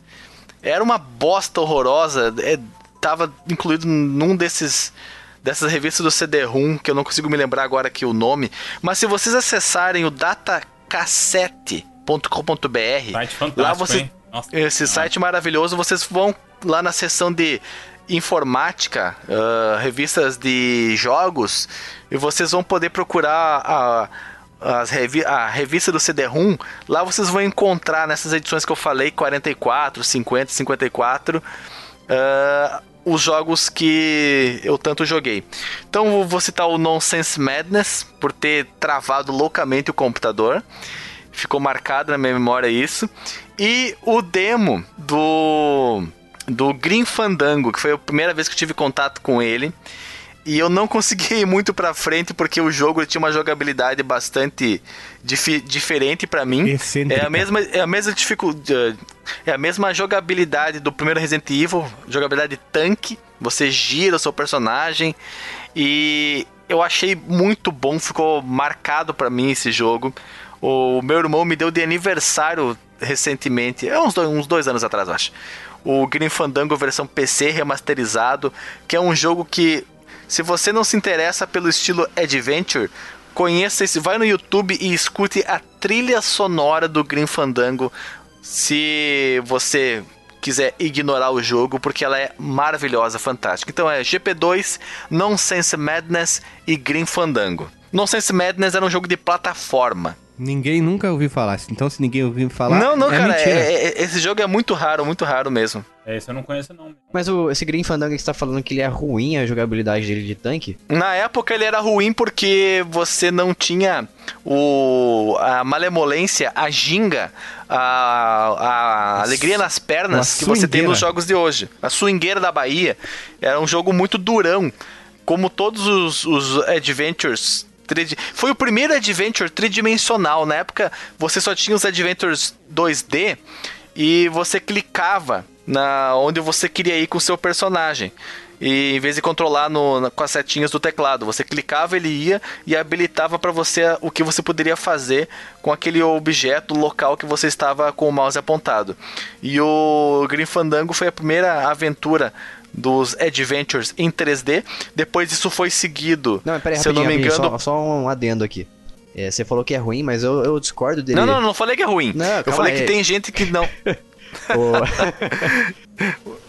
Era uma bosta horrorosa, é, tava incluído num desses dessas revistas do CD-ROM, que eu não consigo me lembrar agora aqui o nome, mas se vocês acessarem o datacassette.com.br, lá vocês esse site maravilhoso, vocês vão lá na seção de informática, ah, revistas de jogos, e vocês vão poder procurar a, as revi a revista do CD-ROM. Lá vocês vão encontrar nessas edições que eu falei, 44, 50, 54, ah, os jogos que eu tanto joguei. Então vou citar o Nonsense Madness, por ter travado loucamente o computador. Ficou marcado na minha memória isso. E o demo do do Green Fandango, que foi a primeira vez que eu tive contato com ele. E eu não consegui ir muito pra frente porque o jogo tinha uma jogabilidade bastante difi- diferente pra mim. Excêntrica. É a mesma é a mesma dificuldade, é a mesma jogabilidade do primeiro Resident Evil, jogabilidade tanque. Você gira o seu personagem e eu achei muito bom, ficou marcado pra mim esse jogo. O meu irmão me deu de aniversário recentemente, é uns dois, uns dois anos atrás, eu acho. O Green Fandango versão PC remasterizado, que é um jogo que, se você não se interessa pelo estilo Adventure, conheça esse, vai no YouTube e escute a trilha sonora do Green Fandango, se você quiser ignorar o jogo, porque ela é maravilhosa, fantástica. Então é GP2, Nonsense Madness e Green Fandango. Nonsense Madness era um jogo de plataforma. Ninguém nunca ouviu falar. Então, se ninguém ouviu falar. não, não, é cara, mentira. é- é- esse jogo é muito raro, muito raro mesmo. É, esse eu não conheço, não. Mas o, esse Green Fandango que você tá falando que ele é ruim a jogabilidade dele de tanque? Na época ele era ruim porque você não tinha o a malemolência, a ginga, a, a alegria nas pernas que você tem nos jogos de hoje. A swingueira da Bahia era um jogo muito durão, como todos os, os adventures. Tridi- Foi o primeiro adventure tridimensional. Na época você só tinha os adventures 2D e você clicava na onde você queria ir com o seu personagem. E em vez de controlar no- na- com as setinhas do teclado, você clicava, ele ia e habilitava para você o que você poderia fazer com aquele objeto local que você estava com o mouse apontado. E o Green Fandango foi a primeira aventura dos Adventures em 3D. Depois isso foi seguido, Não, peraí, se eu não me engano, só, só um adendo aqui. É, você falou que é ruim, mas eu, eu discordo dele. Não, não, não falei que é ruim. Não, eu falei aí. que tem gente que não. O-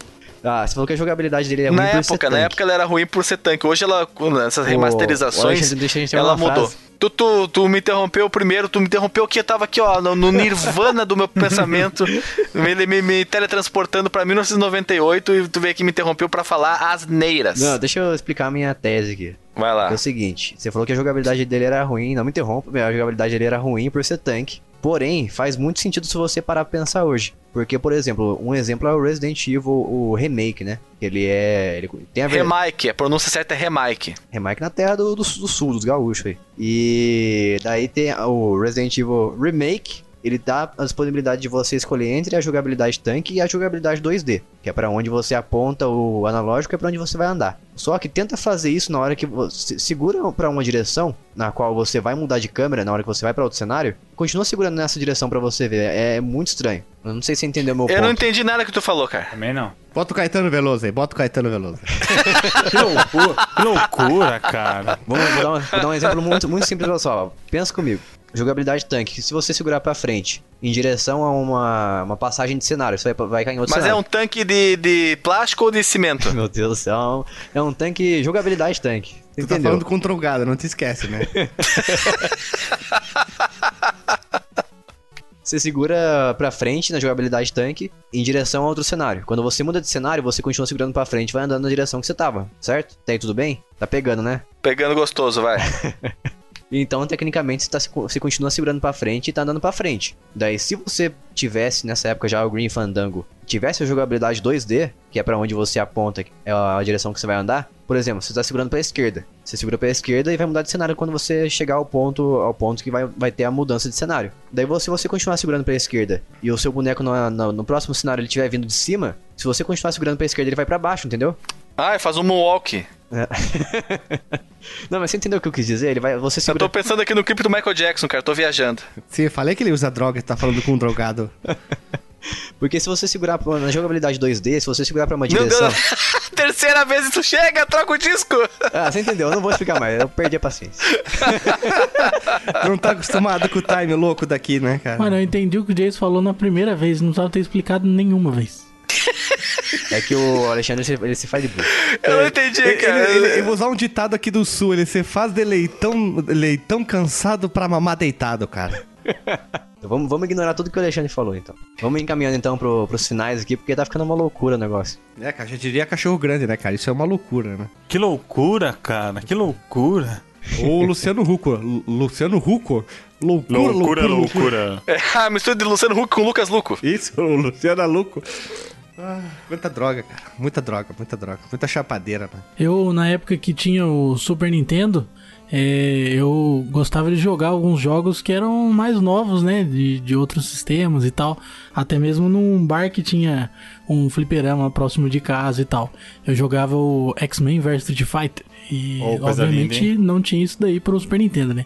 ah, você falou que a jogabilidade dele é ruim na por ser época, na tanque. época ela era ruim por ser tanque. Hoje ela, com essas remasterizações, deixa a gente ter ela mudou. frase. Tu, tu, tu me interrompeu primeiro, tu me interrompeu que eu tava aqui, ó, no, no nirvana do meu pensamento, ele me, me teletransportando pra 1998 e tu veio aqui me interrompeu pra falar asneiras. Não, deixa eu explicar a minha tese aqui. Vai lá. É o seguinte, você falou que a jogabilidade dele era ruim, não me interrompa, a jogabilidade dele era ruim por ser tanque. Porém, faz muito sentido se você parar pra pensar hoje. Porque, por exemplo, um exemplo é o Resident Evil, o remake, né? Ele é. Ele tem a ver- Remake, a pronúncia certa é remake. remake na terra do, do, do sul, dos gaúchos aí. E daí tem o Resident Evil Remake. Ele dá a disponibilidade de você escolher entre a jogabilidade tanque e a jogabilidade 2D, que é pra onde você aponta o analógico e é pra onde você vai andar. Só que tenta fazer isso na hora que você segura pra uma direção na qual você vai mudar de câmera, na hora que você vai pra outro cenário, continua segurando nessa direção pra você ver. É, muito estranho. Eu não sei se você entendeu o meu Eu não ponto. entendi nada que tu falou, cara. Também não. Bota o Caetano Veloso aí, bota o Caetano Veloso. Que loucura, que loucura, cara. Vamos vou dar, um, vou dar um exemplo muito, muito simples, olha só. Pensa comigo. Jogabilidade tanque. Se você segurar pra frente em direção a uma, uma passagem de cenário, você vai, vai cair em outro Mas é cenário. um tanque de, de plástico ou de cimento? Meu Deus do céu, é um, é um tanque. Jogabilidade tanque. Você Tu tá entendeu? falando com drogado, não te esquece, né? Você segura pra frente na jogabilidade tanque em direção a outro cenário. Quando você muda de cenário, você continua segurando pra frente e vai andando na direção que você tava, certo? Tá aí tudo bem? Tá pegando, né? Pegando gostoso, vai. Então, tecnicamente, você, tá, você continua segurando pra frente e tá andando pra frente. Daí, se você tivesse, nessa época já, o Green Fandango, tivesse a jogabilidade 2D, que é pra onde você aponta, é a direção que você vai andar, por exemplo, você tá segurando pra esquerda. Você segura pra esquerda e vai mudar de cenário quando você chegar ao ponto, ao ponto que vai, vai ter a mudança de cenário. Daí, se você continuar segurando pra esquerda e o seu boneco no, no, no próximo cenário ele estiver vindo de cima, se você continuar segurando pra esquerda, ele vai pra baixo, entendeu? Ah, faz um moonwalk. Não, mas você entendeu o que eu quis dizer? Ele vai, você Eu segura tô pensando aqui no clipe do Michael Jackson, cara. Tô viajando. Sim, eu falei que ele usa droga, tá falando com um drogado. Porque se você segurar pra- na jogabilidade 2D, se você segurar pra uma Meu direção. Deus! Terceira vez e tu chega, troca o disco! Ah, você entendeu? Eu não vou explicar mais, eu perdi a paciência. não tá acostumado com o time louco daqui, né, cara? Mano, eu entendi o que o Jason falou na primeira vez, não precisava ter explicado nenhuma vez. É que o Alexandre ele se- ele se faz de burro. Eu não entendi, Ele, cara. ele- ele- eu vou usar um ditado aqui do sul, ele se faz de leitão, leitão cansado pra mamar deitado, cara. Então vamos, vamos ignorar tudo que o Alexandre falou, então. Vamos encaminhando então pro, pros finais aqui, porque tá ficando uma loucura o negócio. É, cara, já diria cachorro grande, né, cara? Isso é uma loucura, né? Que loucura, cara. Que loucura. Ou Luciano Huco. Lu- Luciano Huco? Loucura, loucura, loucura. É a mistura de Luciano Huck com Lucas Luco. Isso, o Luciano é louco. Ah, muita droga, cara. Muita droga, muita droga. Muita chapadeira, né? Eu, na época que tinha o Super Nintendo, é, eu gostava de jogar alguns jogos que eram mais novos, né? De, de outros sistemas e tal. Até mesmo num bar que tinha um fliperama próximo de casa e tal. Eu jogava o X-Men vs Street Fighter. E, Oh, obviamente, linda, não tinha isso daí pro Super Nintendo, né?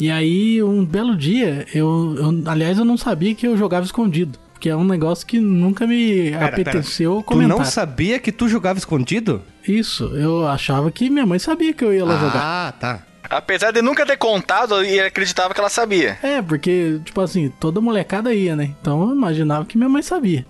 E aí, um belo dia, eu, eu- aliás, eu não sabia que eu jogava escondido. Porque é um negócio que nunca me Pera, apeteceu Tu comentar. não sabia que tu jogava escondido? Isso, eu achava que minha mãe sabia que eu ia lá jogar. Ah, tá. Apesar de nunca ter contado, ele acreditava que ela sabia. É, porque, tipo assim, toda molecada ia, né? Então eu imaginava que minha mãe sabia.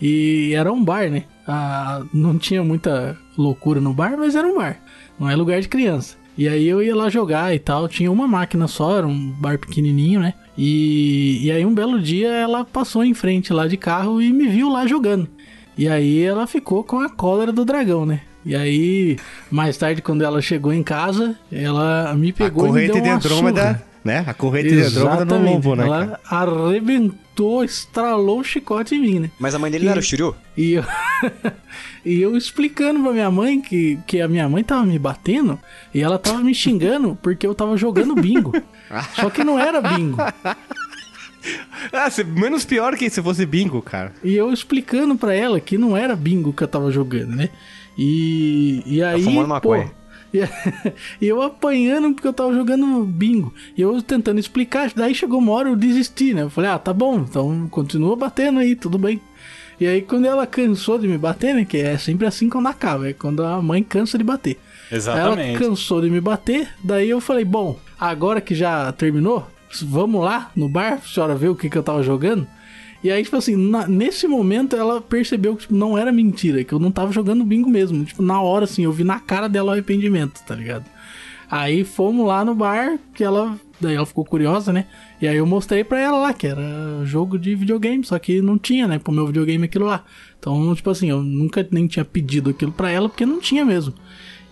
E era um bar, né? Ah, não tinha muita loucura no bar, mas era um bar. Não é lugar de criança. E aí eu ia lá jogar e tal. Tinha uma máquina só, era um bar pequenininho, né? E, e aí um belo dia ela passou em frente lá de carro e me viu lá jogando. E aí ela ficou com a cólera do dragão, né? E aí, mais tarde, quando ela chegou em casa, ela me A pegou e me corrente deu de uma Andrômeda, surra. Né? A corrente de Andrômeda no Exatamente. lombo, né, Ela cara? arrebentou, estralou o chicote em mim, né? Mas a mãe dele não era o Shiryu? E eu, e eu explicando pra minha mãe que, que a minha mãe tava me batendo e ela tava me xingando porque eu tava jogando bingo. Só que não era bingo. Ah, se- menos pior que se fosse bingo, cara. E eu explicando pra ela que não era bingo que eu tava jogando, né? E, e aí. fumando pô, maconha. E, e eu apanhando porque eu tava jogando bingo. E eu tentando explicar. Daí chegou uma hora eu desisti, né? Eu falei, ah, tá bom, então continua batendo aí, tudo bem. E aí quando ela cansou de me bater, né? Que é sempre assim quando acaba, é quando a mãe cansa de bater. Aí Ela Exatamente. cansou de me bater, daí eu falei, bom, agora que já terminou, vamos lá no bar, pra senhora ver o que, que eu tava jogando. E aí, tipo assim, na- nesse momento ela percebeu que tipo, não era mentira, que eu não tava jogando bingo mesmo. Tipo, na hora, assim, eu vi na cara dela o arrependimento, tá ligado? Aí fomos lá no bar, que ela. Daí ela ficou curiosa, né? E aí eu mostrei pra ela lá que era jogo de videogame, só que não tinha, né? Pro meu videogame aquilo lá. Então, tipo assim, eu nunca nem tinha pedido aquilo pra ela porque não tinha mesmo.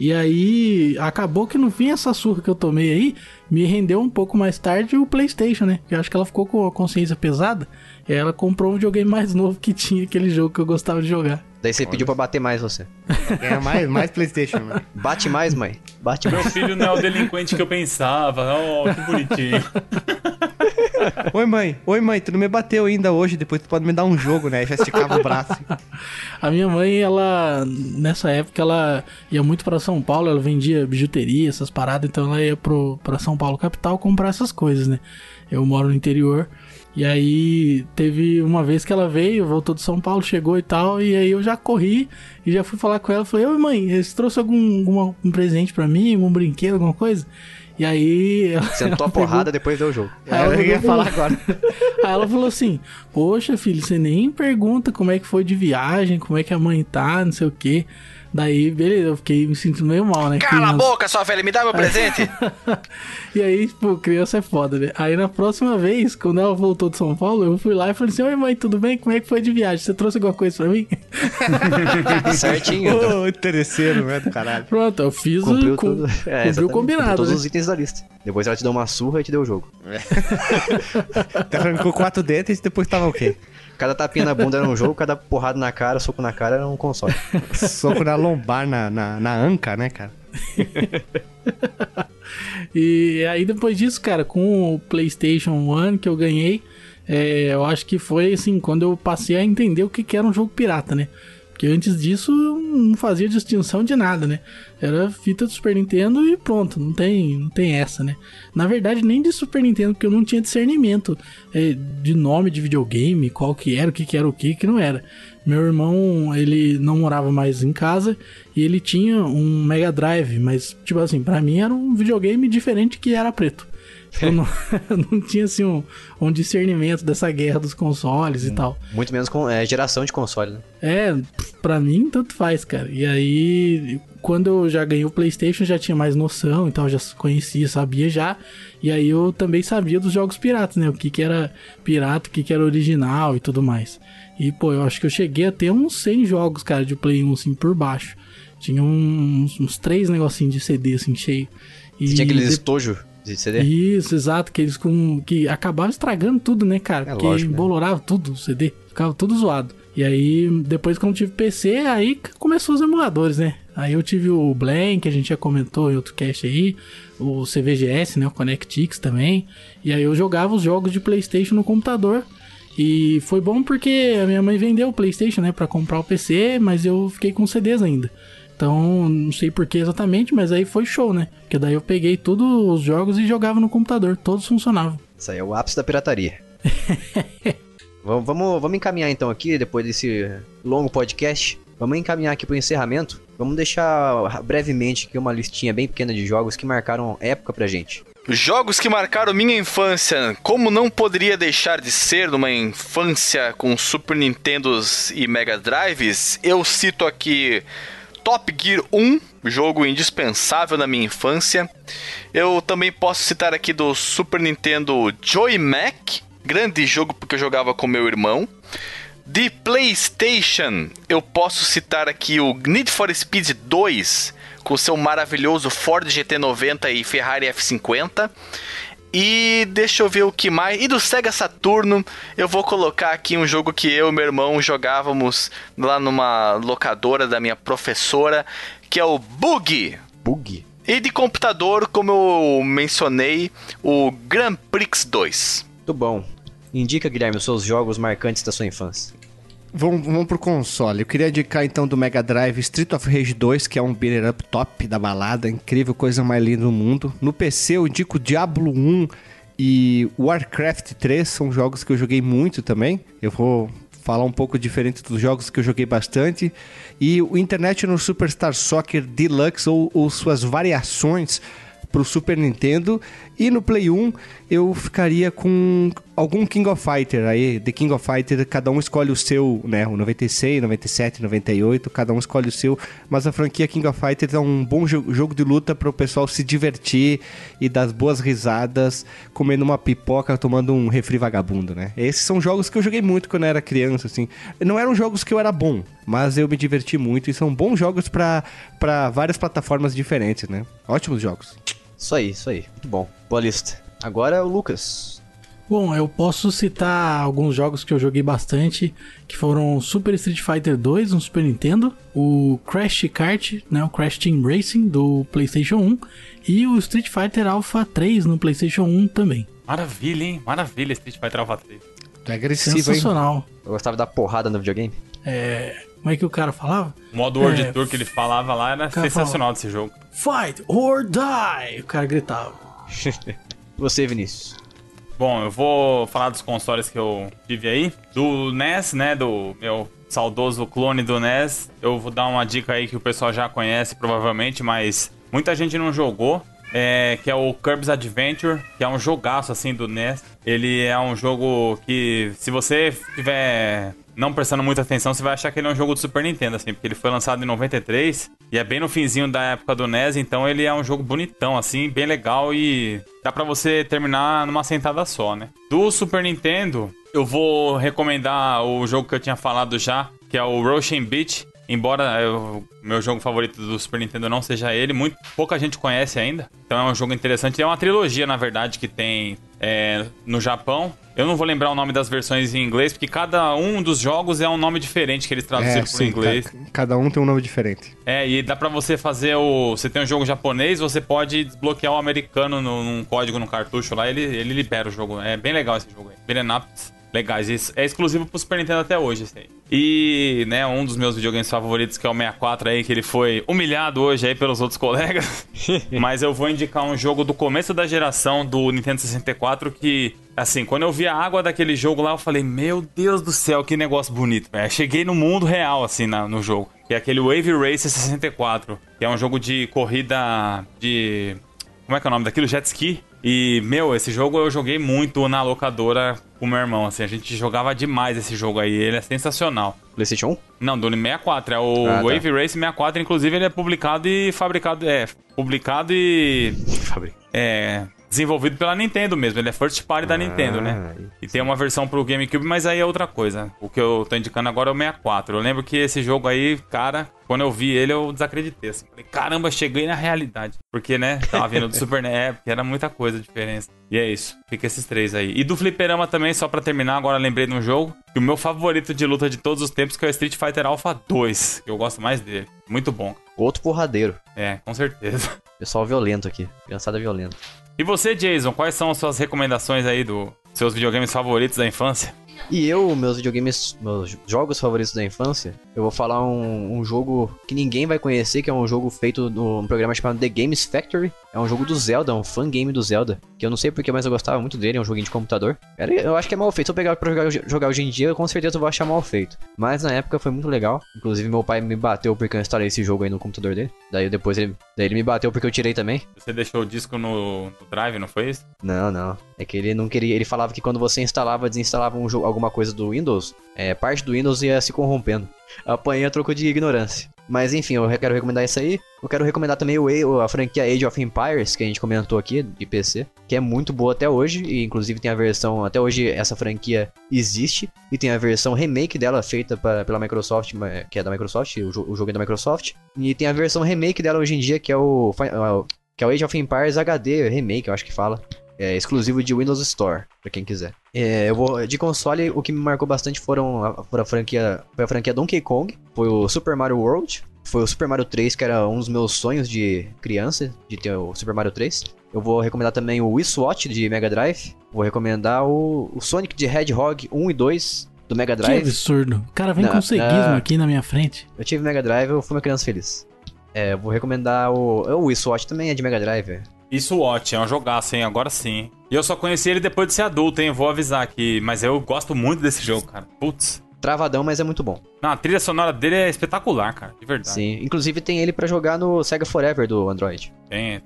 E aí, acabou que no fim essa surra que eu tomei aí me rendeu um pouco mais tarde o PlayStation, né? Eu acho que ela ficou com a consciência pesada. E ela comprou um videogame mais novo que tinha aquele jogo que eu gostava de jogar. Daí você pediu pra bater mais você. É mais, mais Playstation, né? Bate mais, mãe. Bate Meu mais. filho não é o delinquente que eu pensava. Oh, que bonitinho. Oi, mãe. Oi, mãe. Tu não me bateu ainda hoje, depois tu pode me dar um jogo, né? Já esticava o braço. A minha mãe, ela, nessa época, ela ia muito pra São Paulo, ela vendia bijuteria, essas paradas, então ela ia pro, pra São Paulo capital comprar essas coisas, né? Eu moro no interior. E aí teve uma vez que ela veio, voltou de São Paulo, chegou e tal, e aí eu já corri e já fui falar com ela, falei, oi mãe, você trouxe algum, um presente pra mim, algum brinquedo, alguma coisa? E aí. ela- Sentou a ela pegou- porrada, depois deu o jogo. Aí ela eu ia pegou- falar agora. Aí ela falou assim: Poxa, filho, você nem pergunta como é que foi de viagem, como é que a mãe tá, não sei o quê. Daí, beleza, eu fiquei me sentindo meio mal, né? Cala a criança. boca, sua velha, me dá meu presente. E aí, pô, criança é foda, né? Aí na próxima vez, quando ela voltou de São Paulo, eu fui lá e falei assim: Oi, mãe, tudo bem? Como é que foi de viagem? Você trouxe alguma coisa pra mim? Certinho. Ô, interesseiro, né? Do caralho. Pronto, eu fiz Cumpriu o, com- tudo. É, cumpriu o combinado. Cumpriu todos né? os itens da lista. Depois ela te deu uma surra e te deu o jogo. Te arrancou quatro dentes e depois tava o quê? Cada tapinha na bunda era um jogo, cada porrada na cara, soco na cara era um console. Soco na lombar, na, na, na anca, né, cara? E aí depois disso, cara, com o PlayStation One que eu ganhei, é, eu acho que foi assim, quando eu passei a entender o que, que era um jogo pirata, né? Porque antes disso não fazia distinção de nada, né? Era fita do Super Nintendo e pronto, não tem, não tem essa, né? Na verdade, nem de Super Nintendo, porque eu não tinha discernimento é, de nome de videogame, qual que era, o que, que era o que, que não era. Meu irmão, ele não morava mais em casa e ele tinha um Mega Drive, mas, tipo assim, pra mim era um videogame diferente que era preto. Eu não, não tinha assim um, um discernimento dessa guerra dos consoles e tal. Muito menos com é, geração de console, né? É, pra mim tanto faz, cara. E aí, quando eu já ganhei o PlayStation, já tinha mais noção, então já conhecia, sabia já. E aí eu também sabia dos jogos piratas, né? O que que era pirata, o que que era original e tudo mais. E pô, eu acho que eu cheguei a ter uns 100 jogos, cara, de Play 1 assim por baixo. Tinha uns, uns três negocinhos de CD assim cheio. E Você tinha aqueles de- estojo de CD? isso, exato, que eles com. que acabavam estragando tudo, né, cara? É Porque lógico, né? embolorava tudo o CD, ficava tudo zoado. E aí, depois quando eu tive PC, aí que começou os emuladores, né? Aí eu tive o Blank, que a gente já comentou em outro cast aí, o CVGS, né, o ConnectX também. E aí eu jogava os jogos de PlayStation no computador. E foi bom porque a minha mãe vendeu o PlayStation, né, pra comprar o PC, mas eu fiquei com CDs ainda. Então, não sei por que exatamente, mas aí foi show, né? Porque daí eu peguei todos os jogos e jogava no computador, todos funcionavam. Isso aí é o ápice da pirataria. vamos, vamos, vamos encaminhar então aqui, depois desse longo podcast. Vamos encaminhar aqui pro encerramento. Vamos deixar brevemente aqui uma listinha bem pequena de jogos que marcaram época pra gente. Jogos que marcaram minha infância, como não poderia deixar de ser numa infância com Super Nintendos e Mega Drives, eu cito aqui Top Gear 1, jogo indispensável na minha infância. Eu também posso citar aqui do Super Nintendo Joy Mac, grande jogo porque eu jogava com meu irmão. De PlayStation, eu posso citar aqui o Need for Speed 2, com seu maravilhoso Ford GT90 e Ferrari F50. E deixa eu ver o que mais. E do Sega Saturno, eu vou colocar aqui um jogo que eu e meu irmão jogávamos lá numa locadora da minha professora, que é o Boogie. Bug? E de computador, como eu mencionei, o Grand Prix 2. Muito bom. Indica, Guilherme, os seus jogos marcantes da sua infância. Vamos, vamos pro console. Eu queria indicar então do Mega Drive Street of Rage 2, que é um beat'em up top da balada, incrível, coisa mais linda do mundo. No PC eu indico Diablo 1 e Warcraft 3, são jogos que eu joguei muito também. Eu vou falar um pouco diferente dos jogos que eu joguei bastante. E o International Superstar Soccer Deluxe ou, ou suas variações pro Super Nintendo e no Play 1 eu ficaria com algum King of Fighter aí, The King of Fighter, cada um escolhe o seu, né, o 96, 97, 98, cada um escolhe o seu, mas a franquia King of Fighters é um bom jo- jogo de luta para o pessoal se divertir e dar boas risadas, comendo uma pipoca, tomando um refri vagabundo, né? Esses são jogos que eu joguei muito quando eu era criança, assim. Não eram jogos que eu era bom, mas eu me diverti muito e são bons jogos para várias plataformas diferentes, né? Ótimos jogos. Isso aí, isso aí. Muito bom. Boa lista. Agora é o Lucas. Bom, eu posso citar alguns jogos que eu joguei bastante, que foram Super Street Fighter 2 no Super Nintendo, o Crash Kart, né, o Crash Team Racing do PlayStation 1 e o Street Fighter Alpha 3 no PlayStation 1 também. Maravilha, hein? Maravilha Street Fighter Alpha 3. Tu é agressivo, hein? Sensacional. Eu gostava da porrada no videogame. É, como é que o cara falava? O modo World É, Tour que ele falava lá era sensacional desse jogo. Fight or die! O cara gritava. Você, Vinícius. Bom, eu vou falar dos consoles que eu tive aí. Do NES, né? Do meu saudoso clone do NES. Eu vou dar uma dica aí que o pessoal já conhece, provavelmente, mas muita gente não jogou. É, que é o Kirby's Adventure, que é um jogaço assim do NES. Ele é um jogo que, se você tiver não prestando muita atenção, você vai achar que ele é um jogo do Super Nintendo, assim, porque ele foi lançado em 93 e é bem no finzinho da época do NES, então ele é um jogo bonitão, assim, bem legal e dá pra você terminar numa sentada só, né? Do Super Nintendo, eu vou recomendar o jogo que eu tinha falado já, que é o Russian Beach. Embora o meu jogo favorito do Super Nintendo não seja ele, muito pouca gente conhece ainda. Então é um jogo interessante. É uma trilogia, na verdade, que tem é, no Japão. Eu não vou lembrar o nome das versões em inglês, porque cada um dos jogos é um nome diferente que eles traduziram É, sim, inglês. ca- cada um tem um nome diferente. É, e dá pra você fazer o. Você tem um jogo japonês, você pode desbloquear o americano no- num código no cartucho lá, ele, ele libera o jogo. É bem legal esse jogo aí. Ups legais. Isso é exclusivo pro Super Nintendo até hoje, esse aí. E, né, um dos meus videogames favoritos, que é o 64 aí, que ele foi humilhado hoje aí pelos outros colegas. Mas eu vou indicar um jogo do começo da geração do Nintendo 64 que. Assim, quando eu vi a água daquele jogo lá, eu falei, meu Deus do céu, que negócio bonito, velho. Cheguei no mundo real, assim, na- no jogo. Que é aquele Wave Racer 64, que é um jogo de corrida de. Como é que é o nome daquilo? Jet ski. E, meu, esse jogo eu joguei muito na locadora com meu irmão, assim, a gente jogava demais esse jogo aí, ele é sensacional. PlayStation 1? Não, do 64, é o Ah, tá. Wave Race 64, inclusive ele é publicado e fabricado, é, publicado e Fabri. é desenvolvido pela Nintendo mesmo, ele é first party da Nintendo, né? E tem uma versão pro GameCube, mas aí é outra coisa. O que eu tô indicando agora é o 64. Eu lembro que esse jogo aí, cara, quando eu vi ele, eu desacreditei. Assim. Falei, caramba, cheguei na realidade. Porque, né, tava vindo do Super NES, é, porque era muita coisa a diferença. E é isso, fica esses três aí. E do Fliperama também, só pra terminar, agora lembrei de um jogo, que o meu favorito de luta de todos os tempos, que é o Street Fighter Alpha 2, que eu gosto mais dele. Muito bom. Outro porradeiro. É, com certeza. Pessoal violento aqui. Criançada violenta. E você, Jason, quais são as suas recomendações aí dos seus videogames favoritos da infância? E eu, meus videogames, meus jogos favoritos da infância, eu vou falar um, um jogo que ninguém vai conhecer, que é um jogo feito num programa chamado The Games Factory. É um jogo do Zelda, um fangame do Zelda. Que eu não sei porque, mas eu gostava muito dele, é um joguinho de computador. Era- Eu acho que é mal feito. Se eu pegar pra jogar, jogar hoje em dia, com certeza eu vou achar mal feito. Mas na época foi muito legal. Inclusive, meu pai me bateu porque eu instalei esse jogo aí no computador dele. Daí depois ele, daí ele me bateu porque eu tirei também. Você deixou o disco no, no Drive, não foi isso? Não, não. É que ele não queria. Ele falava que quando você instalava, desinstalava um jogo, alguma coisa do Windows, é, parte do Windows ia se corrompendo. Apanhei a troco de ignorância. Mas enfim, eu quero recomendar isso aí. Eu quero recomendar também o, A- franquia Age of Empires, que a gente comentou aqui, de PC, que é muito boa até hoje, e inclusive tem a versão. Até hoje essa franquia existe, e tem a versão remake dela feita pa- pela Microsoft, que é da Microsoft, o, o jogo é da Microsoft. E tem a versão remake dela hoje em dia, que é o. é Que é o Age of Empires HD Remake, eu acho que fala. É exclusivo de Windows Store, pra quem quiser. É, eu vou, de console, o que me marcou bastante foram a, foi a franquia, foi a franquia Donkey Kong, foi o Super Mario World, foi o Super Mario 3, que era um dos meus sonhos de criança, de ter o Super Mario 3. Eu vou recomendar também o Wii SWAT de Mega Drive, vou recomendar o, o Sonic de Hedgehog 1 e 2 do Mega Que Drive. absurdo. O cara vem Não, com ceguismo não. aqui na minha frente. Eu tive Mega Drive, eu fui uma criança feliz. É, eu vou recomendar o, o Wii SWAT também é de Mega Drive. é. Isso, Watch, é um jogaço, hein? Agora sim. E eu só conheci ele depois de ser adulto, hein? Vou avisar aqui. Mas eu gosto muito desse jogo, cara. Putz. Travadão, mas é muito bom. Não, a trilha sonora dele é espetacular, cara. De verdade. Sim, inclusive tem ele pra jogar no Sega Forever do Android. Tem.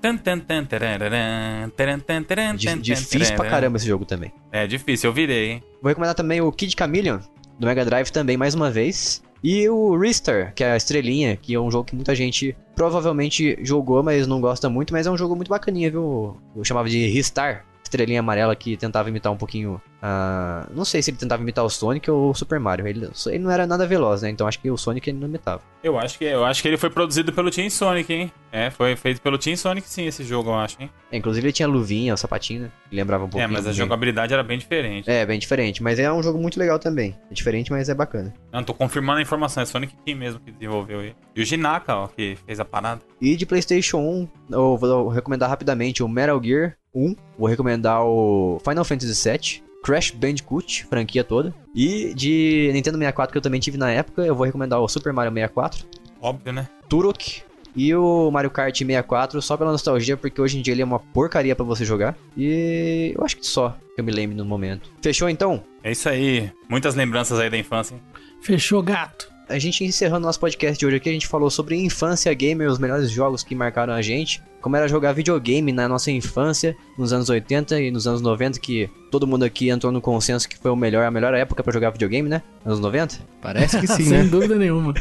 Difícil pra caramba esse jogo também. É difícil, eu virei, hein? Vou recomendar também o Kid Chameleon, do Mega Drive também, mais uma vez. E o Ristar, que é a estrelinha, que é um jogo que muita gente provavelmente jogou, mas não gosta muito, mas é um jogo muito bacaninha, viu? Eu chamava de Ristar, estrelinha amarela que tentava imitar um pouquinho. ah, não sei se ele tentava imitar o Sonic ou o Super Mario. Ele, ele não era nada veloz, né? Então acho que o Sonic ele não imitava. Eu acho que eu acho que ele foi produzido pelo Team Sonic, hein? É, foi feito pelo Team Sonic sim, esse jogo, eu acho, hein? É, inclusive ele tinha luvinha, o sapatinho, né? Lembrava um É, pouquinho. mas a jogabilidade era bem diferente. É, bem diferente, mas é um jogo muito legal também. É diferente, mas é bacana. Não, tô confirmando a informação, é Sonic Team mesmo que desenvolveu ele. E o Jinaka, ó, que fez a parada. E de PlayStation 1, eu vou recomendar rapidamente o Metal Gear 1, vou recomendar o Final Fantasy VII, Crash Bandicoot, franquia toda. E de Nintendo 64, que eu também tive na época, eu vou recomendar o Super Mario 64, Óbvio, né? Turok e o Mario Kart 64, só pela nostalgia, porque hoje em dia ele é uma porcaria pra você jogar. E eu acho que só, que eu me lembro no momento. Fechou então? É isso aí. Muitas lembranças aí da infância, hein? Fechou, gato. A gente encerrando nosso podcast de hoje aqui, a gente falou sobre infância gamer, os melhores jogos que marcaram a gente, como era jogar videogame na nossa infância, nos anos 80 e nos anos 90, que todo mundo aqui entrou no consenso que foi o melhor, a melhor época pra jogar videogame, né? Anos 90? Parece que sim, Sem né? dúvida nenhuma.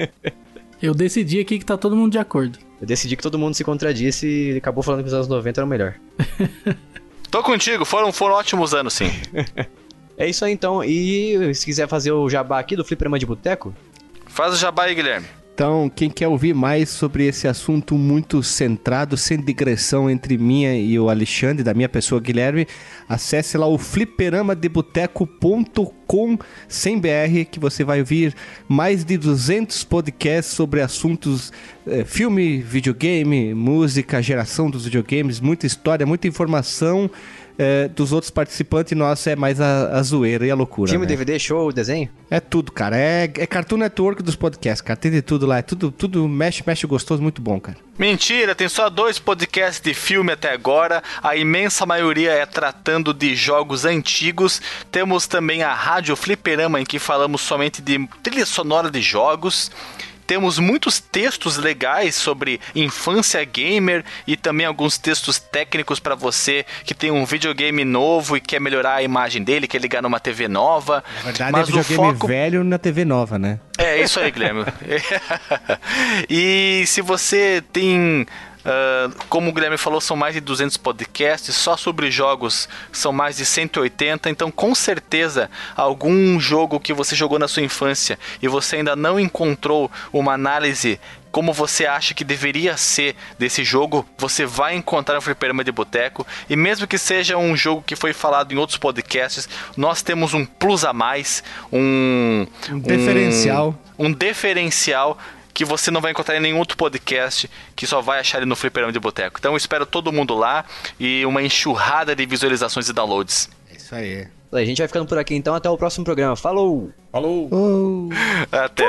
Eu decidi aqui que tá todo mundo de acordo. Eu decidi que todo mundo se contradisse e acabou falando que os anos 90 eram o melhor. Tô contigo, foram, foram ótimos anos, sim. É isso aí então, e se quiser fazer o jabá aqui do Fliperama de Boteco, Faz o jabá aí, Guilherme. Então, quem quer ouvir mais sobre esse assunto muito centrado, sem digressão entre minha e o Alexandre, da minha pessoa Guilherme, acesse lá o fliperamadeboteco.com sem BR, que você vai ouvir mais de 200 podcasts sobre assuntos eh, filme, videogame, música, geração dos videogames, muita história, muita informação. Eh, dos outros participantes, nossa, é mais a, a zoeira e a loucura. filme, né? DVD, show, desenho. É tudo, cara. É, é Cartoon Network dos podcasts, cara. Tem de tudo lá. É tudo, tudo mexe, mexe gostoso, muito bom, cara. Mentira, tem só dois podcasts de filme até agora. A imensa maioria é tratando de jogos antigos. Temos também a Rádio Fliperama, em que falamos somente de trilha sonora de jogos. Temos muitos textos legais sobre infância gamer e também alguns textos técnicos para você que tem um videogame novo e quer melhorar a imagem dele, quer ligar numa TV nova. Na verdade, Mas é videogame foco velho na TV nova, né? é isso aí, Guilherme. e se você tem. Ah, como o Guilherme falou, são mais de 200 podcasts, só sobre jogos são mais de 180, então com certeza algum jogo que você jogou na sua infância e você ainda não encontrou uma análise como você acha que deveria ser desse jogo, você vai encontrar no Fliperama de Boteco. E mesmo que seja um jogo que foi falado em outros podcasts, nós temos um plus a mais, um, Um diferencial. um diferencial que você não vai encontrar em nenhum outro podcast, que só vai achar ele no Fliperão de Boteco. Então eu espero todo mundo lá e uma enxurrada de visualizações e downloads. É isso aí. A gente vai ficando por aqui então, até o próximo programa. Falou! Falou! Até!